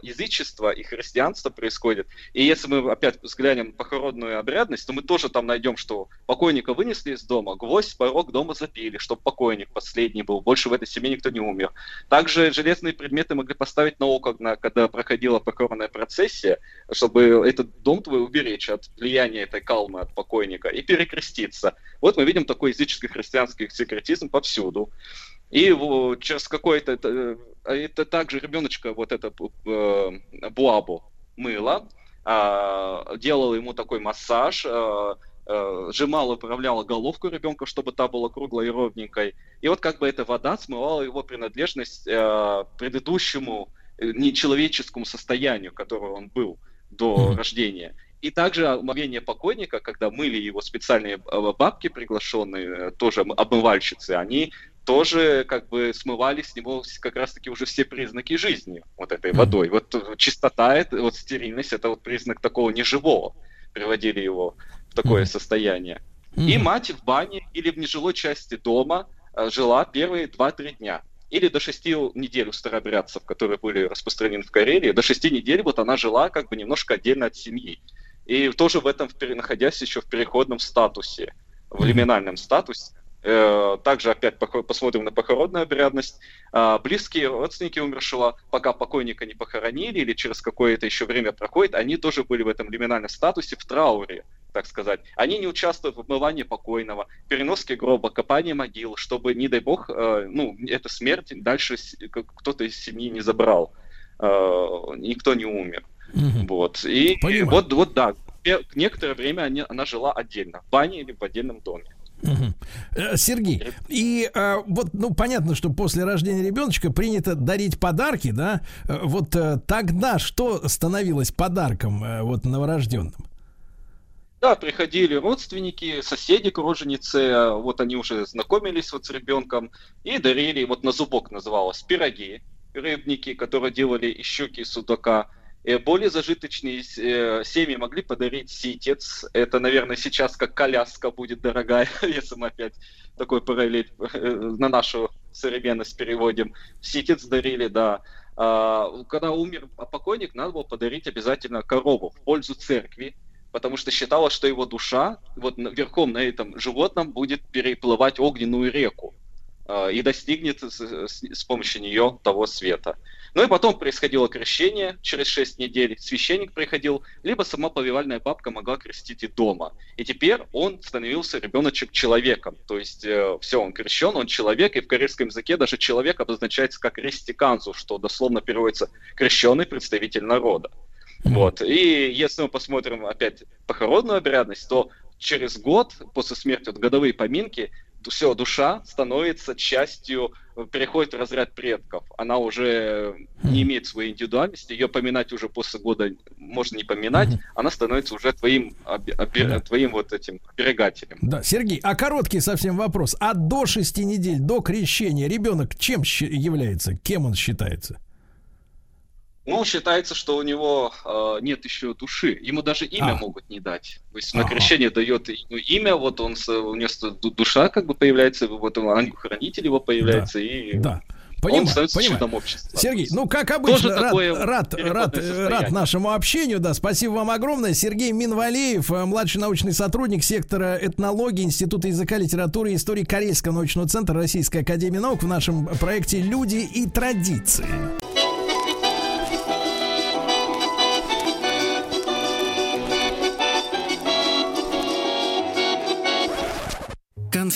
[SPEAKER 15] язычества и христианства происходит. И если мы опять взглянем похоронную обрядность, то мы тоже там найдем, что покойника вынесли из дома, гвоздь порог дома запили, чтобы покойник последний был, больше в этой семье никто не умер. Также железные предметы могли поставить на око, когда проходила похоронная процессия, чтобы этот дом твой уберечь от влияния этой калмы от покойника и перекреститься. Вот мы видим такой языческий христианский секретизм повсюду. И во- через какой-то... Это, а это также ребеночка, вот это э, буабу, мыло, а, делала ему такой массаж, а, а, сжимала, управляла головку ребенка, чтобы та была круглой и ровненькой. И вот как бы эта вода смывала его принадлежность а, предыдущему э, нечеловеческому состоянию, которого он был до рождения. И также омовение покойника, когда мыли его специальные э, бабки, приглашенные, э, тоже обмывальщицы, они тоже как бы смывали с него как раз-таки уже все признаки жизни вот этой водой. Вот чистота, это, вот стерильность, это вот признак такого неживого. Приводили его в такое состояние. И мать в бане или в нежилой части дома э, жила первые 2-3 дня. Или до 6 недель у старообрядцев, которые были распространены в Карелии, до 6 недель вот она жила как бы немножко отдельно от семьи. и тоже в этом, находясь еще в переходном статусе, в лиминальном статусе. Э, Также опять посмотрим на похоронную обрядность. А, Близкие родственники умершего, пока покойника не похоронили или через какое-то еще время проходит, они тоже были в этом лиминальном статусе, в трауре, так сказать. Они не участвуют в обмывании покойного, переноске гроба, копании могил, чтобы, не дай бог, э, ну, эта смерть дальше кто-то из семьи не забрал. Э, Никто не умер. Вот. И вот, вот да, некоторое время они- она жила отдельно, в бане или в отдельном доме.
[SPEAKER 2] Э, Сергей, и э, вот, ну, понятно, что после рождения ребеночка принято дарить подарки, да? Э, Вот э, тогда что становилось подарком э, вот новорожденным?
[SPEAKER 15] Да, приходили родственники, соседи к роженице, вот они уже знакомились вот с ребенком и дарили, вот на зубок называлось, пироги, рыбники, которые делали из щуки, судака. Э, Более зажиточные э, семьи могли подарить ситец. Это, наверное, сейчас как коляска будет дорогая, если мы опять такой параллель э, на нашу современность переводим. Ситец дарили, да. А, Когда умер покойник, надо было подарить обязательно корову в пользу церкви, потому что считалось, что его душа вот верхом на этом животном будет переплывать огненную реку а, и достигнет с, с- с помощью нее того света. Ну и потом происходило крещение через 6 недель, священник приходил, либо сама повивальная бабка могла крестить и дома. И теперь он становился ребеночек человеком, то есть все, он крещен, он человек, и в корейском языке даже человек обозначается как рестиканзу, что дословно переводится крещенный представитель народа. Вот. И если мы посмотрим опять похоронную обрядность, то через год после смерти, вот годовые поминки, все, душа становится частью, переходит в разряд предков. Она уже не имеет своей индивидуальности, ее поминать уже после года можно не поминать, она становится уже твоим, оби- оби- твоим вот этим оберегателем.
[SPEAKER 2] Да, Сергей, а короткий совсем вопрос. А до шести недель, до крещения, ребенок чем является? Кем он считается?
[SPEAKER 15] Ну, считается, что у него э, нет еще души. Ему даже имя
[SPEAKER 2] А.
[SPEAKER 15] могут не дать. То есть на крещение дает ну, имя, вот он, ду- душа как бы появляется, вот он, ангел-хранитель его появляется, и
[SPEAKER 2] Да.
[SPEAKER 15] он
[SPEAKER 2] Понимаю,
[SPEAKER 15] становится
[SPEAKER 2] понимаю.
[SPEAKER 15] членом общества.
[SPEAKER 2] Сергей, ну как обычно,
[SPEAKER 15] Тоже
[SPEAKER 2] рад, рад, рад, э,
[SPEAKER 15] состояние.
[SPEAKER 2] рад нашему общению, да, спасибо вам огромное. Сергей Минвалеев, э, младший научный сотрудник сектора этнологии Института языка, литературы и истории Корейского научного центра Российской Академии Наук в нашем проекте «Люди и традиции».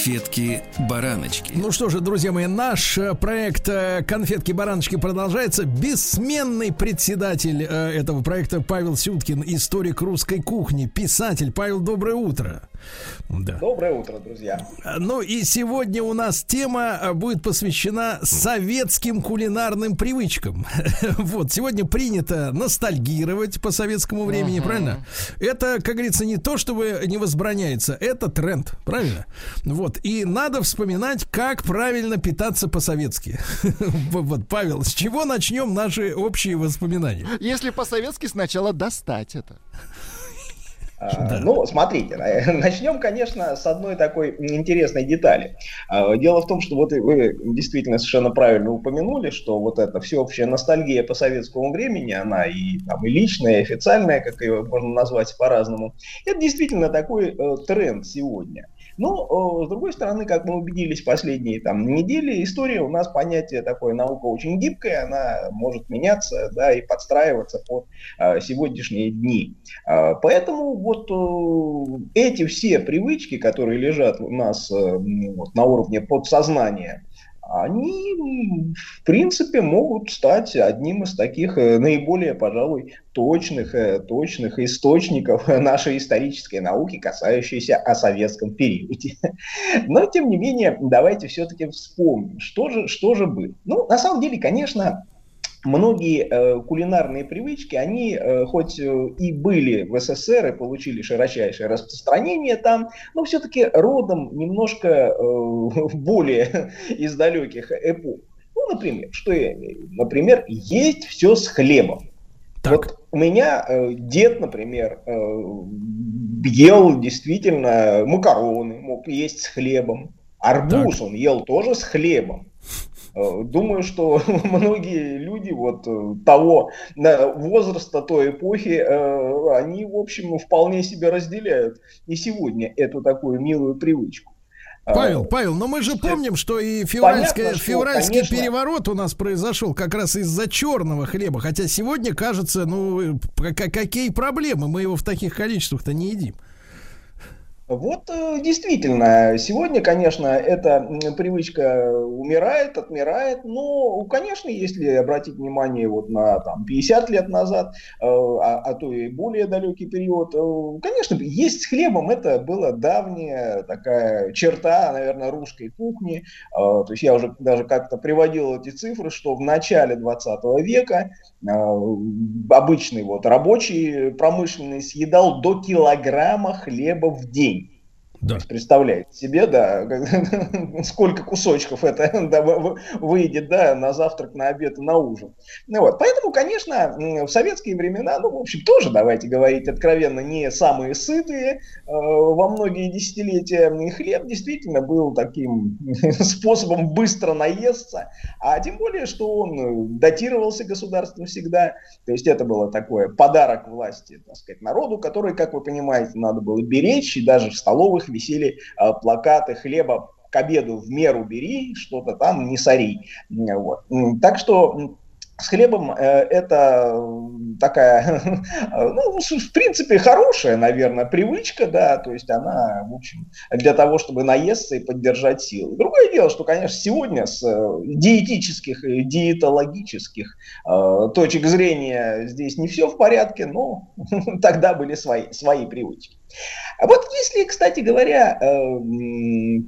[SPEAKER 1] Конфетки-бараночки.
[SPEAKER 2] Ну что же, друзья мои, наш э, проект э, «Конфетки-бараночки» продолжается. Бессменный председатель э, этого проекта Павел Сюткин, историк русской кухни, писатель. Павел, доброе утро. Да.
[SPEAKER 16] Доброе утро, друзья.
[SPEAKER 2] Ну и сегодня у нас тема э, будет посвящена советским кулинарным привычкам. Вот, сегодня принято ностальгировать по советскому времени, правильно? Это, как говорится, не то, чтобы не возбраняется, это тренд, правильно? Вот, и надо вспоминать, как правильно питаться по-советски. Вот, Павел, с чего начнем наши общие воспоминания?
[SPEAKER 3] Если по-советски, сначала достать это.
[SPEAKER 16] А, Ну, смотрите, начнем, конечно, с одной такой интересной детали. А, Дело в том, что вот вы действительно совершенно правильно упомянули, что вот эта всеобщая ностальгия по советскому времени, она и, там, и личная, и официальная, как ее можно назвать по-разному, это действительно такой э, тренд сегодня. Но, э, с другой стороны, как мы убедились последние там, недели, история у нас понятие такое, наука очень гибкая, она может меняться да, и подстраиваться под э, сегодняшние дни. А, Поэтому вот эти все привычки, которые лежат у нас э, вот, на уровне подсознания, они, в принципе, могут стать одним из таких э, наиболее, пожалуй, точных, э, точных источников нашей исторической науки, касающейся о советском периоде. Но, тем не менее, давайте все-таки вспомним, что же, что же было. Ну, на самом деле, конечно, многие э, кулинарные привычки, они э, хоть э, и были в СССР и получили широчайшее распространение там, но все-таки родом немножко более из далеких эпох. Ну, например, что я имею? Например, есть все с хлебом. Вот у меня э, дед, например, э, ел действительно макароны, мог есть с хлебом. Арбуз он ел тоже с хлебом. Э, Думаю, что многие люди вот э, того возраста той эпохи, э, они, в общем, вполне себе разделяют и сегодня эту такую милую привычку.
[SPEAKER 2] Павел, Павел, но мы же помним, что и февральское,
[SPEAKER 16] Понятно, что,
[SPEAKER 2] февральский
[SPEAKER 16] конечно.
[SPEAKER 2] переворот у нас произошел как раз из-за черного хлеба. Хотя сегодня кажется, ну, какие проблемы? Мы его в таких количествах-то не едим.
[SPEAKER 16] Вот э, действительно, сегодня, конечно, эта привычка умирает, отмирает, но, конечно, если обратить внимание вот на там, 50 лет назад, э, а, а то и более далекий период, э, конечно, есть с хлебом, это была давняя такая черта, наверное, русской кухни. То есть я уже даже как-то приводил эти цифры, что в начале 20 века обычный вот рабочий промышленный съедал до килограмма хлеба в день. Есть представляете себе, да, сколько кусочков это да, вы- вы- выйдет, да, на завтрак, на обед и на ужин. Ну вот, поэтому, конечно, в советские времена, ну, в общем, тоже, давайте говорить откровенно, не самые сытые э, во многие десятилетия. Хлеб действительно был таким способом быстро наесться, а тем более, что он э, датировался государством всегда. То есть это было такое подарок власти, так сказать, народу, который, как вы понимаете, надо было беречь, и даже в столовых висели э, плакаты хлеба к обеду в меру бери, что-то там не сори. Вот. Так что с хлебом э, это такая, ну, с- в принципе, хорошая, наверное, привычка, да, то есть она, в общем, для того, чтобы наесться и поддержать силы. Другое дело, что, конечно, сегодня с э, диетических и диетологических э, точек зрения здесь не все в порядке, но тогда были свои, свои привычки. А вот если, кстати говоря,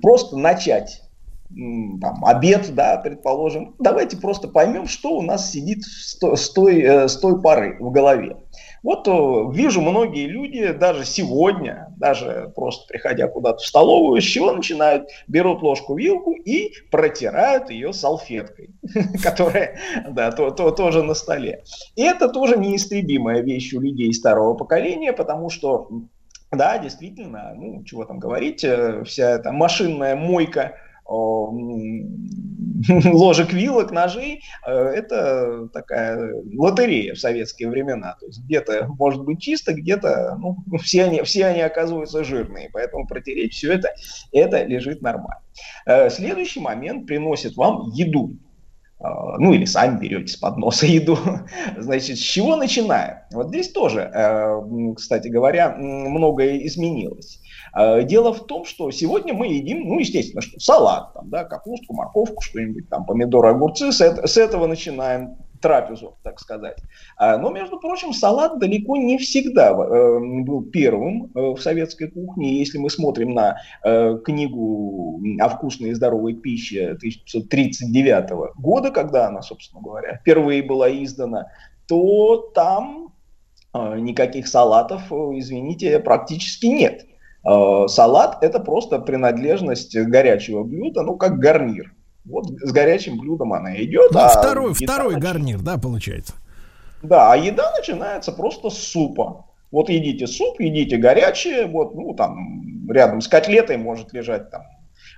[SPEAKER 16] просто начать там, обед, да, предположим, давайте просто поймем, что у нас сидит с то- с той, э, с той поры в голове. Вот э, вижу многие люди даже сегодня, даже просто приходя куда-то в столовую, с чего начинают? Берут ложку, вилку и протирают ее салфеткой, которая, да, то, то- тоже на столе. И это тоже неистребимая вещь у людей старого поколения, потому что да, действительно, ну, чего там говорить, э, вся эта машинная мойка ложек, вилок, ножей, э, это такая лотерея в советские времена. То есть где-то может быть чисто, где-то, ну, все они, все они оказываются жирные, поэтому протереть все это, это лежит нормально. Э, Следующий момент приносит вам еду. Э, ну или сами берете с подноса еду. Значит, с чего начинаем? Вот здесь тоже, э, кстати говоря, многое изменилось. Э, Дело в том, что сегодня мы едим, ну, естественно, что салат, там, да, капустку, морковку, что-нибудь там, помидоры, огурцы, с, с этого начинаем трапезу, так сказать. А, Но, между прочим, салат далеко не всегда э, был первым э, в советской кухне. Если мы смотрим на э, книгу о вкусной и здоровой пище 1939 года, когда она, собственно говоря, впервые была издана, то там никаких салатов, извините, практически нет. Э, Салат – это просто принадлежность горячего блюда, ну, как гарнир. Вот с горячим блюдом она идет.
[SPEAKER 2] Ну,
[SPEAKER 16] а
[SPEAKER 2] второй, второй
[SPEAKER 16] нач-
[SPEAKER 2] гарнир, да, получается.
[SPEAKER 16] Да, а еда начинается просто с супа. Вот едите суп, едите горячее, вот, ну, там, рядом с котлетой может лежать там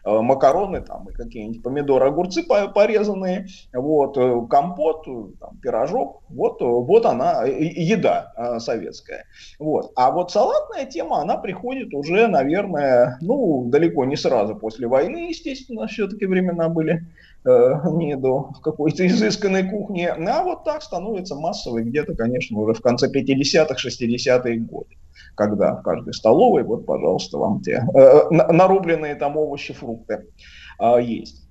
[SPEAKER 16] макароны там и какие-нибудь помидоры, огурцы по- порезанные, вот, э, компот, э, там, пирожок, вот, э, вот она, э, э, еда э, советская. Вот. А вот салатная тема, она приходит уже, наверное, ну, далеко не сразу после войны, естественно, все-таки времена были э, не до какой-то изысканной кухни, а вот так становится массовой где-то, конечно, уже в конце 50-х, 60-е годы, когда в каждой столовой, вот, пожалуйста, вам те э, на- нарубленные там овощи, фрукты э, есть.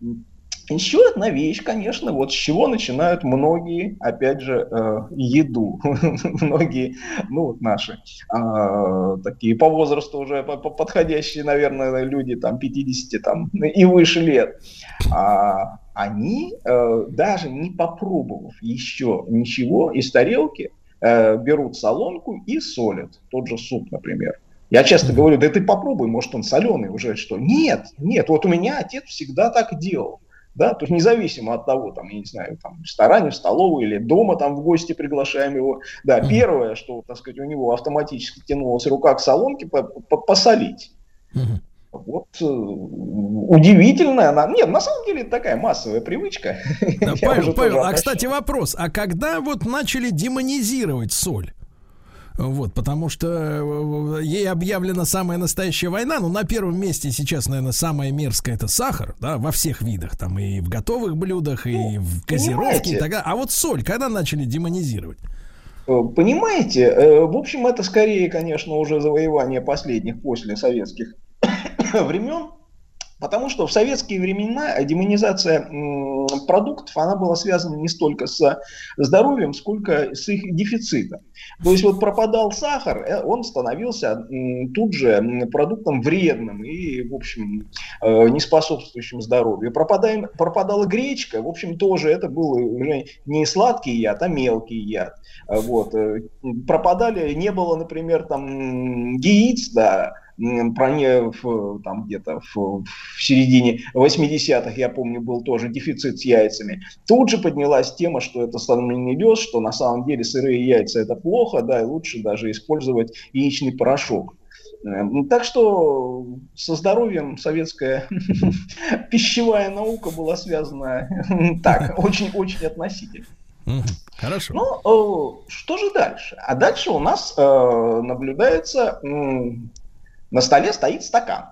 [SPEAKER 16] Еще одна вещь, конечно, вот с чего начинают многие, опять же, э, еду. многие, ну вот наши, а, такие по возрасту уже по- по- подходящие, наверное, люди, там, 50 там, и выше лет. А, они, э, даже не попробовав еще ничего из тарелки, э, берут солонку и солят. Тот же суп, например. Я часто говорю, да ты попробуй, может он соленый уже, что? Нет, нет, вот у меня отец всегда так делал. Да, то есть независимо от того, там, я не знаю, там, в ресторане, в столовой или дома там в гости приглашаем его, да, первое, что, так сказать, у него автоматически тянулась рука к солонке, по- по- посолить. Вот э, удивительная она. Нет, на самом деле это такая массовая привычка.
[SPEAKER 2] Да, Павел, Павел, а кстати вопрос, а когда вот начали демонизировать соль? Вот, потому что э, ей объявлена самая настоящая война. Ну, на первом месте сейчас, наверное, самая мерзкая это сахар, да, во всех видах, там и в готовых блюдах, и в газировке и так далее. А вот соль, когда начали демонизировать?
[SPEAKER 16] Э, Понимаете, в общем, это скорее, конечно, уже завоевание последних после советских времен, потому что в советские времена демонизация продуктов, она была связана не столько с здоровьем, сколько с их дефицитом. То есть вот пропадал сахар, э, он становился тут же продуктом вредным и, в общем, э, не способствующим здоровью. Пропадая- пропадала гречка, в общем, тоже это был уже не сладкий яд, а мелкий яд. Вот. э, Пропадали, не было, например, там яиц, да, там где-то в, в середине 80-х, я помню, был тоже дефицит с яйцами. Тут же поднялась тема, что это сомнительный лес, что на самом деле сырые яйца это плохо, да, и лучше даже использовать яичный порошок. Э, Так что со здоровьем советская пищевая наука была связана так, очень-очень относительно.
[SPEAKER 2] Хорошо.
[SPEAKER 16] Ну, э, что же дальше? А дальше у нас э, наблюдается, на столе стоит стакан.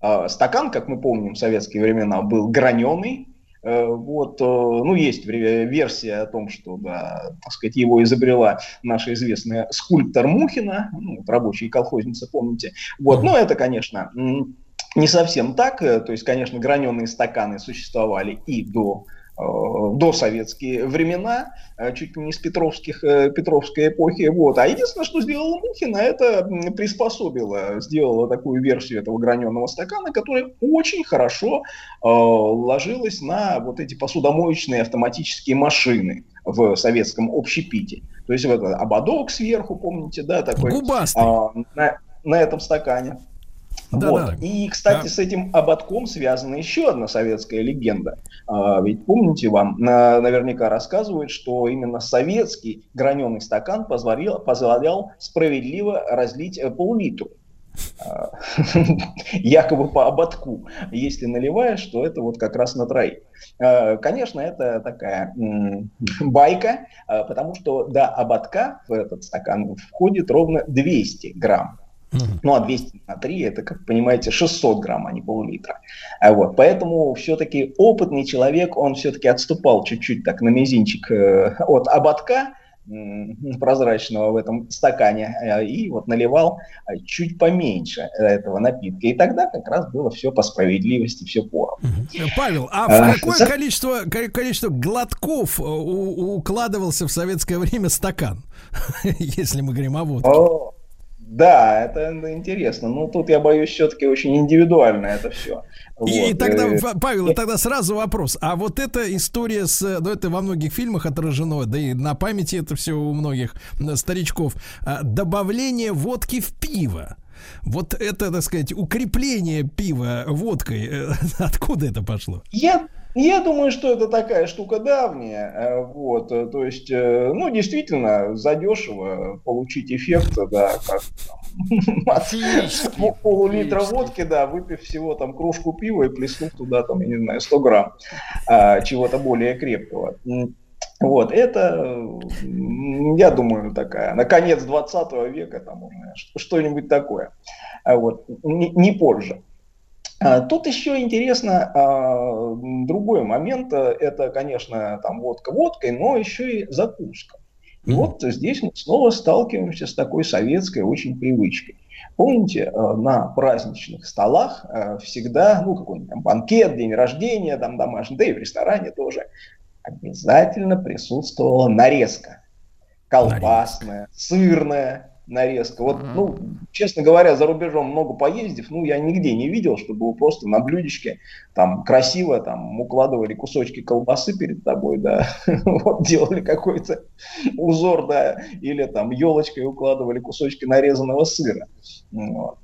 [SPEAKER 16] Э, стакан, как мы помним, в советские времена был граненый. Э, вот, э, ну, есть версия о том, что, да, так сказать, его изобрела наша известная скульптор Мухина, ну, вот рабочая колхозница, помните. Вот, но это, конечно, не совсем так. Э, То есть, конечно, граненые стаканы существовали и до э, до советские времена, э, чуть ли не с Петровских, э, Петровской эпохи. Вот. А единственное, что сделала Мухина, это приспособила, сделала такую версию этого граненого стакана, которая очень хорошо э, ложилась на вот эти посудомоечные автоматические машины в советском общепите. То есть вот ободок сверху, помните, да, такой.
[SPEAKER 2] Губастый.
[SPEAKER 16] а, на, на этом стакане.
[SPEAKER 2] Да-да.
[SPEAKER 16] Вот. И, кстати,
[SPEAKER 2] А-
[SPEAKER 16] с этим ободком связана еще одна советская легенда. А, ведь помните, вам на- наверняка рассказывают, что именно советский граненый стакан позволял, позволял справедливо разлить э, пол-литру. А, Якобы по ободку. Если наливаешь, то это вот как раз на троих. А, Конечно, это такая байка, а, потому что до ободка в этот стакан входит ровно 200 грамм. Ну, а 200 на 3, это, как понимаете, 600 грамм, а не пол-литра. А Вот, поэтому все-таки опытный человек, он все-таки отступал чуть-чуть так на мизинчик э, от ободка прозрачного в этом стакане э, и вот наливал э, чуть поменьше этого напитка. И тогда как раз было все по справедливости, все поровну.
[SPEAKER 2] Э, Павел, а
[SPEAKER 16] А,
[SPEAKER 2] в какое
[SPEAKER 16] за-
[SPEAKER 2] количество, ко- количество глотков у- укладывался в советское время стакан? Если мы говорим о водке.
[SPEAKER 16] О, да, это интересно. Ну, тут я боюсь, все-таки очень индивидуально это все.
[SPEAKER 2] И, и тогда, Ва- Павел, и тогда сразу вопрос. А вот эта история с... Ну, это во многих фильмах отражено, да и на памяти это все у многих старичков. А, Добавление водки в пиво. Вот это, так сказать, укрепление пива водкой. э, Откуда это пошло?
[SPEAKER 16] Я, я думаю, что это такая штука давняя. э, Вот, э, то есть, э, ну, действительно, задешево получить эффект, да, как от полулитра водки, да, выпив всего там кружку пива и плеснув туда, там, я не знаю, 100 грамм а, чего-то более крепкого. Вот, это, я думаю, такая, на конец 20 века, там, что-нибудь такое. А Вот, не, не позже. А, Тут еще интересно а, другой момент. э, Это, конечно, там водка водкой, но еще и закуска. И вот здесь мы снова сталкиваемся с такой советской очень привычкой. Помните, э, на праздничных столах э, всегда, ну, какой-нибудь там банкет, день рождения, там домашний, да и в ресторане тоже, обязательно присутствовала нарезка. Колбасная, сырная нарезка. Вот, ну, честно говоря, за рубежом много поездив, ну, я нигде не видел, чтобы вы просто на блюдечке там красиво там укладывали кусочки колбасы перед тобой, да, вот делали какой-то узор, да, или там елочкой укладывали кусочки нарезанного сыра. Вот.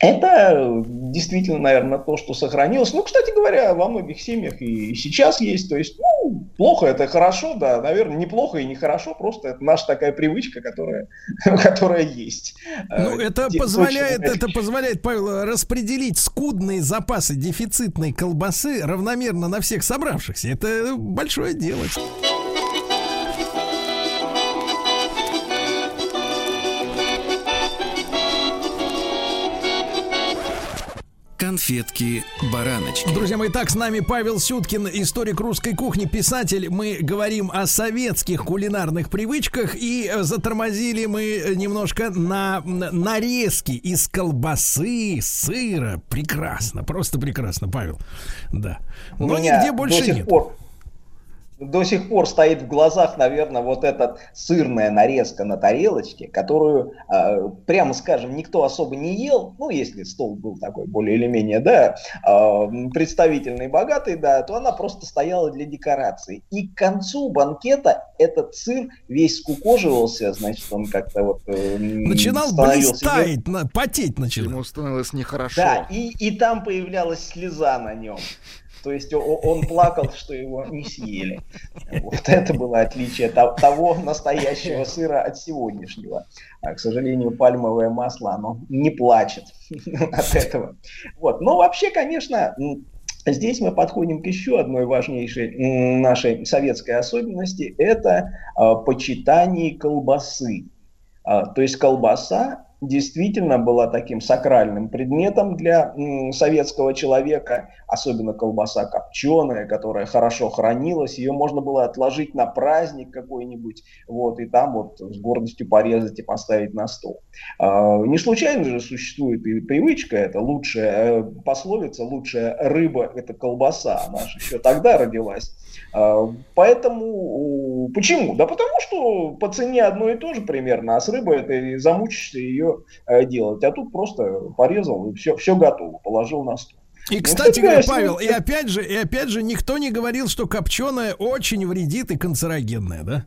[SPEAKER 16] Это действительно, наверное, то, что сохранилось. Ну, кстати говоря, во многих семьях и сейчас есть. То есть, ну, плохо это хорошо, да, наверное, неплохо и нехорошо, просто это наша такая привычка, которая, которая есть.
[SPEAKER 2] Ну,
[SPEAKER 16] Э,
[SPEAKER 2] это
[SPEAKER 16] те-
[SPEAKER 2] позволяет, это позволяет, Павел, распределить скудные запасы дефицитной колбасы равномерно на всех собравшихся. Это большое дело.
[SPEAKER 1] Конфетки-бараночки.
[SPEAKER 2] Друзья мои, так с нами Павел Сюткин, историк русской кухни, писатель. Мы говорим о советских кулинарных привычках и затормозили мы немножко на на нарезки из колбасы, сыра. Прекрасно, просто прекрасно, Павел. Да. Но нигде больше
[SPEAKER 16] до сих
[SPEAKER 2] нет.
[SPEAKER 16] Пор, до сих пор стоит в глазах, наверное, вот эта сырная нарезка на тарелочке, которую, э, прямо скажем, никто особо не ел, ну, если стол был такой более или менее, да, э, представительный, богатый, да, то она просто стояла для декорации. И к концу банкета этот сыр весь скукоживался, значит, он как-то вот... э,
[SPEAKER 2] Начинал блистать, на- потеть начинал.
[SPEAKER 3] Ему становилось нехорошо.
[SPEAKER 16] да, и, и там появлялась слеза на нем. То есть он плакал, что его не съели. Вот это было отличие то- того настоящего сыра от сегодняшнего. А, к сожалению, пальмовое масло, оно не плачет от этого. Вот. Но вообще, конечно, Здесь мы подходим к еще одной важнейшей нашей советской особенности. Это а, почитание колбасы. А, То есть колбаса действительно была таким сакральным предметом для советского человека, особенно колбаса копченая, которая хорошо хранилась, ее можно было отложить на праздник какой-нибудь, вот, и там вот с гордостью порезать и поставить на стол. А, Не случайно же существует и привычка, это лучшая э, пословица, лучшая рыба – это колбаса, она же еще тогда родилась. А, Поэтому почему? Да потому что по цене одно и то же примерно, а с рыбой и замучишься ее э, делать. А тут просто порезал и все, все готово, положил на стол.
[SPEAKER 2] И,
[SPEAKER 16] Ну,
[SPEAKER 2] кстати говоря, Павел, и опять же, и опять же, никто не говорил, что копченое очень вредит и канцерогенное, да?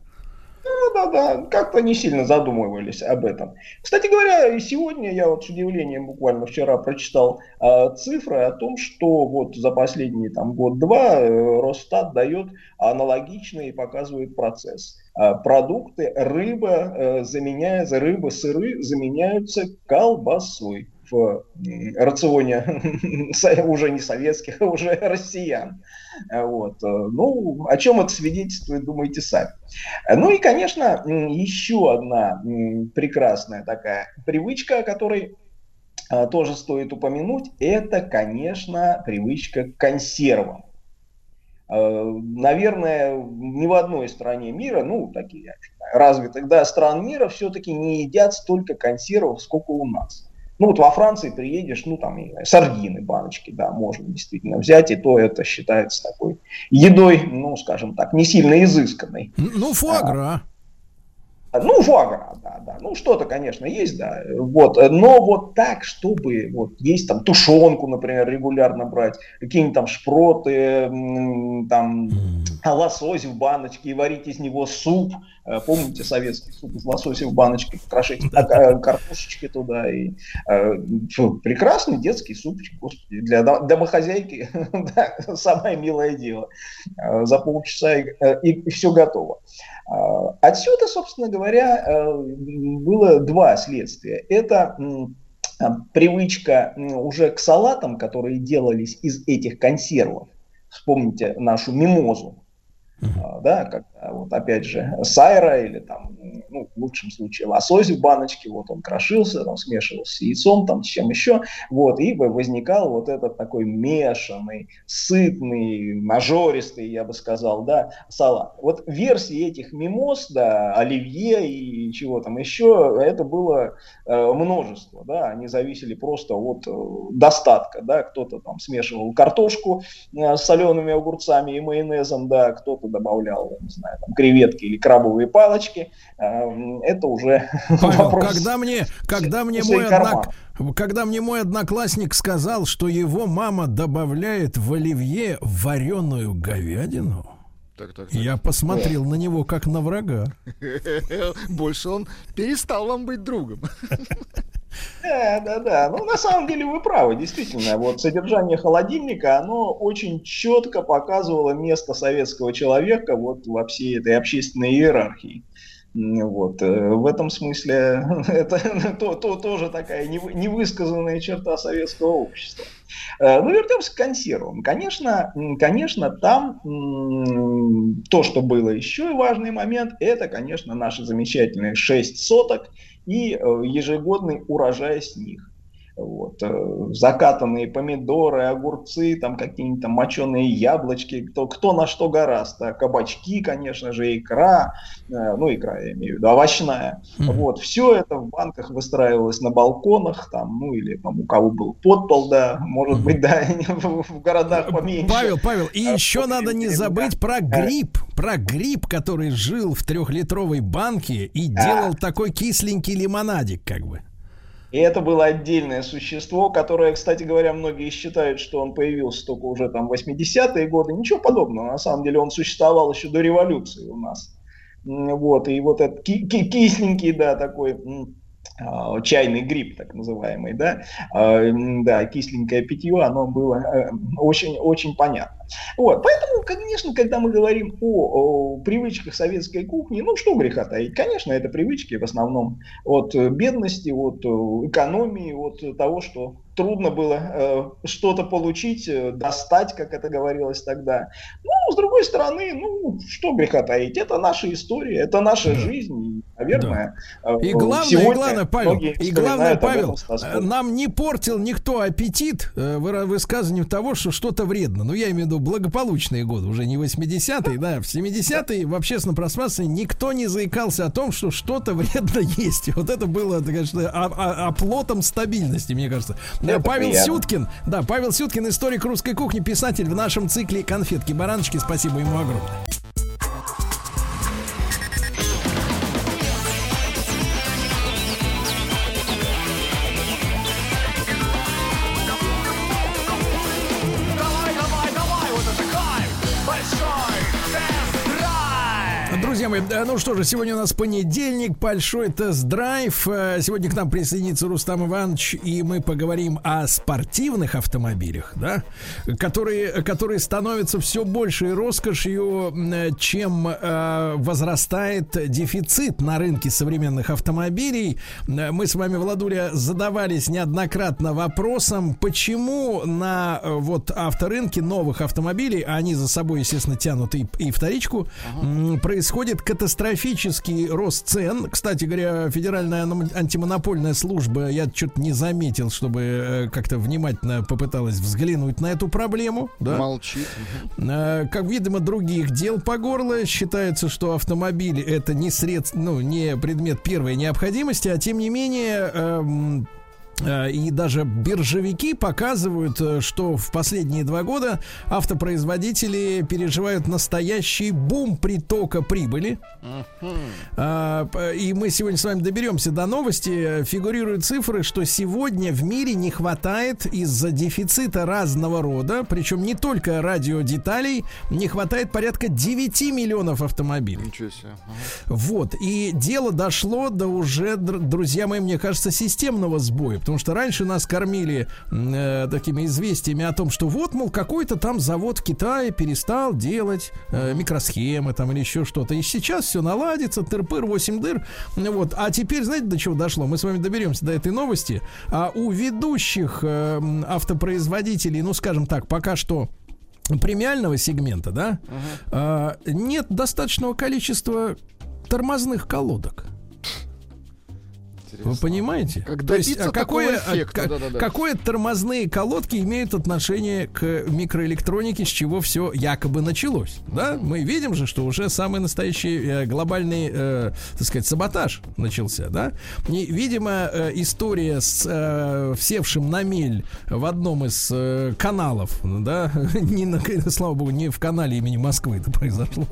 [SPEAKER 16] Ну да, да, как-то не сильно задумывались об этом. Кстати говоря, и сегодня я вот с удивлением буквально вчера прочитал э, цифры о том, что вот за последний там год-два э, Росстат дает аналогичный и показывает процесс. Э, продукты, рыба э, заменяется, рыба, сыры заменяются колбасой в рационе уже не советских, а уже россиян. Э, Вот. э, Ну, о чем это свидетельствует, думаете сами. Э, Ну и, конечно, еще одна прекрасная такая привычка, о которой тоже стоит упомянуть, это, конечно, привычка к консервам. Наверное, ни в одной стране мира, ну, такие развитых да, стран мира, все-таки не едят столько консервов, сколько у нас. Ну, вот во Франции приедешь, ну, там, сардины, баночки, да, можно действительно взять, и то это считается такой едой, ну, скажем так, не сильно изысканной.
[SPEAKER 2] Ну, фуагра.
[SPEAKER 16] Ну, фуагра, да, да. Ну, что-то, конечно, есть, да. Вот. Но вот так, чтобы вот есть там тушенку, например, регулярно брать, какие-нибудь там шпроты, там лосось в баночке и варить из него суп. Э, Помните советский суп из лосося в баночке, крошить так, э, картошечки туда. И, э, фу, прекрасный детский супчик, господи, для дом- домохозяйки да, самое милое дело. За полчаса и, э, и все готово. Отсюда, собственно говоря, было два следствия. Это привычка уже к салатам, которые делались из этих консервов. Вспомните нашу мимозу. Да, когда вот опять же сайра или там, ну, в лучшем случае лосось в баночке, вот он крошился, там смешивался с яйцом, там с чем еще, вот, и возникал вот этот такой мешанный, сытный, нажористый, я бы сказал, да, салат. Вот версии этих мимоз, да, оливье и чего там еще, это было э, множество, да, они зависели просто от э, достатка, да, кто-то там смешивал картошку э, с солеными огурцами и майонезом, да, кто-то добавлял, не знаю, там, креветки или крабовые палочки, Э, это уже
[SPEAKER 2] Павел,
[SPEAKER 16] вопрос
[SPEAKER 2] когда мне, когда мне мой однак, когда мне мой одноклассник сказал, что его мама добавляет в оливье вареную говядину,
[SPEAKER 3] Так, так, так.
[SPEAKER 2] я посмотрел на него как на врага.
[SPEAKER 3] Больше он перестал вам быть другом.
[SPEAKER 16] Да, да, да. Ну, на самом деле вы правы, действительно. Вот содержание холодильника, оно очень четко показывало место советского человека вот во всей этой общественной иерархии. Вот. э, В этом смысле это то, то- тоже такая невы- невысказанная черта советского общества. Э, Ну, вернемся к консервам. Конечно, конечно, там то, что было еще важный момент, это, конечно, наши замечательные 6 соток и э, ежегодный урожай с них. Вот, э, закатанные помидоры, огурцы, там какие-нибудь там моченые яблочки, кто, кто на что гораст, кабачки, конечно же, икра, э, ну икра я имею в виду, овощная. Вот, все это в банках выстраивалось на балконах, там, ну или там у кого был подпол, да, может быть, да, в, в городах поменьше.
[SPEAKER 2] Павел, Павел, и еще надо не забыть про гриб, про гриб, который жил в трехлитровой банке и делал такой кисленький лимонадик, как бы.
[SPEAKER 16] И это было отдельное существо, которое, кстати говоря, многие считают, что он появился только уже там в 80-е годы. Ничего подобного. На самом деле он существовал еще до революции у нас. Вот, и вот этот ки- ки- кисленький, да, такой чайный гриб, так называемый, да, а, да, кисленькое питье, оно было э, очень, очень понятно. Вот, поэтому, конечно, когда мы говорим о, о привычках советской кухни, ну, что греха таить, конечно, это привычки в основном от бедности, от э, экономии, от того, что трудно было э, что-то получить, э, достать, как это говорилось тогда. Ну, с другой стороны, ну, что греха таить, это наша история, это наша жизнь, и, наверное, э,
[SPEAKER 2] И главное, и
[SPEAKER 16] сегодня
[SPEAKER 2] главное, Павел, и главное, Павел, э, нам не портил никто аппетит э, высказыванием того, что что-то вредно. Ну, я имею в виду благополучные годы, уже не 80-е, да, в 70-е в общественном пространстве никто не заикался о том, что что-то вредно есть. И Вот это было, конечно, о- о- оплотом стабильности, мне кажется. Э,
[SPEAKER 16] Это
[SPEAKER 2] Павел
[SPEAKER 16] приятно.
[SPEAKER 2] Сюткин, да, Павел Сюткин, историк русской кухни, писатель в нашем цикле «Конфетки-бараночки». Спасибо ему огромное. Э, ну что же, сегодня у нас понедельник, большой тест-драйв. Э, Сегодня к нам присоединится Рустам Иванович, и мы поговорим о спортивных автомобилях, да, которые, которые становятся все большей роскошью, э, чем э, возрастает дефицит на рынке современных автомобилей. Мы с вами, Владуля, задавались неоднократно вопросом, почему на вот авторынке новых автомобилей, а они за собой, естественно, тянут и, и вторичку, происходит катастрофический рост цен. Кстати говоря, Федеральная ан- антимонопольная служба, я что-то не заметил, чтобы э, как-то внимательно попыталась взглянуть на эту проблему. Да?
[SPEAKER 3] Молчит.
[SPEAKER 2] Э, Как видимо, других дел по горло. Считается, что автомобиль это не средств, ну, не предмет первой необходимости, а тем не менее. Э, И даже биржевики показывают, э, что в последние два года автопроизводители переживают настоящий бум притока прибыли. П- И мы сегодня с вами доберемся до новости. Фигурируют цифры, что сегодня в мире не хватает из-за дефицита разного рода, причем не только радиодеталей, не хватает порядка 9 миллионов автомобилей.
[SPEAKER 3] Ничего себе.
[SPEAKER 2] Вот. И дело дошло до уже, др- друзья мои, мне кажется, системного сбоя. Потому что раньше нас кормили э, такими известиями о том, что вот, мол, какой-то там завод в Китае перестал делать э, микросхемы там или еще что-то. И сейчас все наладится, тырпыр, 8 дыр. Вот. А теперь, знаете, до чего дошло? Мы с вами доберемся до этой новости. А у ведущих э, автопроизводителей, ну, скажем так, пока что премиального сегмента, да, а, нет достаточного количества тормозных колодок. Вы понимаете?
[SPEAKER 3] Как
[SPEAKER 2] То есть, а какое,
[SPEAKER 3] эффекта,
[SPEAKER 2] а,
[SPEAKER 3] да-да-да.
[SPEAKER 2] какое тормозные колодки имеют отношение к микроэлектронике, с чего все якобы началось? Да, мы видим же, что уже самый настоящий э, глобальный, э, так сказать, саботаж начался, да? И, видимо, э, история с э, всевшим на мель в одном из э, каналов, да, не на, слава богу, не в канале имени Москвы это произошло.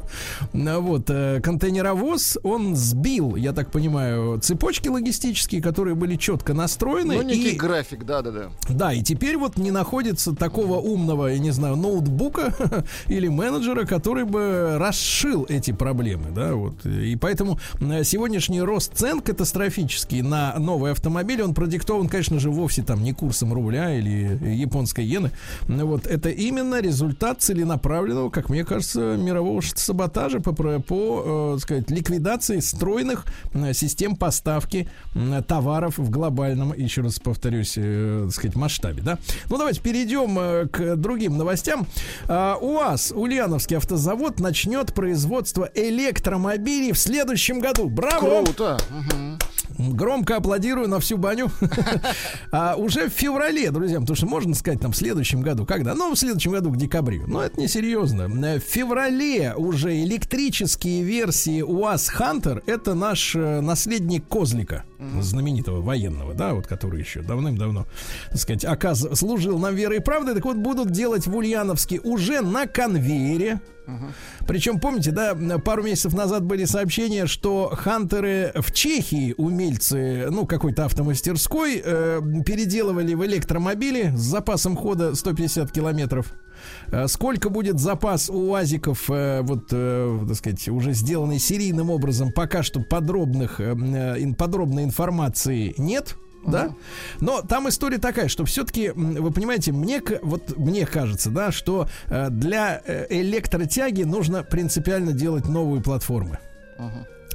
[SPEAKER 2] Вот, э, контейнеровоз, он сбил, я так понимаю, цепочки логистические автоматические, которые были четко настроены.
[SPEAKER 3] Ну, некий
[SPEAKER 2] и-
[SPEAKER 3] график, да-да-да.
[SPEAKER 2] да, и теперь вот не находится такого умного, я не знаю, ноутбука или менеджера, который бы расшил эти проблемы, да, вот. И поэтому сегодняшний рост цен катастрофический на новый автомобиль, он продиктован, конечно же, вовсе там не курсом рубля или японской иены. Вот это именно результат целенаправленного, как мне кажется, мирового саботажа по, по э, сказать, ликвидации стройных э, систем поставки товаров в глобальном, еще раз повторюсь, э, так сказать, масштабе, да. Ну, давайте перейдем э, к другим новостям. А, УАЗ, Ульяновский автозавод, начнет производство электромобилей в следующем году. Браво!
[SPEAKER 3] Круто.
[SPEAKER 2] Громко аплодирую на всю баню. а уже в феврале, друзья, потому что можно сказать там в следующем году. Когда? Ну, в следующем году к декабрю. Но это не серьезно. Э, В феврале уже электрические версии УАЗ Хантер это наш э, наследник Козлика, знаменитого военного, да, вот который еще давным-давно, так сказать, оказ... служил нам верой и правдой. Так вот, будут делать в Ульяновске уже на конвейере. Причем, помните, да, пару месяцев назад были сообщения, что хантеры в Чехии, умельцы, ну, какой-то автомастерской, э, переделывали в электромобили с запасом хода 150 километров. Э, Сколько будет запас у УАЗиков, э, вот, э, так сказать, уже сделанный серийным образом, пока что подробных, подробной информации нет. Да, но там история такая, что все-таки, вы понимаете, мне вот мне кажется, да, что для электротяги нужно принципиально делать новые платформы.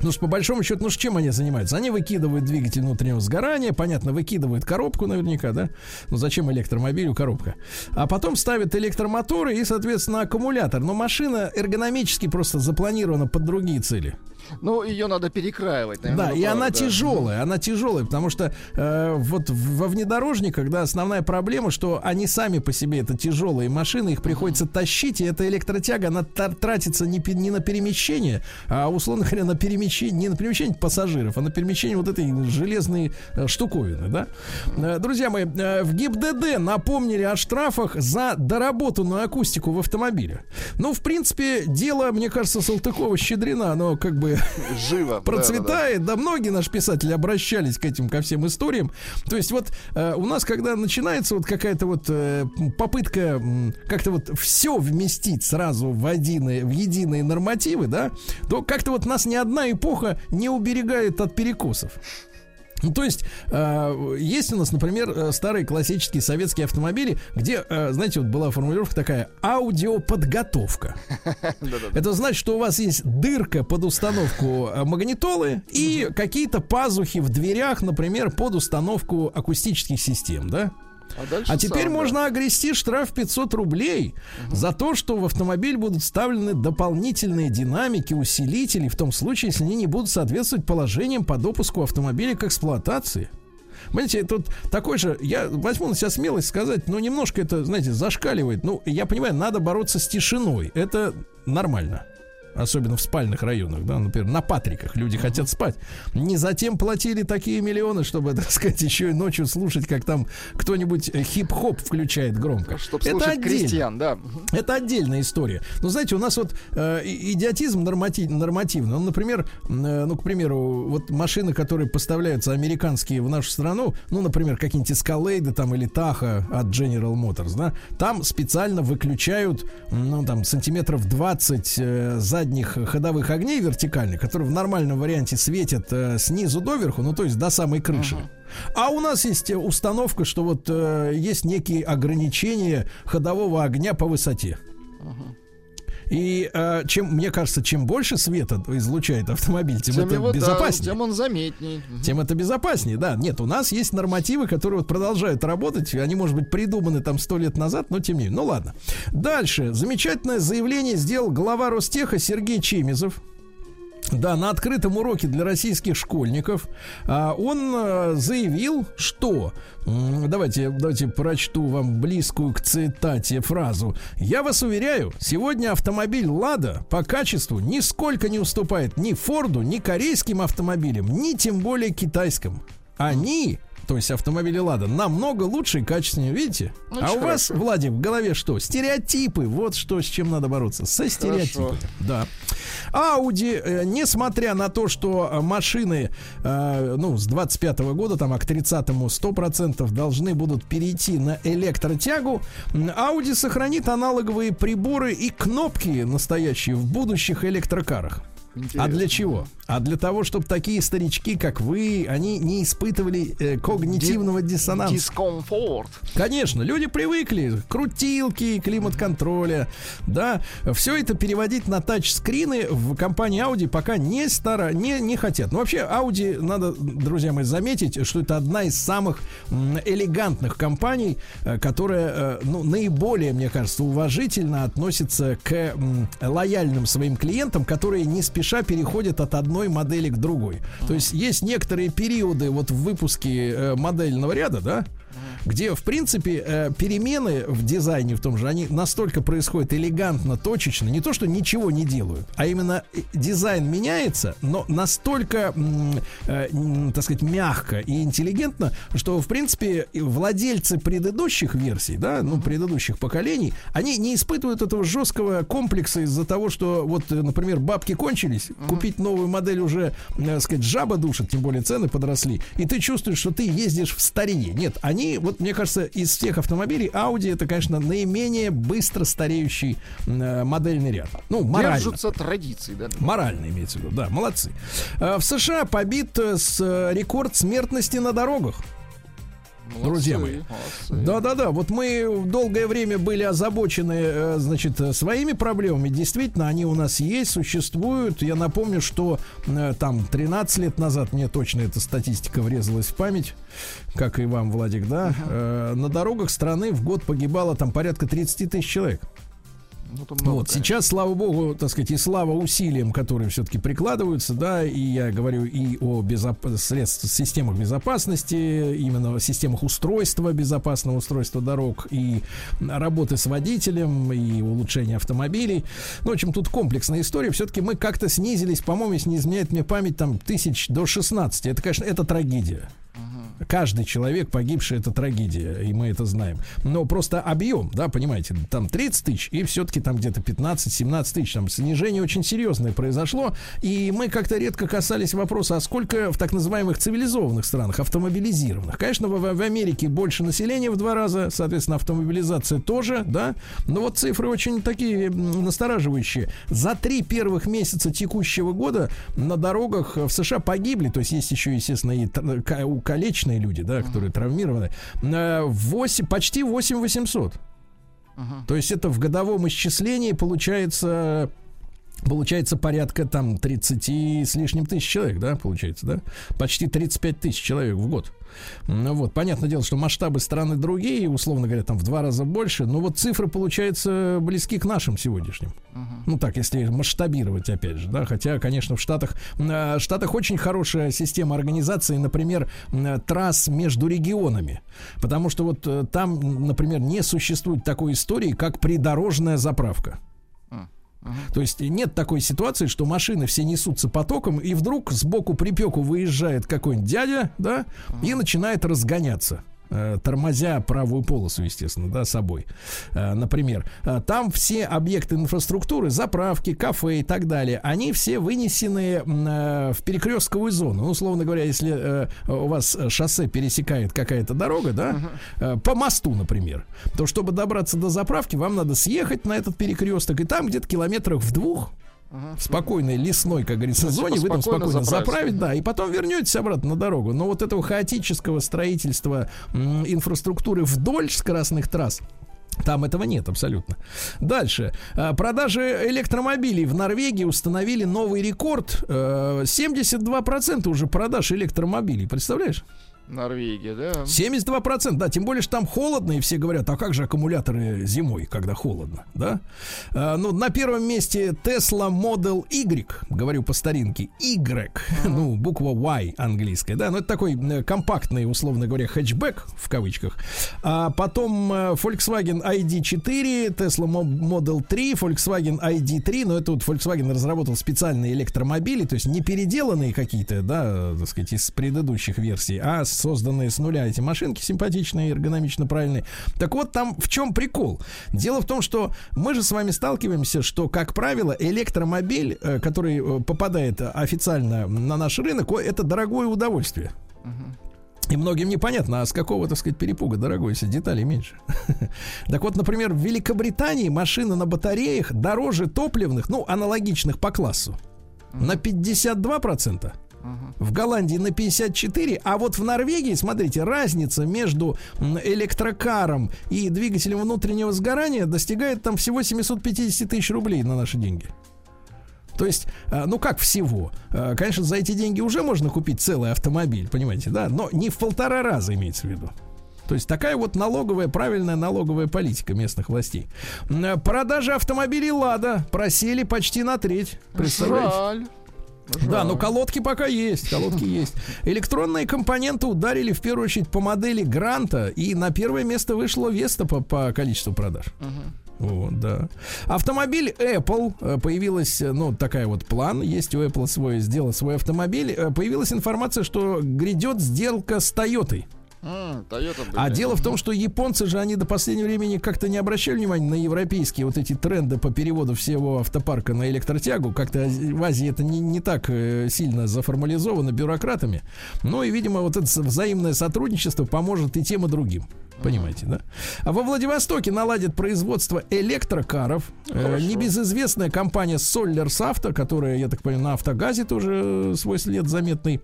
[SPEAKER 2] Ну, что по большому счету, ну, чем они занимаются? Они выкидывают двигатель внутреннего сгорания, понятно, выкидывают коробку наверняка, да? Ну, зачем электромобилю коробка? А потом ставят электромоторы и, соответственно, аккумулятор. Но машина эргономически просто запланирована под другие цели.
[SPEAKER 3] Ну, ее надо перекраивать. наверное,
[SPEAKER 2] Да,
[SPEAKER 3] вы
[SPEAKER 2] и
[SPEAKER 3] правы,
[SPEAKER 2] она
[SPEAKER 3] да.
[SPEAKER 2] тяжелая, она тяжелая, потому что э, вот во внедорожниках, да, основная проблема, что они сами по себе это тяжелые машины, их приходится тащить, и эта электротяга, она тратится не, не на перемещение, а условно говоря, на перемещение, не на перемещение пассажиров, а на перемещение вот этой железной э, штуковины, да. Э, друзья мои, э, в ГИБДД напомнили о штрафах за доработанную акустику в автомобиле. Ну, в принципе, дело, мне кажется, Салтыкова-Щедрина, оно как бы
[SPEAKER 3] Живо.
[SPEAKER 2] процветает. Да, многие наши писатели обращались к этим, ко всем историям. То есть вот э, у нас, когда начинается вот какая-то вот э, попытка м, как-то вот все вместить сразу в, единые, в единые нормативы, да, то как-то вот нас ни одна эпоха не уберегает от перекосов. Ну, то есть, э, есть у нас, например, э, старые классические советские автомобили, где, э, знаете, вот была формулировка такая аудиоподготовка. Это значит, что у вас есть дырка под установку э, магнитолы и какие-то пазухи в дверях, например, под установку акустических систем, да?
[SPEAKER 3] А,
[SPEAKER 2] А теперь
[SPEAKER 3] сам, да.
[SPEAKER 2] можно огрести штраф 500 рублей за то, что в автомобиль будут вставлены дополнительные динамики, усилители, в том случае, если они не будут соответствовать положениям по допуску автомобиля к эксплуатации. Понимаете, тут такой же, я возьму на себя смелость сказать, но немножко это, знаете, зашкаливает. Ну, я понимаю, надо бороться с тишиной. Это нормально. Особенно в спальных районах, да, например, на Патриках люди хотят спать. Не затем платили такие миллионы, чтобы, так сказать, еще и ночью слушать, как там кто-нибудь э, хип-хоп включает громко.
[SPEAKER 3] Чтоб
[SPEAKER 2] Это
[SPEAKER 3] слушать
[SPEAKER 2] отдельно.
[SPEAKER 3] крестьян, да.
[SPEAKER 2] Это отдельная история. Но знаете, у нас вот э, идиотизм норматив, нормативный. Он, например, э, ну, к примеру, вот машины, которые поставляются американские в нашу страну, ну, например, какие-нибудь Escalade там или Таха от General Motors, да, там специально выключают, ну, там, сантиметров 20 э, задних ходовых огней вертикальных, которые в нормальном варианте светят э, снизу доверху, ну, то есть до самой крыши. А у нас есть э, установка, что вот э, есть некие ограничения ходового огня по высоте. И э, чем, мне кажется, чем больше света излучает автомобиль, тем,
[SPEAKER 3] Тем
[SPEAKER 2] это
[SPEAKER 3] его, да,
[SPEAKER 2] безопаснее.
[SPEAKER 3] тем он заметней. Мгм.
[SPEAKER 2] Тем это безопаснее, да. Нет, у нас есть нормативы, которые вот продолжают работать. Они, может быть, придуманы там сто лет назад, но тем не менее. Ну ладно. Дальше. Замечательное заявление сделал глава Ростеха Сергей Чемизов. Да, на открытом уроке для российских школьников а, он а, заявил, что давайте, давайте прочту вам близкую к цитате фразу. Я вас уверяю, сегодня автомобиль Лада по качеству нисколько не уступает ни Форду, ни корейским автомобилям, ни тем более китайским. Они то есть автомобили Лада, намного лучше и качественнее, видите?
[SPEAKER 3] Ну,
[SPEAKER 2] а
[SPEAKER 3] очень
[SPEAKER 2] у вас. Владик, в голове что? Стереотипы. Вот что, с чем надо бороться. Со стереотипами. Да. Audi, э, несмотря на то, что э, машины, э, ну, с 25 года, там, а к 30-му 100% должны будут перейти на электротягу, Audi сохранит аналоговые приборы и кнопки настоящие в будущих электрокарах. А для чего? А для того, чтобы такие старички, как вы, они не испытывали э, когнитивного диссонанса.
[SPEAKER 3] Дискомфорт.
[SPEAKER 2] Конечно, люди привыкли. Крутилки, климат-контроля. Да, все это переводить на тачскрины в компании Audi пока не, стара, не, не хотят. Но вообще Audi, надо, друзья мои, заметить, что это одна из самых элегантных компаний, э, которая, э, ну, наиболее, мне кажется, уважительно относится к лояльным своим клиентам, которые не спеша переходят от одной модели к другой. То есть есть некоторые периоды вот в выпуске э, модельного ряда, да, где, в принципе, э, перемены в дизайне в том же, они настолько происходят элегантно, точечно, не то, что ничего не делают, а именно э, дизайн меняется, но настолько, э, так сказать, мягко и интеллигентно, что, в принципе, владельцы предыдущих версий, да, ну, предыдущих поколений, они не испытывают этого жесткого комплекса из-за того, что, вот, например, бабки кончились, купить новую модель уже, так сказать, жаба душит, тем более цены подросли, и ты чувствуешь, что ты ездишь в старине. Нет, они, вот мне кажется, из всех автомобилей Audi это, конечно, наименее быстро стареющий э, модельный ряд. Ну, морально.
[SPEAKER 3] Держатся традиции, да?
[SPEAKER 2] Морально имеется в виду, да, молодцы. Э, В США побит э, с э, рекорд смертности на дорогах. Друзья мои. Да-да-да, вот мы долгое время были озабочены, э, значит, э, своими проблемами. Действительно, они у нас есть, существуют. Я напомню, что э, там 13 лет назад, мне точно эта статистика врезалась в память, как и вам, Владик, да, э, на дорогах страны в год погибало там порядка 30 тысяч человек.
[SPEAKER 3] Ну, много,
[SPEAKER 2] Вот,
[SPEAKER 3] конечно.
[SPEAKER 2] сейчас, слава богу, так сказать, и слава усилиям, которые все-таки прикладываются, да, и я говорю и о безоп... средств, системах безопасности, именно о системах устройства, безопасного устройства дорог, и работы с водителем, и улучшения автомобилей. Ну, в общем, тут комплексная история. Все-таки мы как-то снизились, по-моему, если не изменяет мне память, там, тысяч до 16. Это, конечно, это трагедия. Каждый человек погибший это трагедия, и мы это знаем. Но просто объем, да, понимаете, там 30 тысяч, и все-таки там где-то 15-17 тысяч. Там снижение очень серьезное произошло. И мы как-то редко касались вопроса, а сколько в так называемых цивилизованных странах, автомобилизированных. Конечно, в, в Америке больше населения в два раза, соответственно, автомобилизация тоже, да. Но вот цифры очень такие настораживающие. За три первых месяца текущего года на дорогах в США погибли, то есть есть еще, естественно, и тр- ка- укалеченные люди, да, которые травмированы, э, 8, почти 8 800. То есть это в годовом исчислении получается Получается порядка там 30 с лишним тысяч человек, да, получается, да? Почти 35 тысяч человек в год. Ну вот, понятное дело, что масштабы страны другие, условно говоря, там в два раза больше, но вот цифры, получаются близки к нашим сегодняшним. Ну так, если масштабировать, опять же, да, хотя, конечно, в Штатах, э, в Штатах очень хорошая система организации, например, э, трасс между регионами, потому что вот э, там, например, не существует такой истории, как придорожная заправка. То есть нет такой ситуации, что машины все несутся потоком, и вдруг сбоку припеку выезжает какой-нибудь дядя, да, и начинает разгоняться тормозя правую полосу, естественно, да, собой. Э, Например, Э, там все объекты инфраструктуры, заправки, кафе и так далее, они все вынесены э, в перекрестковую зону. Ну, условно говоря, если э, у вас шоссе пересекает какая-то дорога, да, э, по мосту, например, то чтобы добраться до заправки, вам надо съехать на этот перекресток, и там где-то километрах в двух в спокойной лесной, как говорится,
[SPEAKER 3] типа
[SPEAKER 2] зоне вы там
[SPEAKER 3] спокойно
[SPEAKER 2] заправить, да, и потом вернетесь обратно на дорогу. Но вот этого хаотического строительства м, инфраструктуры вдоль скоростных трасс там этого нет абсолютно. Дальше. А, Продажи электромобилей в Норвегии установили новый рекорд. Э, 72% уже продаж электромобилей. Представляешь?
[SPEAKER 3] Норвегия, да?
[SPEAKER 2] 72%, да, тем более, что там холодно, и все говорят, а как же аккумуляторы зимой, когда холодно, да? А, ну, на первом месте Tesla Model Y, говорю по старинке, Y, ну, буква Y английская, да, ну, это такой э, компактный, условно говоря, хэтчбэк, в кавычках. А потом э, Volkswagen ID4, Tesla Mo- Model 3, Volkswagen ID3, но это вот Volkswagen разработал специальные электромобили, то есть не переделанные какие-то, да, так сказать, из предыдущих версий, а созданные с нуля эти машинки симпатичные, эргономично правильные. Так вот, там в чем прикол? Дело в том, что мы же с вами сталкиваемся, что, как правило, электромобиль, э, который э, попадает официально на наш рынок, это дорогое удовольствие. И многим непонятно, а с какого, так сказать, перепуга, дорогой, если деталей меньше. Так вот, например, в Великобритании машины на батареях дороже топливных, ну, аналогичных по классу, на 52%. В Голландии на 54, а вот в Норвегии, смотрите, разница между электрокаром и двигателем внутреннего сгорания достигает там всего 750 тысяч рублей на наши деньги. То есть, э, ну как всего? Э, Конечно, за эти деньги уже можно купить целый автомобиль, понимаете, да? Но не в полтора раза имеется в виду. То есть такая вот налоговая, правильная налоговая политика местных властей. Э, Продажи автомобилей Лада просели почти на треть. Представляете?
[SPEAKER 3] Жаль.
[SPEAKER 2] Да, но колодки пока есть, колодки есть. Электронные компоненты ударили в первую очередь по модели Гранта, и на первое место вышло Веста по, по количеству продаж. Вот, да. Автомобиль Apple э, появилась, э, ну, такая вот план. Есть у Apple свой, сделать свой автомобиль. Э, Появилась информация, что грядет сделка с Toyota.
[SPEAKER 3] Toyota,
[SPEAKER 2] А дело в том, что японцы же, они до последнего времени как-то не обращали внимания на европейские вот эти тренды по переводу всего автопарка на электротягу. Как-то в Азии это не, не так э, сильно заформализовано бюрократами. Ну и, видимо, вот это взаимное сотрудничество поможет и тем, и другим. Понимаете, да? А во Владивостоке наладят производство электрокаров. Э, небезызвестная компания Solers Auto, которая, я так понимаю, на автогазе тоже э, свой след заметный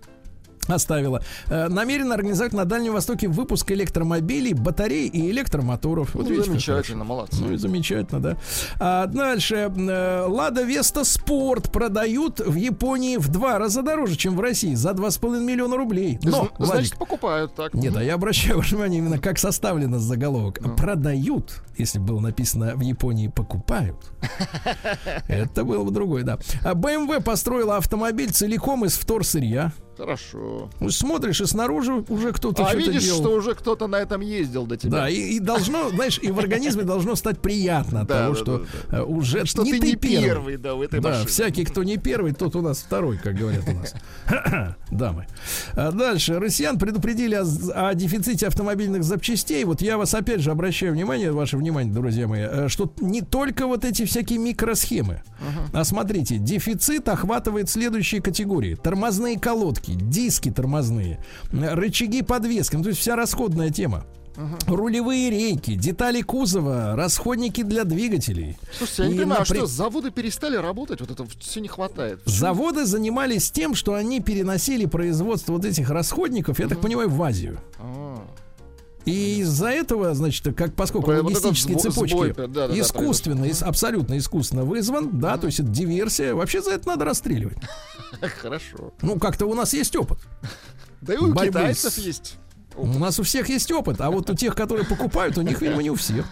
[SPEAKER 2] оставила. Э, намерена организовать на Дальнем Востоке выпуск электромобилей, батарей и электромоторов.
[SPEAKER 3] Ну,
[SPEAKER 2] видите,
[SPEAKER 3] замечательно, молодцы.
[SPEAKER 2] Ну и замечательно, да. А дальше. э, Лада Веста Спорт продают в Японии в два раза дороже, чем в России. За 2,5 миллиона рублей. Но,
[SPEAKER 3] Зн-
[SPEAKER 2] Владик,
[SPEAKER 3] Значит, покупают так.
[SPEAKER 2] нет, а я обращаю ваше внимание именно как составлено заголовок. Продают, если было написано в Японии покупают. Это было бы другое, да. А BMW построила автомобиль целиком из вторсырья.
[SPEAKER 3] Хорошо.
[SPEAKER 2] Смотришь, и снаружи уже кто-то
[SPEAKER 3] А видишь,
[SPEAKER 2] делал.
[SPEAKER 3] что уже кто-то на этом ездил до тебя.
[SPEAKER 2] Да, и, и должно, знаешь, и в организме должно стать приятно от
[SPEAKER 3] Да,
[SPEAKER 2] того,
[SPEAKER 3] да,
[SPEAKER 2] что
[SPEAKER 3] да,
[SPEAKER 2] э, уже
[SPEAKER 3] Что ты не первый, да, в этой
[SPEAKER 2] да,
[SPEAKER 3] машине.
[SPEAKER 2] всякий, кто не первый, тот у нас второй, как говорят у нас. Дамы. А дальше. Россиян предупредили о, о дефиците автомобильных запчастей. Вот я вас опять же обращаю внимание, ваше внимание, друзья мои, э, что не только вот эти всякие микросхемы. А смотрите, дефицит охватывает следующие категории. Тормозные колодки, диски тормозные, э, рычаги подвески, ну, то есть вся расходная тема. Рулевые рейки, детали кузова, расходники для двигателей.
[SPEAKER 3] Слушайте, я не
[SPEAKER 2] И
[SPEAKER 3] понимаю, а
[SPEAKER 2] напри-
[SPEAKER 3] что, заводы перестали работать? Вот это все не хватает.
[SPEAKER 2] Заводы занимались тем, что они переносили производство вот этих расходников, я так понимаю, в Азию.
[SPEAKER 3] А,
[SPEAKER 2] И из-за этого, значит, как поскольку
[SPEAKER 3] Вот этот
[SPEAKER 2] логистические
[SPEAKER 3] сбо-
[SPEAKER 2] цепочки
[SPEAKER 3] сбой, да-да-да,
[SPEAKER 2] искусственно, ис- абсолютно искусственно вызван, да, то есть это диверсия, вообще за это надо расстреливать.
[SPEAKER 3] Хорошо.
[SPEAKER 2] Ну, как-то у нас есть опыт.
[SPEAKER 3] Да и у китайцев есть.
[SPEAKER 2] У нас у всех есть опыт, а вот у тех, которые покупают, у них, видимо, не у всех.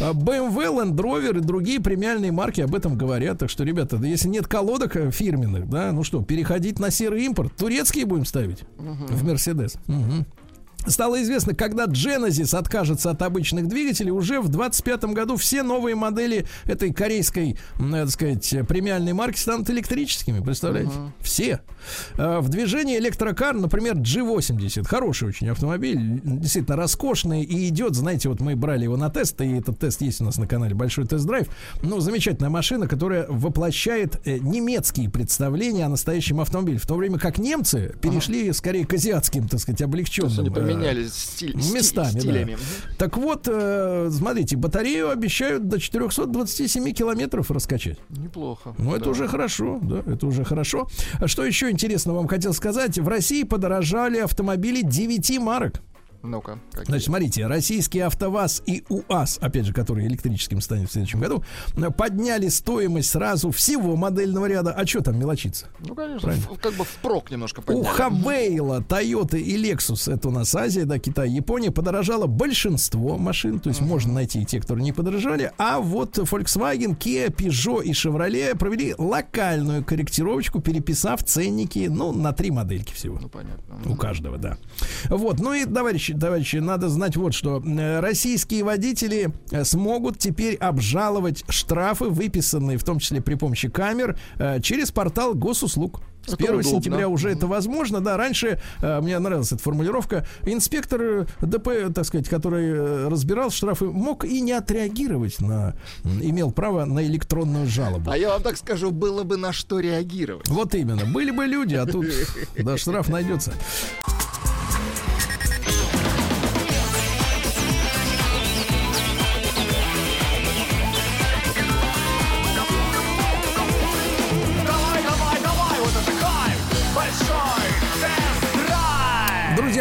[SPEAKER 2] А BMW, Land Rover и другие премиальные марки об этом говорят. Так что, ребята, да если нет колодок э, фирменных, да, ну что, переходить на серый импорт. Турецкие будем ставить в Мерседес. Мгм. Стало известно, когда Genesis откажется от обычных двигателей, уже в 25 году все новые модели этой корейской, м, так сказать, премиальной марки станут электрическими. Представляете? Все. Э, В движении электрокар, например, G80. Хороший очень автомобиль. Действительно роскошный. И идет, знаете, вот мы брали его на тест, и этот тест есть у нас на канале Большой тест-драйв. Ну, замечательная машина, которая воплощает э, немецкие представления о настоящем автомобиле. В то время как немцы перешли скорее к азиатским, так сказать, облегченным.
[SPEAKER 3] Поменялись стиль- сти-
[SPEAKER 2] местами, да.
[SPEAKER 3] стилями.
[SPEAKER 2] Так вот, э, смотрите, батарею обещают до 427 километров раскачать.
[SPEAKER 3] Неплохо.
[SPEAKER 2] Ну, это
[SPEAKER 3] Да.
[SPEAKER 2] уже хорошо, да, это уже хорошо. А Что еще интересно вам хотел сказать? В России подорожали автомобили 9 марок.
[SPEAKER 3] Ну-ка. какие?
[SPEAKER 2] Значит, смотрите, российские АвтоВАЗ и УАЗ, опять же, который электрическим станет в следующем году, подняли стоимость сразу всего модельного ряда. А что там мелочиться?
[SPEAKER 3] Ну, конечно,
[SPEAKER 2] Правильно.
[SPEAKER 3] в- как бы впрок немножко
[SPEAKER 2] У
[SPEAKER 3] подняли.
[SPEAKER 2] Хавейла, Toyota и Lexus, это у нас Азия, да, Китай, Япония, подорожало большинство машин, то есть можно найти и те, которые не подорожали, а вот Volkswagen, Kia, Peugeot и Chevrolet провели локальную корректировочку, переписав ценники, ну, на три модельки всего.
[SPEAKER 3] Ну, понятно.
[SPEAKER 2] У каждого, да. Вот, ну и, товарищи, товарищи, надо знать вот что. Э, Российские водители э, смогут теперь обжаловать штрафы, выписанные в том числе при помощи камер, э, через портал госуслуг. С
[SPEAKER 3] Это
[SPEAKER 2] 1
[SPEAKER 3] удобно.
[SPEAKER 2] сентября уже это возможно. Да, раньше э, мне нравилась эта формулировка. Инспектор ДП, так сказать, который разбирал штрафы, мог и не отреагировать на, имел право на электронную жалобу.
[SPEAKER 3] А я вам так скажу, было бы на что реагировать.
[SPEAKER 2] Вот именно. Были бы люди, а тут да, штраф найдется.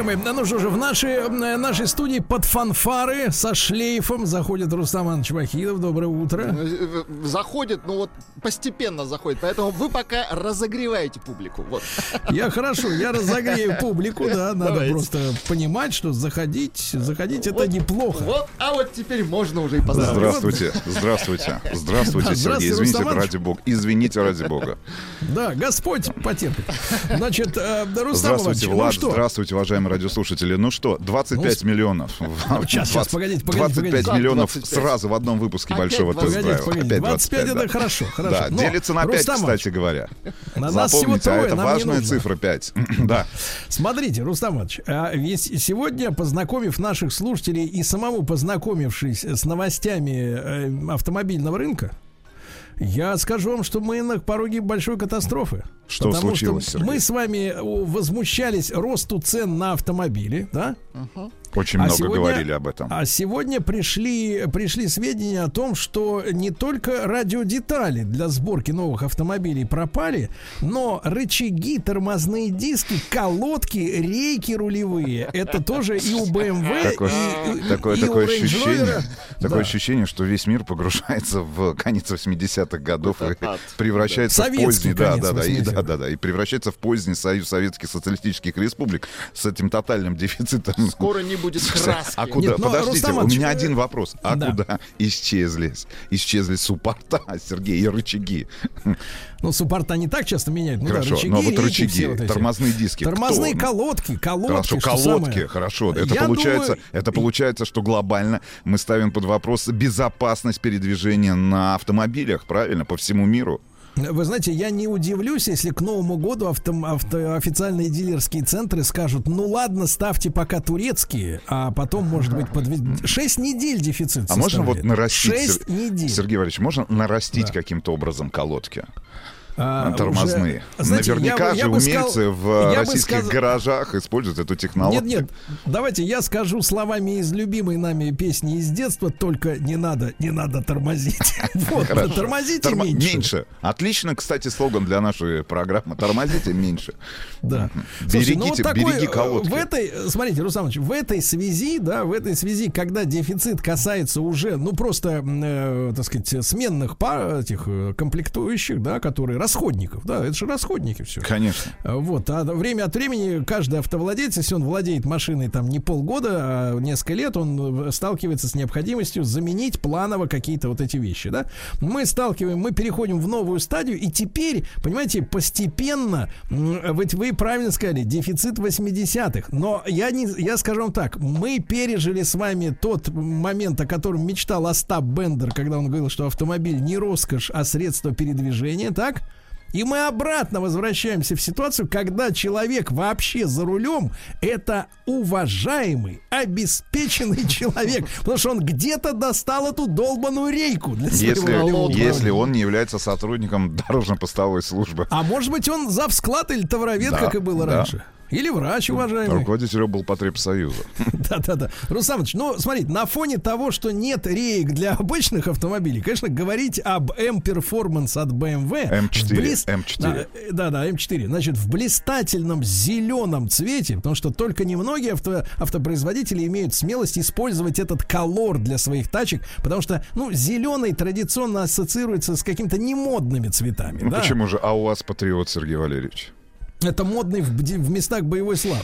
[SPEAKER 2] Мои, ну что же, в нашей, э, нашей студии под фанфары со шлейфом заходит Рустам Иванович Вахидов. Доброе утро.
[SPEAKER 3] Э, Заходит, ну вот постепенно заходит. Поэтому вы пока разогреваете публику. Вот.
[SPEAKER 2] Я хорошо, я разогрею публику, да, надо
[SPEAKER 3] Давайте.
[SPEAKER 2] просто понимать, что заходить, заходить это неплохо.
[SPEAKER 3] Вот, а вот теперь можно уже и поздравить.
[SPEAKER 17] Здравствуйте, здравствуйте, здравствуйте,
[SPEAKER 2] Да,
[SPEAKER 17] Сергей.
[SPEAKER 2] здравствуйте,
[SPEAKER 17] Извините,
[SPEAKER 2] Рустам
[SPEAKER 17] ради бога. Извините, ради бога.
[SPEAKER 2] Да, Господь потерпит. Значит, э, Рустам
[SPEAKER 17] Здравствуйте,
[SPEAKER 2] Иванович, ну
[SPEAKER 17] Влад.
[SPEAKER 2] что?
[SPEAKER 17] Здравствуйте, уважаемые радиослушатели. Ну что, 25
[SPEAKER 2] Ну,
[SPEAKER 17] миллионов.
[SPEAKER 2] сейчас, сейчас, погодите, погодите,
[SPEAKER 17] 25
[SPEAKER 2] погодите.
[SPEAKER 17] миллионов
[SPEAKER 2] Как 25?
[SPEAKER 17] сразу в одном выпуске
[SPEAKER 2] Опять
[SPEAKER 17] большого
[SPEAKER 2] 25?
[SPEAKER 17] тест-драйва. Опять
[SPEAKER 2] 25 это
[SPEAKER 17] да.
[SPEAKER 2] хорошо, хорошо.
[SPEAKER 17] Да,
[SPEAKER 2] Но,
[SPEAKER 17] делится на 5,
[SPEAKER 2] Рустам
[SPEAKER 17] кстати говоря.
[SPEAKER 2] на нас
[SPEAKER 17] Запомните,
[SPEAKER 2] всего
[SPEAKER 17] а
[SPEAKER 2] трое,
[SPEAKER 17] это
[SPEAKER 2] нам не
[SPEAKER 17] важная
[SPEAKER 2] нужно.
[SPEAKER 17] цифра 5. Да.
[SPEAKER 2] Смотрите, Рустам Иванович, а ведь сегодня, познакомив наших слушателей и самому познакомившись с новостями э, автомобильного рынка, я скажу вам, что мы на пороге большой катастрофы.
[SPEAKER 17] Что
[SPEAKER 2] Потому
[SPEAKER 17] случилось,
[SPEAKER 2] что
[SPEAKER 17] Сергей?
[SPEAKER 2] мы с вами о, возмущались росту цен на автомобили, да?
[SPEAKER 17] Очень
[SPEAKER 2] А
[SPEAKER 17] много
[SPEAKER 2] сегодня-
[SPEAKER 17] говорили об этом.
[SPEAKER 2] А сегодня пришли, пришли сведения о том, что не только радиодетали для сборки новых автомобилей пропали, но рычаги, тормозные диски, колодки, рейки рулевые. Это тоже и у BMW,
[SPEAKER 17] Такое,
[SPEAKER 2] и,
[SPEAKER 17] такое,
[SPEAKER 2] и
[SPEAKER 17] такое
[SPEAKER 2] у
[SPEAKER 17] ощущение, такое
[SPEAKER 2] Да.
[SPEAKER 17] ощущение, что весь мир погружается в конец 80-х годов и
[SPEAKER 3] ад.
[SPEAKER 17] превращается в поздний, да, да, да, и,
[SPEAKER 2] 80-х.
[SPEAKER 17] да, да, да, и превращается в поздний союз советских социалистических республик с этим тотальным дефицитом.
[SPEAKER 3] Скоро не будет краски.
[SPEAKER 17] А куда?
[SPEAKER 2] Нет, но,
[SPEAKER 17] Подождите,
[SPEAKER 2] Рустам
[SPEAKER 17] у меня один вопрос. А
[SPEAKER 2] да.
[SPEAKER 17] куда исчезли? Исчезли суппорта, Сергей, и рычаги.
[SPEAKER 2] Ну, суппорта не так часто меняют. Ну, да,
[SPEAKER 17] Хорошо,
[SPEAKER 2] рычаги,
[SPEAKER 17] но вот
[SPEAKER 2] рейки,
[SPEAKER 17] рычаги,
[SPEAKER 2] все вот эти.
[SPEAKER 17] тормозные диски.
[SPEAKER 2] Тормозные
[SPEAKER 17] кто?
[SPEAKER 2] колодки, колодки.
[SPEAKER 17] Хорошо, колодки,
[SPEAKER 2] самое.
[SPEAKER 17] хорошо. Это
[SPEAKER 2] Я
[SPEAKER 17] получается,
[SPEAKER 2] думаю,
[SPEAKER 17] это получается, что глобально мы ставим под вопрос безопасность передвижения на автомобилях, правильно, по всему миру.
[SPEAKER 2] Вы знаете, я не удивлюсь, если к Новому году авто, авто- официальные дилерские центры скажут, ну ладно, ставьте пока турецкие, а потом, может быть, под... 6 недель дефицит
[SPEAKER 17] А можно вот нарастить,
[SPEAKER 2] Шесть
[SPEAKER 17] Сер-
[SPEAKER 2] недель.
[SPEAKER 17] Сергей Валерьевич, можно нарастить каким-то образом колодки?
[SPEAKER 2] А,
[SPEAKER 17] тормозные.
[SPEAKER 2] уже, знаете,
[SPEAKER 17] Наверняка
[SPEAKER 2] я я
[SPEAKER 17] же
[SPEAKER 2] бы
[SPEAKER 17] умельцы
[SPEAKER 2] сказал-
[SPEAKER 17] в
[SPEAKER 2] я
[SPEAKER 17] российских
[SPEAKER 2] сказал-
[SPEAKER 17] гаражах используют эту технологию.
[SPEAKER 2] Нет, нет, давайте я скажу словами из любимой нами песни из детства, только не надо, не надо тормозить. Вот, тормозите
[SPEAKER 17] Тормо-
[SPEAKER 2] меньше.
[SPEAKER 17] Отлично, кстати, слоган для нашей программы. Тормозите меньше.
[SPEAKER 2] Да. Ну вот
[SPEAKER 17] Берегите,
[SPEAKER 2] такой,
[SPEAKER 17] береги
[SPEAKER 2] э,
[SPEAKER 17] колодки.
[SPEAKER 2] В этой, э, смотрите, Руслан в этой связи, да, в этой связи, когда дефицит касается уже, ну просто, э, так сказать, сменных пар, этих э, комплектующих, да, которые расходников, да, это же расходники все.
[SPEAKER 17] Конечно.
[SPEAKER 2] Вот, а время от времени каждый автовладелец, если он владеет машиной там не полгода, а несколько лет, он э, сталкивается с необходимостью заменить планово какие-то вот эти вещи, да. Мы сталкиваем, мы переходим в новую стадию, и теперь, понимаете, постепенно, ведь вы правильно сказали, дефицит 80-х, но я не, я скажу вам так, мы пережили с вами тот момент, о котором мечтал Остап Бендер, когда он говорил, что автомобиль не роскошь, а средство передвижения, так? И мы обратно возвращаемся в ситуацию, когда человек вообще за рулем это уважаемый, обеспеченный человек, потому что он где-то достал эту долбаную рейку для своего
[SPEAKER 17] Если, если он не является сотрудником дорожно-постовой службы.
[SPEAKER 2] А может быть он завсклад или товаровед,
[SPEAKER 17] Да,
[SPEAKER 2] как и было
[SPEAKER 17] да.
[SPEAKER 2] раньше? Или врач, уважаемый.
[SPEAKER 17] Руководитель облпотребсоюза.
[SPEAKER 2] Да-да-да. Руслан Ильич, ну, смотрите, на фоне того, что нет реек для обычных автомобилей, конечно, говорить об M-Performance от BMW...
[SPEAKER 17] М4,
[SPEAKER 2] в блес-
[SPEAKER 17] М4.
[SPEAKER 2] Да, э, Да-да, М4. Значит, в блистательном зеленом цвете, потому что только немногие авто, автопроизводители имеют смелость использовать этот колор для своих тачек, потому что, ну, зеленый традиционно ассоциируется с какими-то немодными цветами.
[SPEAKER 17] Ну
[SPEAKER 2] да?
[SPEAKER 17] почему же? А у вас патриот, Сергей Валерьевич?
[SPEAKER 2] Это модный в, в местах боевой славы.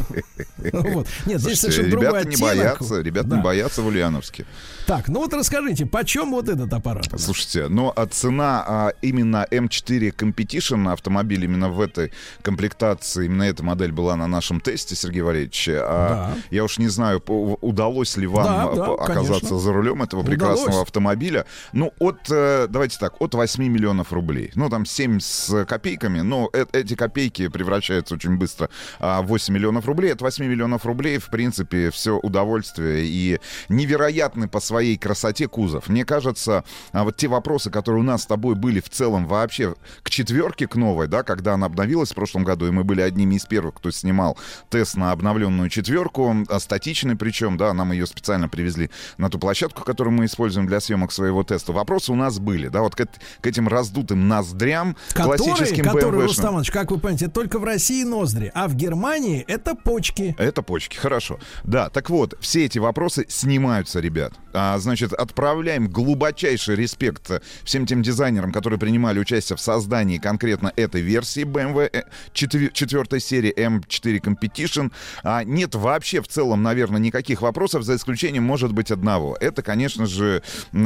[SPEAKER 2] Вот. Нет, здесь
[SPEAKER 17] Слушайте,
[SPEAKER 2] совершенно другой
[SPEAKER 17] ребята не
[SPEAKER 2] оттенок.
[SPEAKER 17] боятся, ребята
[SPEAKER 2] Да.
[SPEAKER 17] не боятся в Ульяновске.
[SPEAKER 2] Так, ну вот расскажите, почем вот этот аппарат?
[SPEAKER 17] Слушайте, но а цена а, именно M4 Competition автомобиль именно в этой комплектации, именно эта модель была на нашем тесте, Сергей Валерьевич. А, Я уж не знаю, удалось ли вам
[SPEAKER 2] Да,
[SPEAKER 17] а,
[SPEAKER 2] да,
[SPEAKER 17] оказаться
[SPEAKER 2] конечно.
[SPEAKER 17] за рулем этого прекрасного
[SPEAKER 2] Удалось.
[SPEAKER 17] автомобиля. Ну, от, э, давайте так, от 8 миллионов рублей. Ну, там 7 с копейками, но э- эти копейки превращаются очень быстро а, в 8 миллионов рублей. От 8 миллионов рублей, в принципе, все удовольствие и невероятный по своей красоте кузов. Мне кажется, а, вот те вопросы, которые у нас с тобой были в целом вообще к четверке, к новой, да, когда она обновилась в прошлом году, и мы были одними из первых, кто снимал тест на обновленную четверку, а, статичный причем, да, нам ее специально привезли на ту площадку, которую мы используем для съемок своего теста. Вопросы у нас были, да, вот к, к этим раздутым ноздрям,
[SPEAKER 2] Которые,
[SPEAKER 17] классическим
[SPEAKER 2] которые,
[SPEAKER 17] BMW-шным.
[SPEAKER 2] Рустам Иванович, как вы понимаете, только в России ноздри, а в Германии это почки.
[SPEAKER 17] Это почки, хорошо. Да, так вот, все эти вопросы снимаются, ребят. А, значит, отправляем глубочайший респект всем тем дизайнерам, которые принимали участие в создании конкретно этой версии BMW э, четвер- четвертой серии M4 Competition. А, нет вообще в целом, наверное, никаких вопросов, за исключением, может быть, одного. Это, конечно же,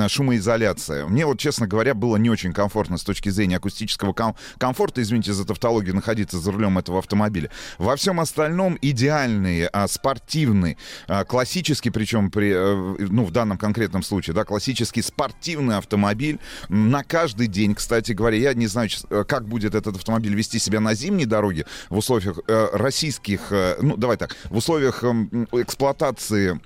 [SPEAKER 17] шумоизоляция. Мне вот, честно говоря, было не очень комфортно с точки зрения акустического ком- комфорта, извините за тавтологию, находиться за рулем этого автомобиля. Во всем остальном идеальный, а, спортивный, а, классический, причем при, э, ну, в данном конкретном случае, да, классический спортивный автомобиль на каждый день, кстати говоря. Я не знаю, э, как будет этот автомобиль вести себя на зимней дороге в условиях э, российских, э, ну, давай так, в условиях эм, эксплуатации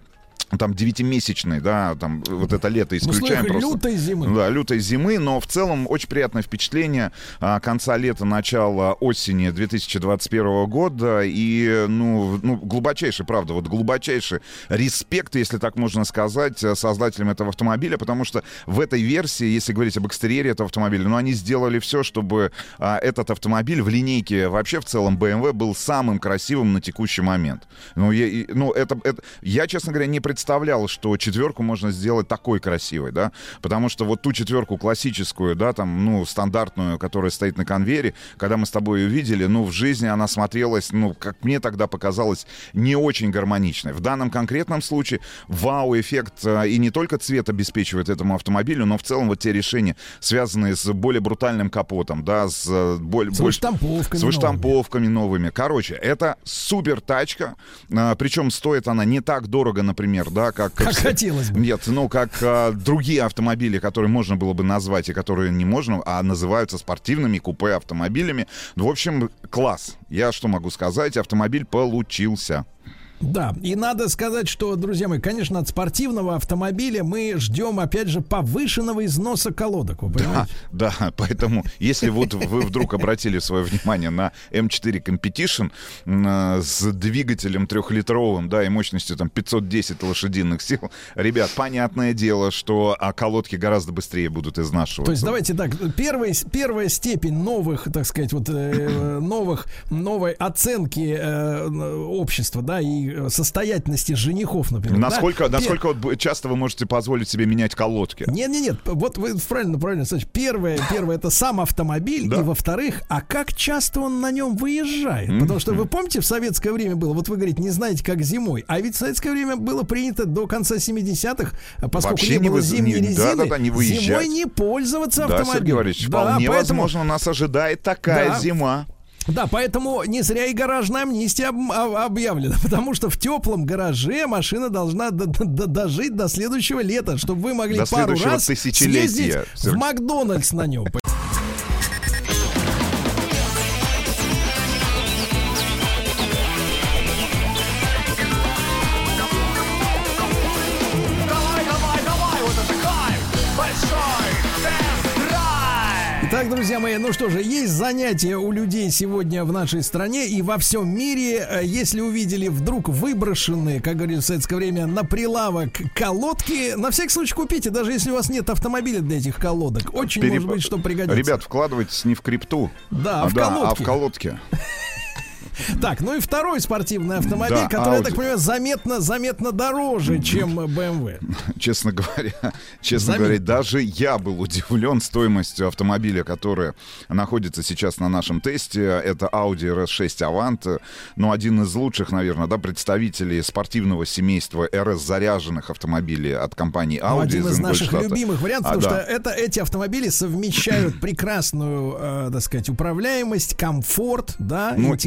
[SPEAKER 17] там девятимесячной, да, там вот это лето
[SPEAKER 2] условиях
[SPEAKER 17] исключаем просто.
[SPEAKER 2] лютой зимы.
[SPEAKER 17] Да, лютой зимы, но в целом очень приятное впечатление а, конца лета, начала осени 2021 года. И, ну, ну, глубочайший, правда, вот глубочайший респект, если так можно сказать, э, создателям этого автомобиля, потому что в этой версии, если говорить об экстерьере этого автомобиля, ну, они сделали все, чтобы а, этот автомобиль в линейке вообще в целом BMW был самым красивым на текущий момент. Ну, я, ну это, это, я, честно говоря, не представлял, что четверку можно сделать такой красивой, да, потому что вот ту четверку классическую, да, там, ну, стандартную, которая стоит на конвейере, когда мы с тобой ее видели, ну, в жизни она смотрелась, ну, как мне тогда показалось, не очень гармоничной. В данном конкретном случае вау-эффект э, и не только цвет обеспечивает этому автомобилю, но в целом вот те решения, связанные с более брутальным капотом, да, с э, боль-
[SPEAKER 2] С
[SPEAKER 17] больше-
[SPEAKER 2] выштамповками
[SPEAKER 17] с выштамповками новыми. Короче, это супер тачка, а, причем стоит она не так дорого, например, да, как...
[SPEAKER 2] Как хотелось бы.
[SPEAKER 17] Нет, ну, как а, другие автомобили, которые можно было бы назвать и которые не можно, а называются спортивными купе автомобилями. Ну, в общем, класс. Я что могу сказать? Автомобиль получился.
[SPEAKER 2] Да, и надо сказать, что, друзья мои, конечно, от спортивного автомобиля мы ждем, опять же, повышенного износа колодок, вы понимаете?
[SPEAKER 17] Да, да, поэтому, если вот вы вдруг обратили свое внимание на M4 Competition м, э, с двигателем трехлитровым, да, и мощностью там 510 лошадиных сил, ребят, понятное дело, что а, колодки гораздо быстрее будут изнашиваться.
[SPEAKER 2] То есть давайте так, первая, первая степень новых, так сказать, вот э, новых, новой оценки э, общества, да, и состоятельности женихов, например. да.
[SPEAKER 17] Насколько,
[SPEAKER 2] Пер-
[SPEAKER 17] насколько б- часто вы можете позволить себе менять колодки?
[SPEAKER 2] Нет, нет, нет. Вот вы правильно, правильно, Саша. Первое, первое это сам автомобиль, и во-вторых, а как часто он на нем выезжает? Потому что вы помните, в советское время было, вот вы говорите, не знаете, как зимой, а ведь в советское время было принято до конца 70-х, а поскольку
[SPEAKER 17] Вообще
[SPEAKER 2] не
[SPEAKER 17] не
[SPEAKER 2] было
[SPEAKER 17] вы-
[SPEAKER 2] зимней
[SPEAKER 17] не-
[SPEAKER 2] резины,
[SPEAKER 17] да-да-да, не выезжать.
[SPEAKER 2] зимой не пользоваться
[SPEAKER 17] Да,
[SPEAKER 2] автомобилем.
[SPEAKER 17] Сергей Валерьевич,
[SPEAKER 2] Да,
[SPEAKER 17] вполне
[SPEAKER 2] поэтому-
[SPEAKER 17] возможно, нас ожидает такая
[SPEAKER 2] Да.
[SPEAKER 17] зима.
[SPEAKER 2] Да, поэтому не зря и гаражная амнистия об- об- объявлена, потому что в теплом гараже машина должна дожить до следующего лета, чтобы вы могли
[SPEAKER 17] До
[SPEAKER 2] пару раз съездить в. Макдональдс на нем. Друзья мои, ну что же, есть занятия у людей сегодня в нашей стране и во всем мире. Э, Если увидели вдруг выброшенные, как говорили в советское время, на прилавок колодки, на всякий случай купите, даже если у вас нет автомобиля для этих колодок. Очень
[SPEAKER 17] Переб-
[SPEAKER 2] может быть, что пригодится.
[SPEAKER 17] Ребят, вкладывайтесь не в крипту,
[SPEAKER 2] Да, а в
[SPEAKER 17] а
[SPEAKER 2] колодки.
[SPEAKER 17] в колодки.
[SPEAKER 2] Так, ну и второй спортивный автомобиль,
[SPEAKER 17] Да,
[SPEAKER 2] который, я
[SPEAKER 17] Audi.
[SPEAKER 2] так понимаю, заметно, заметно дороже, чем BMW.
[SPEAKER 17] Честно говоря, честно
[SPEAKER 2] Заметно.
[SPEAKER 17] говоря, даже я был удивлен стоимостью автомобиля, который находится сейчас на нашем тесте. Это Audi RS6 Avant. Ну, один из лучших, наверное, да, представителей спортивного семейства RS-заряженных автомобилей от компании Audi
[SPEAKER 2] Ну, один из наших
[SPEAKER 17] Ингольштадта.
[SPEAKER 2] любимых вариантов,
[SPEAKER 17] А,
[SPEAKER 2] потому
[SPEAKER 17] да.
[SPEAKER 2] что это, эти автомобили совмещают прекрасную, э, так сказать, управляемость, комфорт, да,
[SPEAKER 17] Ну, и-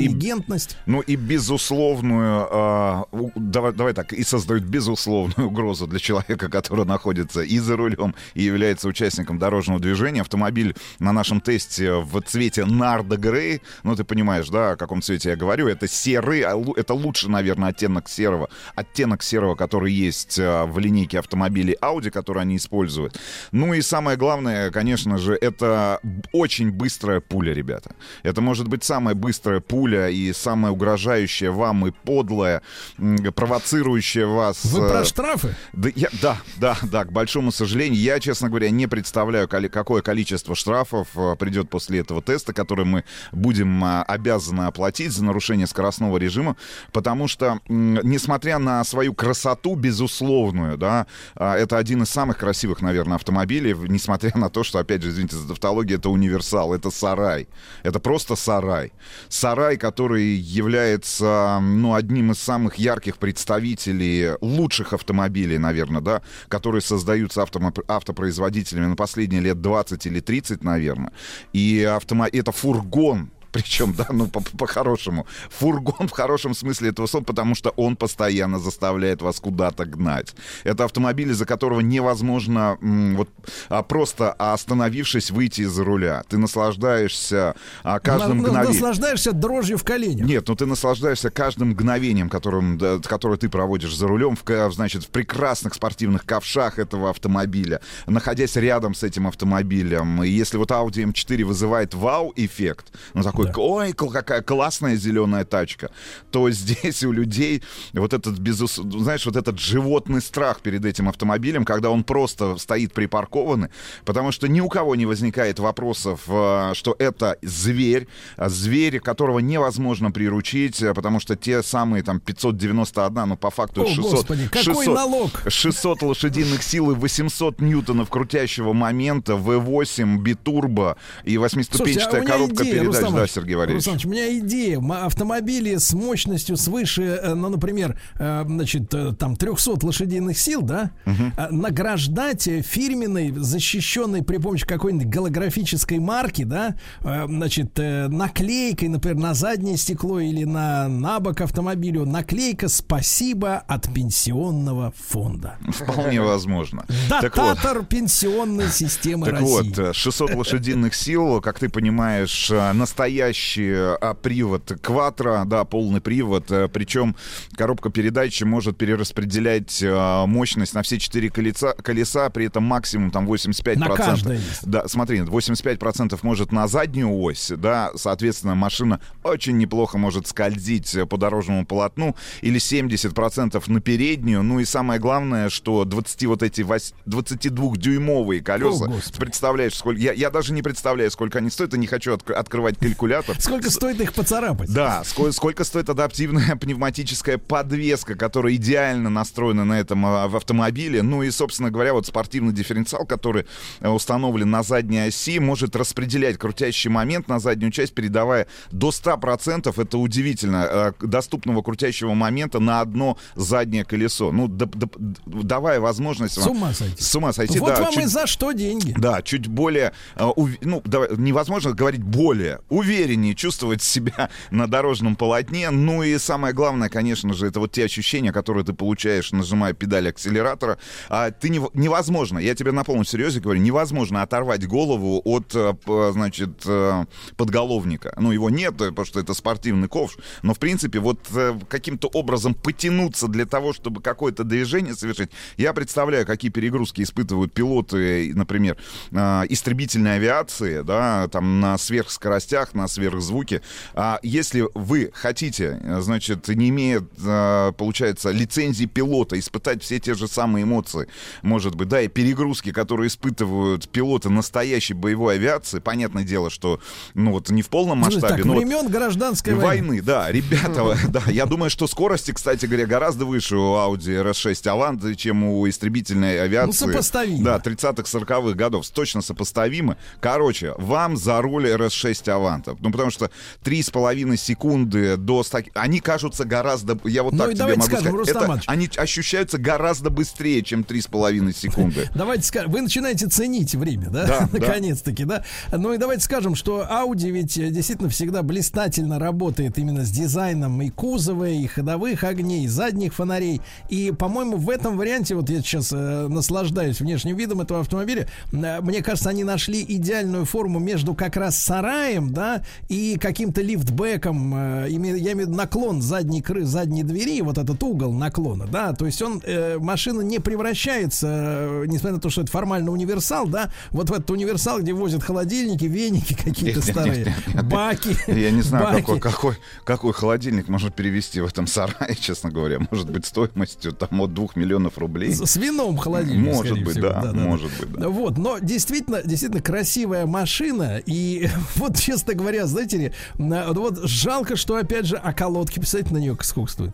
[SPEAKER 2] интеллигентность.
[SPEAKER 17] Ну и безусловную, у- давай, давай так, и создают безусловную угрозу для человека, который находится и за рулем, и является участником дорожного движения. Автомобиль на нашем тесте в цвете Нарда Грей, ну ты понимаешь, да, о каком цвете я говорю, это серый, а это лучше, наверное, оттенок серого, оттенок серого, который есть а, в линейке автомобилей Audi, которые они используют. Ну и самое главное, конечно же, это очень быстрая пуля, ребята. Это может быть самая быстрая пуля и самая угрожающая вам и подлая, м, провоцирующая вас.
[SPEAKER 2] Вы про
[SPEAKER 17] э,
[SPEAKER 2] штрафы?
[SPEAKER 17] да, я, да, да, да, к большому сожалению, я, честно говоря, не представляю, какое количество штрафов э, придет после этого теста, который мы будем а, обязаны оплатить за нарушение скоростного режима, потому что, несмотря на свою красоту безусловную, да, а, это один из самых красивых, наверное, автомобилей, несмотря на то, что, опять же, извините за тавтологию, это универсал, это сарай, это просто сарай. Сарай, который является, ну, одним из самых ярких представителей лучших автомобилей, наверное, да, которые создаются автомо- автопроизводителями на последние лет 20 или 30, наверное. И автомо... это фургон, причем, да, ну, по- по-хорошему. Фургон в хорошем смысле этого слова, потому что он постоянно заставляет вас куда-то гнать. Это автомобиль, из-за которого невозможно вот а, просто остановившись выйти из-за руля. Ты наслаждаешься а, каждым
[SPEAKER 2] На-
[SPEAKER 17] мгновением.
[SPEAKER 2] Наслаждаешься дрожью в коленях.
[SPEAKER 17] Нет, ну ты наслаждаешься каждым мгновением, которым, да, которое ты проводишь за рулем, в, значит, в прекрасных спортивных ковшах этого автомобиля, находясь рядом с этим автомобилем. И если вот Audi M4 вызывает вау-эффект, ну такой, ой, кл- какая классная зеленая тачка, то здесь у людей вот этот, безус... знаешь, вот этот животный страх перед этим автомобилем, когда он просто стоит припаркованный, потому что ни у кого не возникает вопросов, э, что это зверь, а зверь, которого невозможно приручить, э, потому что те самые там 591, ну по факту
[SPEAKER 2] О,
[SPEAKER 17] 600,
[SPEAKER 2] Господи, какой
[SPEAKER 17] 600
[SPEAKER 2] налог?
[SPEAKER 17] 600 лошадиных сил и 800 ньютонов крутящего момента, V8, битурбо и
[SPEAKER 2] Слушайте, а
[SPEAKER 17] коробка
[SPEAKER 2] идея,
[SPEAKER 17] передач.
[SPEAKER 2] Рустам
[SPEAKER 17] Да, Сергей Валерьевич.
[SPEAKER 2] Иванович, у меня идея. Автомобили с мощностью свыше, э, ну, например, э, значит, э, там 300 лошадиных сил, да, э, награждать фирменной, защищенной при помощи какой-нибудь голографической марки, да, значит, наклейкой, например, на заднее стекло или на, на бок автомобилю, наклейка «Спасибо от пенсионного фонда».
[SPEAKER 17] Вполне возможно. Так вот.
[SPEAKER 2] Дататор пенсионной системы
[SPEAKER 17] Так
[SPEAKER 2] России.
[SPEAKER 17] вот, э, 600 лошадиных сил, как ты понимаешь, э, настоящий а, привод Кватро, да, полный привод, э, причем коробка передач может перераспределять э, мощность на все четыре колеса, колеса, при этом максимум там 85%.
[SPEAKER 2] На каждое.
[SPEAKER 17] Да, смотри, 85% может на заднюю ось, да, соответственно, машина очень неплохо может скользить э, по дорожному полотну, или 70% на переднюю, ну и самое главное, что 20 вот эти 22-дюймовые колеса,
[SPEAKER 2] О, Господи.
[SPEAKER 17] представляешь, сколько, я, я даже не представляю, сколько они стоят, и не хочу отк- открывать калькулятор.
[SPEAKER 2] Сколько стоит их поцарапать?
[SPEAKER 17] Да, сколько, сколько стоит адаптивная пневматическая подвеска, которая идеально настроена на этом а, в автомобиле. Ну и, собственно говоря, вот спортивный дифференциал, который э, установлен на задней оси, может распределять крутящий момент на заднюю часть, передавая до 100%, это удивительно, э, доступного крутящего момента на одно заднее колесо. Ну, д- д- д- давая возможность...
[SPEAKER 2] С ума сойти.
[SPEAKER 17] С ума сойти,
[SPEAKER 2] вот
[SPEAKER 17] да.
[SPEAKER 2] вам
[SPEAKER 17] чуть-
[SPEAKER 2] и за что деньги.
[SPEAKER 17] да, чуть более, э, ну, давай, невозможно говорить более, увереннее чувствовать себя на дорожном полотне. Ну и самое главное, конечно же, это вот те ощущения, которые ты получаешь, нажимая педаль акселератора. А, ты не, невозможно, я тебе на полном серьезе говорю, невозможно оторвать голову от, э, значит, э, подголовника. Ну, его нет, э, потому что это спортивный ковш. Но, в принципе, вот каким-то образом потянуться для того, чтобы какое-то движение совершить. Я представляю, какие перегрузки испытывают пилоты, например, истребительной авиации, да, там на сверхскоростях, на сверхзвуки. А если вы хотите, э, значит, не имея, э, получается, лицензии пилота, испытать все те же самые эмоции, может быть, да, и перегрузки, которые испытывают пилоты настоящей боевой авиации, понятное дело, что, ну вот, не в полном
[SPEAKER 2] Слушай,
[SPEAKER 17] масштабе,
[SPEAKER 2] так,
[SPEAKER 17] но вот
[SPEAKER 2] времен гражданской войны.
[SPEAKER 17] войны, да, ребята, да, я думаю, что скорости, кстати говоря, гораздо выше у Audi RS6 Avant, чем у истребительной авиации.
[SPEAKER 2] Ну, сопоставимо.
[SPEAKER 17] Да, 30-40-х годов. Точно сопоставимо. Короче, вам за руль RS6 Avant. Ну, потому что 3,5 секунды до 100... Они кажутся гораздо... Я вот
[SPEAKER 2] Ну
[SPEAKER 17] так тебе могу
[SPEAKER 2] скажем,
[SPEAKER 17] сказать. Это- они ощущаются гораздо быстрее, чем 3,5 секунды.
[SPEAKER 2] Давайте скажем, вы начинаете ценить время, да?
[SPEAKER 17] Да, да.
[SPEAKER 2] Наконец-таки, да? Ну и давайте скажем, что Audi ведь э, действительно всегда блистательно работает именно с дизайном и кузова, и ходовых огней, и задних фонарей. И, по-моему, в этом варианте, вот я сейчас э, наслаждаюсь внешним видом этого автомобиля, э, мне кажется, они нашли идеальную форму между как раз сараем, да, и каким-то лифтбеком, э, я имею в виду наклон задней, кры, задней двери, вот этот угол наклона, да, то есть он, э, машина не превращается, э, несмотря на то, что это формально универсал, да, вот в этот универсал, где возят холодильники, веники какие-то
[SPEAKER 17] Нет, нет,
[SPEAKER 2] старые,
[SPEAKER 17] нет, нет.
[SPEAKER 2] баки.
[SPEAKER 17] Я не знаю,
[SPEAKER 2] баки.
[SPEAKER 17] какой, какой, какой холодильник можно перевести в этом сарае, честно говоря. Может быть, стоимостью там от 2 миллионов рублей.
[SPEAKER 2] С, с вином холодильник.
[SPEAKER 17] Может быть,
[SPEAKER 2] всего.
[SPEAKER 17] да, может быть, да.
[SPEAKER 2] Вот, но действительно, действительно красивая машина. И вот, честно говоря, знаете ли, на- вот жалко, что опять же, колодки, представляете, на нее сколько стоит?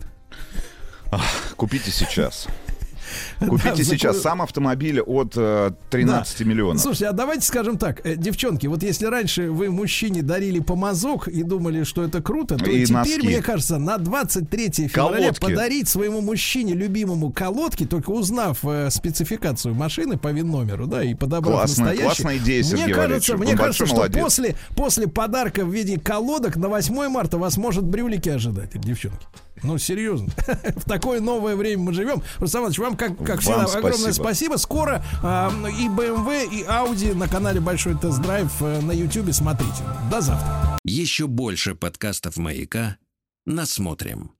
[SPEAKER 17] Купите сейчас. Купите сейчас сам автомобиль от э, 13
[SPEAKER 2] Да.
[SPEAKER 17] миллионов.
[SPEAKER 2] Слушайте, а давайте скажем так, э, девчонки, вот если раньше вы мужчине дарили помазок и думали, что это круто, то теперь, мне кажется, на 23 февраля подарить своему мужчине любимому колодки, только узнав э, спецификацию машины по ВИН-номеру, да, и подобрав настоящий.
[SPEAKER 17] классная идея,
[SPEAKER 2] Мне
[SPEAKER 17] Сергей
[SPEAKER 2] кажется,
[SPEAKER 17] Валерьевич.
[SPEAKER 2] мне кажется, что после, после подарка в виде колодок на 8 марта вас может брюлики ожидать, девчонки. Ну, серьезно. В такое новое время мы живем. Рустам Иванович, вам, как, как
[SPEAKER 17] Вам
[SPEAKER 2] всегда, огромное
[SPEAKER 17] спасибо.
[SPEAKER 2] спасибо. Скоро а, и BMW, и Audi на канале Большой Тест-Драйв э, на YouTube смотрите. До завтра.
[SPEAKER 1] Еще больше подкастов «Маяка» насмотрим.